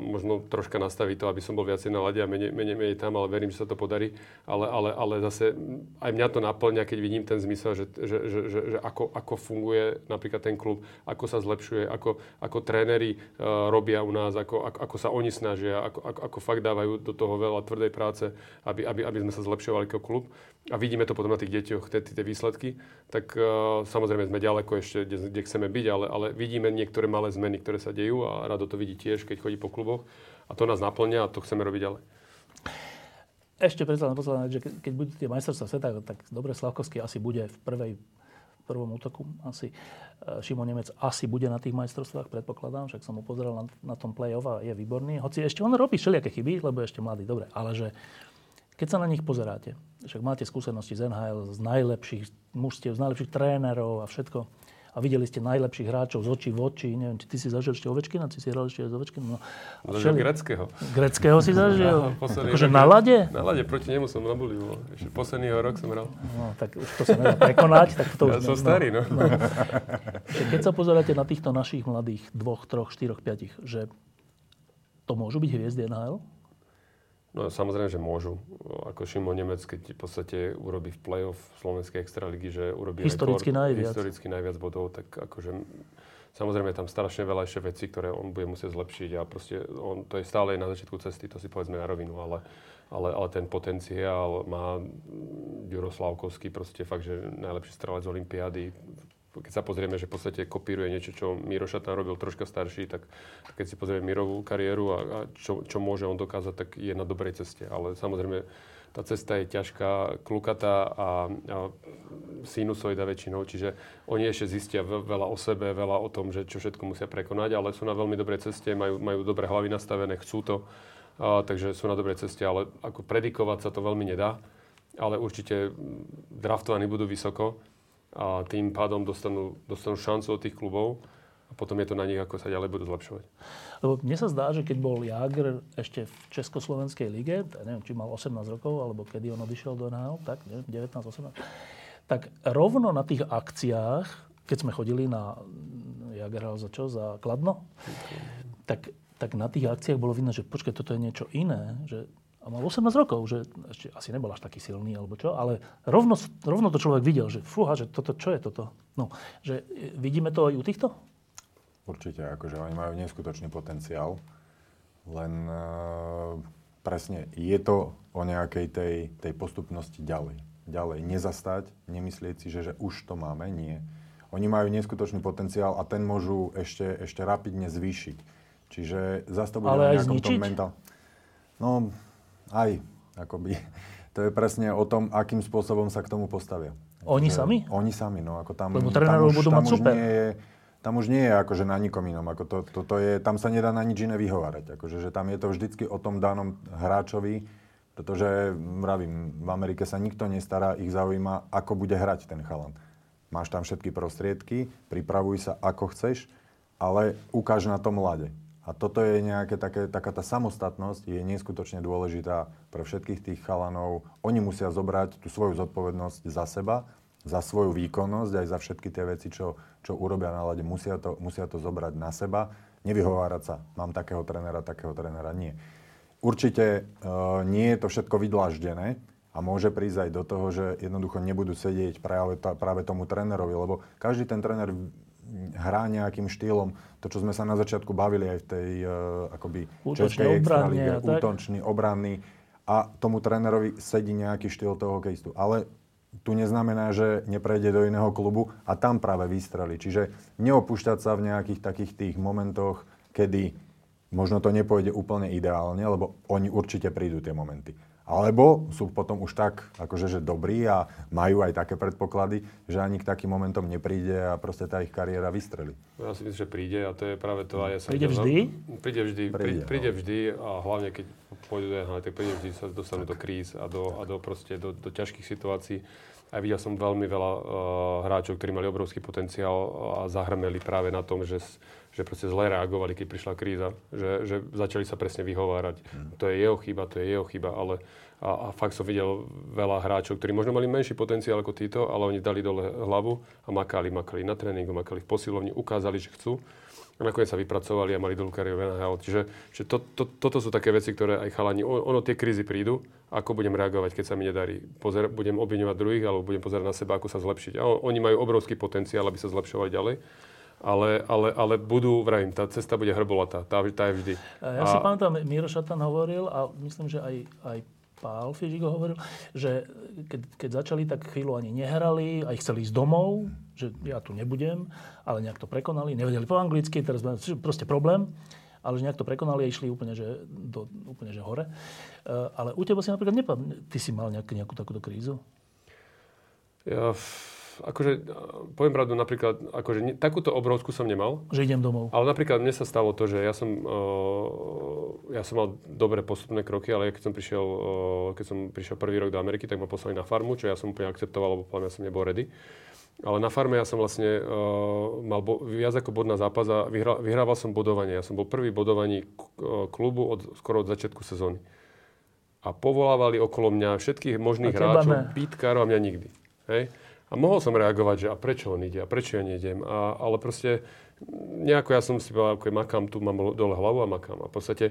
Možno troška nastaviť to, aby som bol viacej na lade a menej, menej, menej tam, ale verím, že sa to podarí. Ale, ale, ale zase aj mňa to naplňa, keď vidím ten zmysel, že, že, že, že, že ako, ako funguje napríklad ten klub, ako sa zlepšuje, ako, ako tréneri uh, robia u nás, ako, ako, ako sa oni snažia, ako, ako, ako fakt dávajú do toho veľa tvrdej práce, aby, aby, aby sme sa zlepšovali ako klub. A vidíme to potom na tých deťoch, tie, tie výsledky tak uh, samozrejme sme ďaleko ešte, kde, kde chceme byť, ale, ale vidíme niektoré malé zmeny, ktoré sa dejú a Rado to vidí tiež, keď chodí po kluboch a to nás naplňa a to chceme robiť ďalej. Ešte predsa posledná že keď budú tie majstrovstvá sveta, tak dobre Slavkovský asi bude v prvej prvom útoku asi. E, Šimon Nemec asi bude na tých majstrovstvách, predpokladám, však som mu pozeral na, na tom play-off a je výborný. Hoci ešte on robí všelijaké chyby, lebo je ešte mladý, dobre, ale že keď sa na nich pozeráte, však máte skúsenosti z NHL, z najlepších mužstiev, z najlepších trénerov a všetko, a videli ste najlepších hráčov z očí v oči. Neviem, či ty si zažil ešte Ovečkina, ty si hral ešte z Ovečkina. No, všeli... greckého. Greckého si zažil? akože na lade? Na lade, proti nemu som na boli. Ešte posledný rok som hral. No, tak už to sa nedá prekonať. Tak to ja už som ne, starý, no. no. no. Keď sa pozeráte na týchto našich mladých dvoch, troch, štyroch, piatich, že to môžu byť hviezdy NHL? No samozrejme, že môžu. Ako Šimon Nemec, keď v podstate urobí v play-off Slovenskej extraligy, že urobí historicky rekord, najviac. historicky najviac bodov, tak akože samozrejme tam strašne veľa ešte vecí, ktoré on bude musieť zlepšiť a proste on, to je stále na začiatku cesty, to si povedzme na rovinu, ale, ale, ale ten potenciál má Juro Slavkovský, proste fakt, že najlepší strelec z Olympiády keď sa pozrieme, že v podstate kopíruje niečo, čo Miro Šatan robil troška starší, tak keď si pozrieme Mirovú kariéru a, a čo, čo môže on dokázať, tak je na dobrej ceste. Ale samozrejme, tá cesta je ťažká, klukatá a, a sinusoida väčšinou, čiže oni ešte zistia veľa o sebe, veľa o tom, že čo všetko musia prekonať, ale sú na veľmi dobrej ceste, majú, majú dobré hlavy nastavené, chcú to, a, takže sú na dobrej ceste, ale ako predikovať sa to veľmi nedá, ale určite draftovaní budú vysoko a tým pádom dostanú, dostanú šancu od tých klubov a potom je to na nich, ako sa ďalej budú zlepšovať. Lebo mne sa zdá, že keď bol Jager ešte v Československej lige, neviem, či mal 18 rokov, alebo kedy on odišiel do NHL, tak neviem, 19, 18, tak rovno na tých akciách, keď sme chodili na Jager za čo, za Kladno, tak, tak na tých akciách bolo vidno, že počkaj, toto je niečo iné, že a mal 18 rokov, že ešte asi nebol až taký silný alebo čo, ale rovno, rovno to človek videl, že fúha, že toto, čo je toto? No, že e, vidíme to aj u týchto? Určite, akože oni majú neskutočný potenciál, len e, presne je to o nejakej tej, tej postupnosti ďalej. Ďalej, nezastať, nemyslieť si, že, že už to máme, nie. Oni majú neskutočný potenciál a ten môžu ešte, ešte rapidne zvýšiť. Čiže zase to bude Ale aj zničiť? Mentál... No, aj, akoby. To je presne o tom, akým spôsobom sa k tomu postavia. Oni že, sami? Oni sami, no. Ako tam, Lebo trénerov budú mať super. Nie je, tam už nie je akože na nikom inom. Ako to, to, to je, tam sa nedá na nič iné vyhovárať. Akože, že tam je to vždycky o tom danom hráčovi, pretože, vravím, v Amerike sa nikto nestará, ich zaujíma, ako bude hrať ten chalan. Máš tam všetky prostriedky, pripravuj sa ako chceš, ale ukáž na to mlade. A toto je nejaké také, taká tá samostatnosť je neskutočne dôležitá pre všetkých tých chalanov. Oni musia zobrať tú svoju zodpovednosť za seba, za svoju výkonnosť, aj za všetky tie veci, čo, čo urobia na lade. Musia to, musia to zobrať na seba, nevyhovárať sa. Mám takého trénera, takého trénera. Nie. Určite e, nie je to všetko vydláždené a môže prísť aj do toho, že jednoducho nebudú sedieť práve, práve tomu trénerovi, lebo každý ten tréner hrá nejakým štýlom, to, čo sme sa na začiatku bavili aj v tej uh, akoby českej extralíge, útočný, obranný a tomu trénerovi sedí nejaký štýl toho hokejistu. Ale tu neznamená, že neprejde do iného klubu a tam práve vystrelí. Čiže neopúšťať sa v nejakých takých tých momentoch, kedy možno to nepôjde úplne ideálne, lebo oni určite prídu tie momenty. Alebo sú potom už tak, akože, že dobrí a majú aj také predpoklady, že ani k takým momentom nepríde a proste tá ich kariéra vystrelí. Ja si myslím, že príde a to je práve to. A ja som príde vždy? Príde vždy, príde, príde no. vždy a hlavne keď pôjdu do NHL, tak príde vždy sa dostanú do kríz a do, a do, proste, do, do ťažkých situácií. A videl som veľmi veľa uh, hráčov, ktorí mali obrovský potenciál a zahrmeli práve na tom, že, že proste zle reagovali, keď prišla kríza. Že, že začali sa presne vyhovárať. Mm. To je jeho chyba, to je jeho chyba, ale a, a fakt som videl veľa hráčov, ktorí možno mali menší potenciál ako títo, ale oni dali dole hlavu a makali, makali na tréningu, makali v posilovni, ukázali, že chcú. A nakoniec sa vypracovali a mali dlhú kariéru NHL. Čiže že to, to, toto sú také veci, ktoré aj chalani, ono tie krízy prídu, ako budem reagovať, keď sa mi nedarí. Pozer, budem obviňovať druhých, alebo budem pozerať na seba, ako sa zlepšiť. A oni majú obrovský potenciál, aby sa zlepšovali ďalej. Ale, ale, ale budú, vrajím, tá cesta bude hrbolatá, tá, tá je vždy. Ja a... si pamätám, Miro Šatan hovoril a myslím, že aj, aj Pál Fižigo hovoril, že keď, keď začali, tak chvíľu ani nehrali, aj chceli ísť domov, že ja tu nebudem, ale nejak to prekonali, nevedeli po anglicky, teraz proste problém, ale že nejak to prekonali a išli úplne, že, do, úplne, že hore. Uh, ale u teba si napríklad nepadne, ty si mal nejak, nejakú takúto krízu? Ja, akože, poviem pravdu, napríklad, akože ne, takúto obrovskú som nemal. Že idem domov. Ale napríklad mne sa stalo to, že ja som, uh, ja som mal dobré postupné kroky, ale keď som prišiel, uh, keď som prišiel prvý rok do Ameriky, tak ma poslali na farmu, čo ja som úplne akceptoval, lebo podľa mňa som nebol ready. Ale na farme ja som vlastne uh, mal bo, viac ako bod na zápas a vyhra, vyhrával som bodovanie. Ja som bol prvý bodovaní klubu od, skoro od začiatku sezóny. A povolávali okolo mňa všetkých možných hráčov, pítkárov a mňa nikdy. Hej? A mohol som reagovať, že a prečo on ide a prečo ja nejdem. A, ale proste nejako ja som si povedal, ako makám, tu mám dole hlavu a makám. A v podstate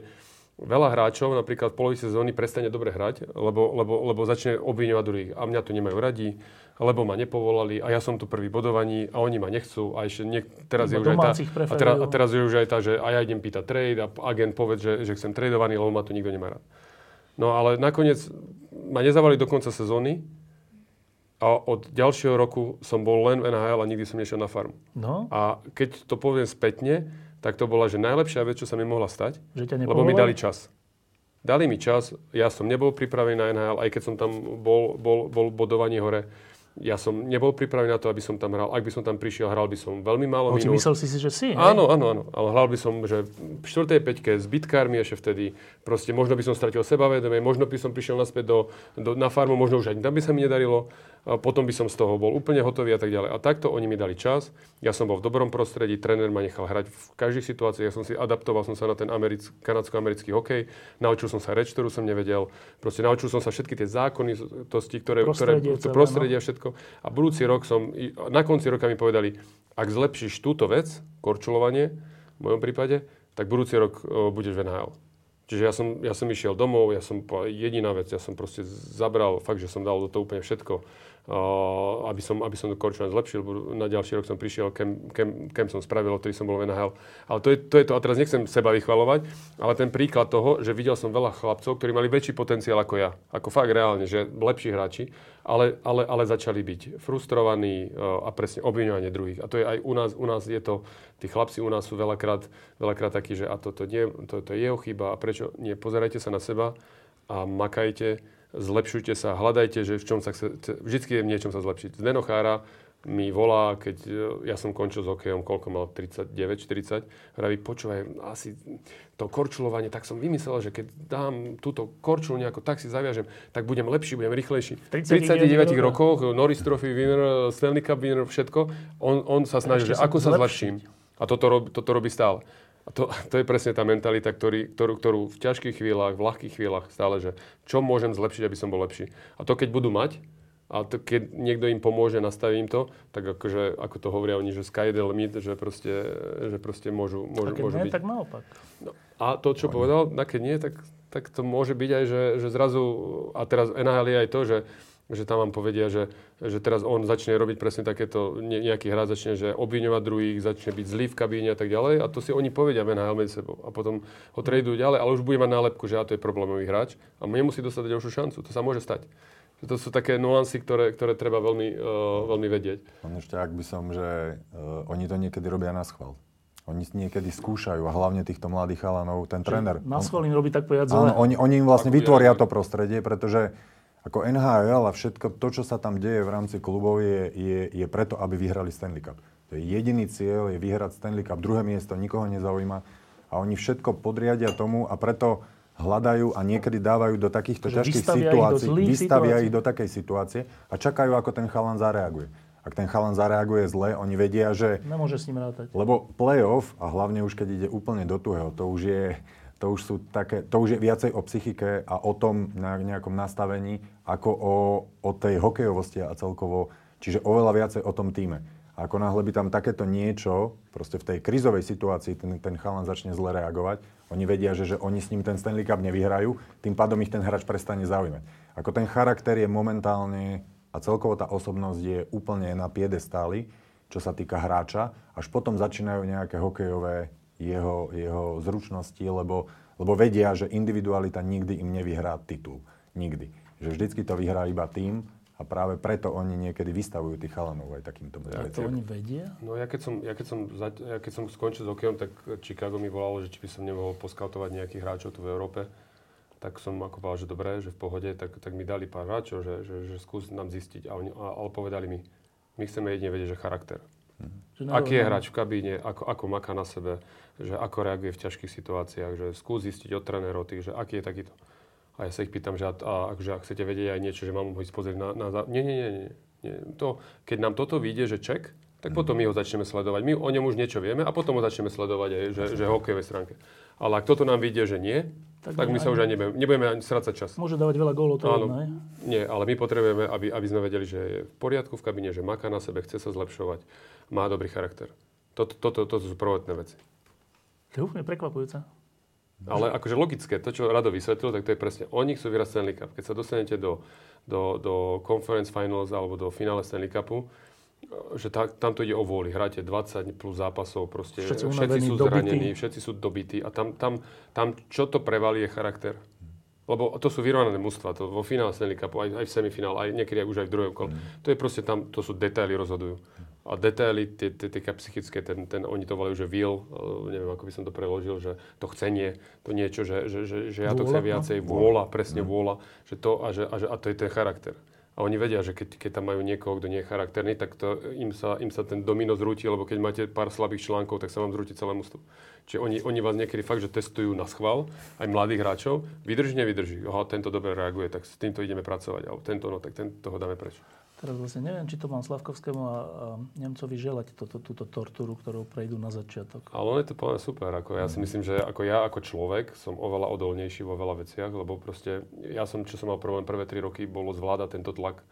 veľa hráčov napríklad v polovici sezóny prestane dobre hrať, lebo, lebo, lebo začne obviňovať druhých. A mňa tu nemajú radi, lebo ma nepovolali a ja som tu prvý bodovaní a oni ma nechcú. A ešte niek- teraz, je už aj tá, a, teraz, a teraz je už aj tá, že a ja idem pýtať trade a agent povedz, že, že chcem tradovaný, lebo ma tu nikto nemá rád. No ale nakoniec ma nezavali do konca sezóny a od ďalšieho roku som bol len v NHL a nikdy som nešiel na farmu. No. A keď to poviem spätne, tak to bola, že najlepšia vec, čo sa mi mohla stať, že lebo mi dali čas. Dali mi čas, ja som nebol pripravený na NHL, aj keď som tam bol, bol, bol bodovanie hore ja som nebol pripravený na to, aby som tam hral. Ak by som tam prišiel, hral by som veľmi málo minút. myslel si si, že si, hej? Áno, áno, áno. Ale hral by som, že v 4. peťke s bitkármi ešte vtedy. Proste možno by som stratil sebavedomie, možno by som prišiel naspäť do, do, na farmu, možno už aj tam by sa mi nedarilo potom by som z toho bol úplne hotový a tak ďalej. A takto oni mi dali čas, ja som bol v dobrom prostredí, tréner ma nechal hrať v každej situácii, ja som si adaptoval som sa na ten americk, kanadsko-americký hokej, naučil som sa reč, ktorú som nevedel, proste naučil som sa všetky tie zákony, tosti, ktoré, prostredie, ktoré, no. všetko. A budúci rok som, na konci roka mi povedali, ak zlepšíš túto vec, korčulovanie, v mojom prípade, tak budúci rok budeš v NHL. Čiže ja som, ja som išiel domov, ja som, jediná vec, ja som proste zabral, fakt, že som dal do toho úplne všetko aby som, aby som to Korčulan zlepšil. Na ďalší rok som prišiel, kem, kem, kem som spravil, ktorý som bol v NHL. Ale to je, to je to, a teraz nechcem seba vychvalovať, ale ten príklad toho, že videl som veľa chlapcov, ktorí mali väčší potenciál ako ja. Ako fakt reálne, že lepší hráči, ale, ale, ale začali byť frustrovaní a presne obviňovanie druhých. A to je aj u nás, u nás je to, tí chlapci u nás sú veľakrát, veľakrát takí, že a toto nie, to, to je jeho chyba a prečo nie, pozerajte sa na seba a makajte zlepšujte sa, hľadajte, že v čom sa chce, vždycky je v niečom sa zlepšiť. Zdeno Chára mi volá, keď e, ja som končil s hokejom, koľko mal, 39, 40, vraví, počúvaj, asi to korčulovanie, tak som vymyslel, že keď dám túto korčulu nejako tak si zaviažem, tak budem lepší, budem rýchlejší. V 39 rokoch, Norris Trophy winner, Stanley Cup winner, všetko, on, on sa snaží, že ako sa zlepším. A toto, toto robí stále. A to, to je presne tá mentalita, ktorý, ktorú, ktorú v ťažkých chvíľach, v ľahkých chvíľach stále, že čo môžem zlepšiť, aby som bol lepší. A to keď budú mať, a to, keď niekto im pomôže, nastavím to, tak akože, ako to hovoria oni, že sky the limit, že proste, že proste môžu, môžu, a keď môžu nie, byť. tak naopak. No, a to, čo Oni. povedal, na keď nie, tak, tak to môže byť aj, že, že zrazu, a teraz NHL je aj to, že že tam vám povedia, že, že teraz on začne robiť presne takéto, nejaký hráč začne, že obviňovať druhých, začne byť zlý v kabíne a tak ďalej. A to si oni povedia v NHL medzi sebou. A potom ho tradujú ďalej, ale už bude mať nálepku, že a to je problémový hráč a nemusí dostať ďalšiu šancu. To sa môže stať. To sú také nuancy, ktoré, ktoré treba veľmi, uh, veľmi vedieť. On ešte ak by som, že uh, oni to niekedy robia na schvál. Oni niekedy skúšajú a hlavne týchto mladých chalanov, ten tréner. Na schvál im robí tak povedať zle. Áno, oni, oni im vlastne vytvoria to prostredie, pretože ako NHL a všetko to, čo sa tam deje v rámci klubov, je, je, je preto, aby vyhrali Stanley Cup. To je jediný cieľ, je vyhrať Stanley Cup. Druhé miesto nikoho nezaujíma. A oni všetko podriadia tomu a preto hľadajú a niekedy dávajú do takýchto ťažkých situácií, ich vystavia ich do takej situácie a čakajú, ako ten chalan zareaguje. Ak ten chalan zareaguje zle, oni vedia, že... Nemôže s ním rátať. Lebo playoff, a hlavne už keď ide úplne do tuhého, to už je to už, sú také, to už je viacej o psychike a o tom na nejakom nastavení, ako o, o tej hokejovosti a celkovo, čiže oveľa viacej o tom týme. A ako náhle by tam takéto niečo, proste v tej krizovej situácii ten, ten chalan začne zle reagovať, oni vedia, že, že oni s ním ten Stanley Cup nevyhrajú, tým pádom ich ten hráč prestane zaujímať. Ako ten charakter je momentálne a celkovo tá osobnosť je úplne na piedestáli, čo sa týka hráča, až potom začínajú nejaké hokejové jeho, jeho zručnosti, lebo, lebo vedia, že individualita nikdy im nevyhrá titul. Nikdy. Že vždycky to vyhrá iba tým a práve preto oni niekedy vystavujú tých chalanov aj takýmto ja, to oni vedia? No ja keď som, ja keď som, ja keď som skončil s hokejom, tak Chicago mi volalo, že či by som nemohol poskautovať nejakých hráčov tu v Európe. Tak som ako povedal, že dobre, že v pohode, tak, tak mi dali pár hráčov, že, že, že skús nám zistiť. A oni, a, ale povedali mi, my chceme jedine vedieť, že charakter. Mm. Aký je hráč v kabíne, ako, ako maká na sebe, že ako reaguje v ťažkých situáciách, že skús zistiť od trénerov tých, že aký je takýto. A ja sa ich pýtam, že a, a, akože, ak chcete vedieť aj niečo, že mám ísť pozrieť na, na... Nie, nie, nie, nie. Nie. To, keď nám toto vyjde, že ček, tak potom my ho začneme sledovať. My o ňom už niečo vieme a potom ho začneme sledovať aj, že, že hokejovej stránke. Ale ak toto nám vyjde, že nie, tak, tak my sa už ani nebudeme, nebudeme ani strácať čas. Môže dávať veľa gólov, to Áno? Nie, ale my potrebujeme, aby, aby sme vedeli, že je v poriadku v kabine, že maká na sebe, chce sa zlepšovať, má dobrý charakter. Toto, toto, toto sú prvotné veci. To je úplne prekvapujúce. Ale akože logické, to, čo Rado vysvetlil, tak to je presne, oni chcú vyhrať Stanley Cup. Keď sa dostanete do, do, do Conference Finals alebo do finále Stanley Cupu, že tá, tam to ide o vôli. Hráte 20 plus zápasov, proste všetci, všetci sú zranení, všetci sú dobití a tam, tam, tam čo to prevalí je charakter. Lebo to sú vyrovnané mužstva, to vo finále Stanley Cupu, aj, aj v semifinále, aj niekedy aj už aj v druhom kole. Mm. To je proste tam, to sú detaily rozhodujú. A detaily, tie, tie, tie psychické, ten, ten, oni to volajú, že will, uh, neviem, ako by som to preložil, že to chcenie, to niečo, že, že, že, že ja to chcem no. viacej, vôľa, presne mm. vôľa, že to a, že, a, že, a to je ten charakter. A oni vedia, že keď, keď tam majú niekoho, kto nie je charakterný, tak to, im, sa, im sa ten domino zrúti, lebo keď máte pár slabých článkov, tak sa vám zrúti celé mústvo. Čiže oni, oni vás niekedy fakt, že testujú na schvál, aj mladých hráčov, vydrží, nevydrží. Aha, tento dobre reaguje, tak s týmto ideme pracovať. A tento, no tak ten, toho dáme preč. Teraz vlastne neviem, či to mám Slavkovskému a, a Nemcovi želať toto, túto tortúru, ktorú prejdú na začiatok. Ale on je to plne super. Ako ja si myslím, že ako ja ako človek som oveľa odolnejší vo veľa veciach, lebo proste ja som, čo som mal problém prvé tri roky, bolo zvládať tento tlak.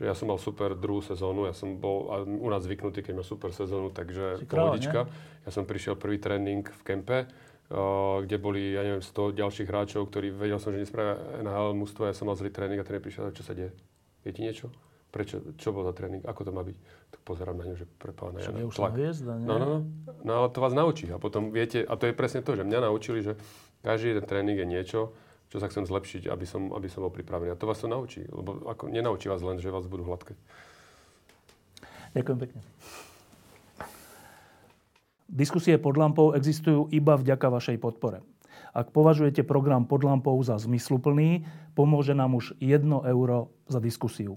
Že ja som mal super druhú sezónu, ja som bol u nás zvyknutý, keď má super sezónu, takže pohodička. Ja som prišiel prvý tréning v kempe, Uh, kde boli, ja neviem, 100 ďalších hráčov, ktorí vedel som, že nespravia NHL mústvo, ja som mal zlý tréning a tréner prišiel, čo sa deje? Je ti niečo? Prečo, čo bol za tréning, ako to má byť. Tak pozerám na ňu, že prepána ja je už tlak. hviezda, nie? No, no, no, no, ale to vás naučí. A potom viete, a to je presne to, že mňa naučili, že každý jeden tréning je niečo, čo sa chcem zlepšiť, aby som, aby som bol pripravený. A to vás to naučí, lebo ako, nenaučí vás len, že vás budú hladké. Ďakujem pekne. Diskusie pod lampou existujú iba vďaka vašej podpore. Ak považujete program pod lampou za zmysluplný, pomôže nám už 1 euro za diskusiu.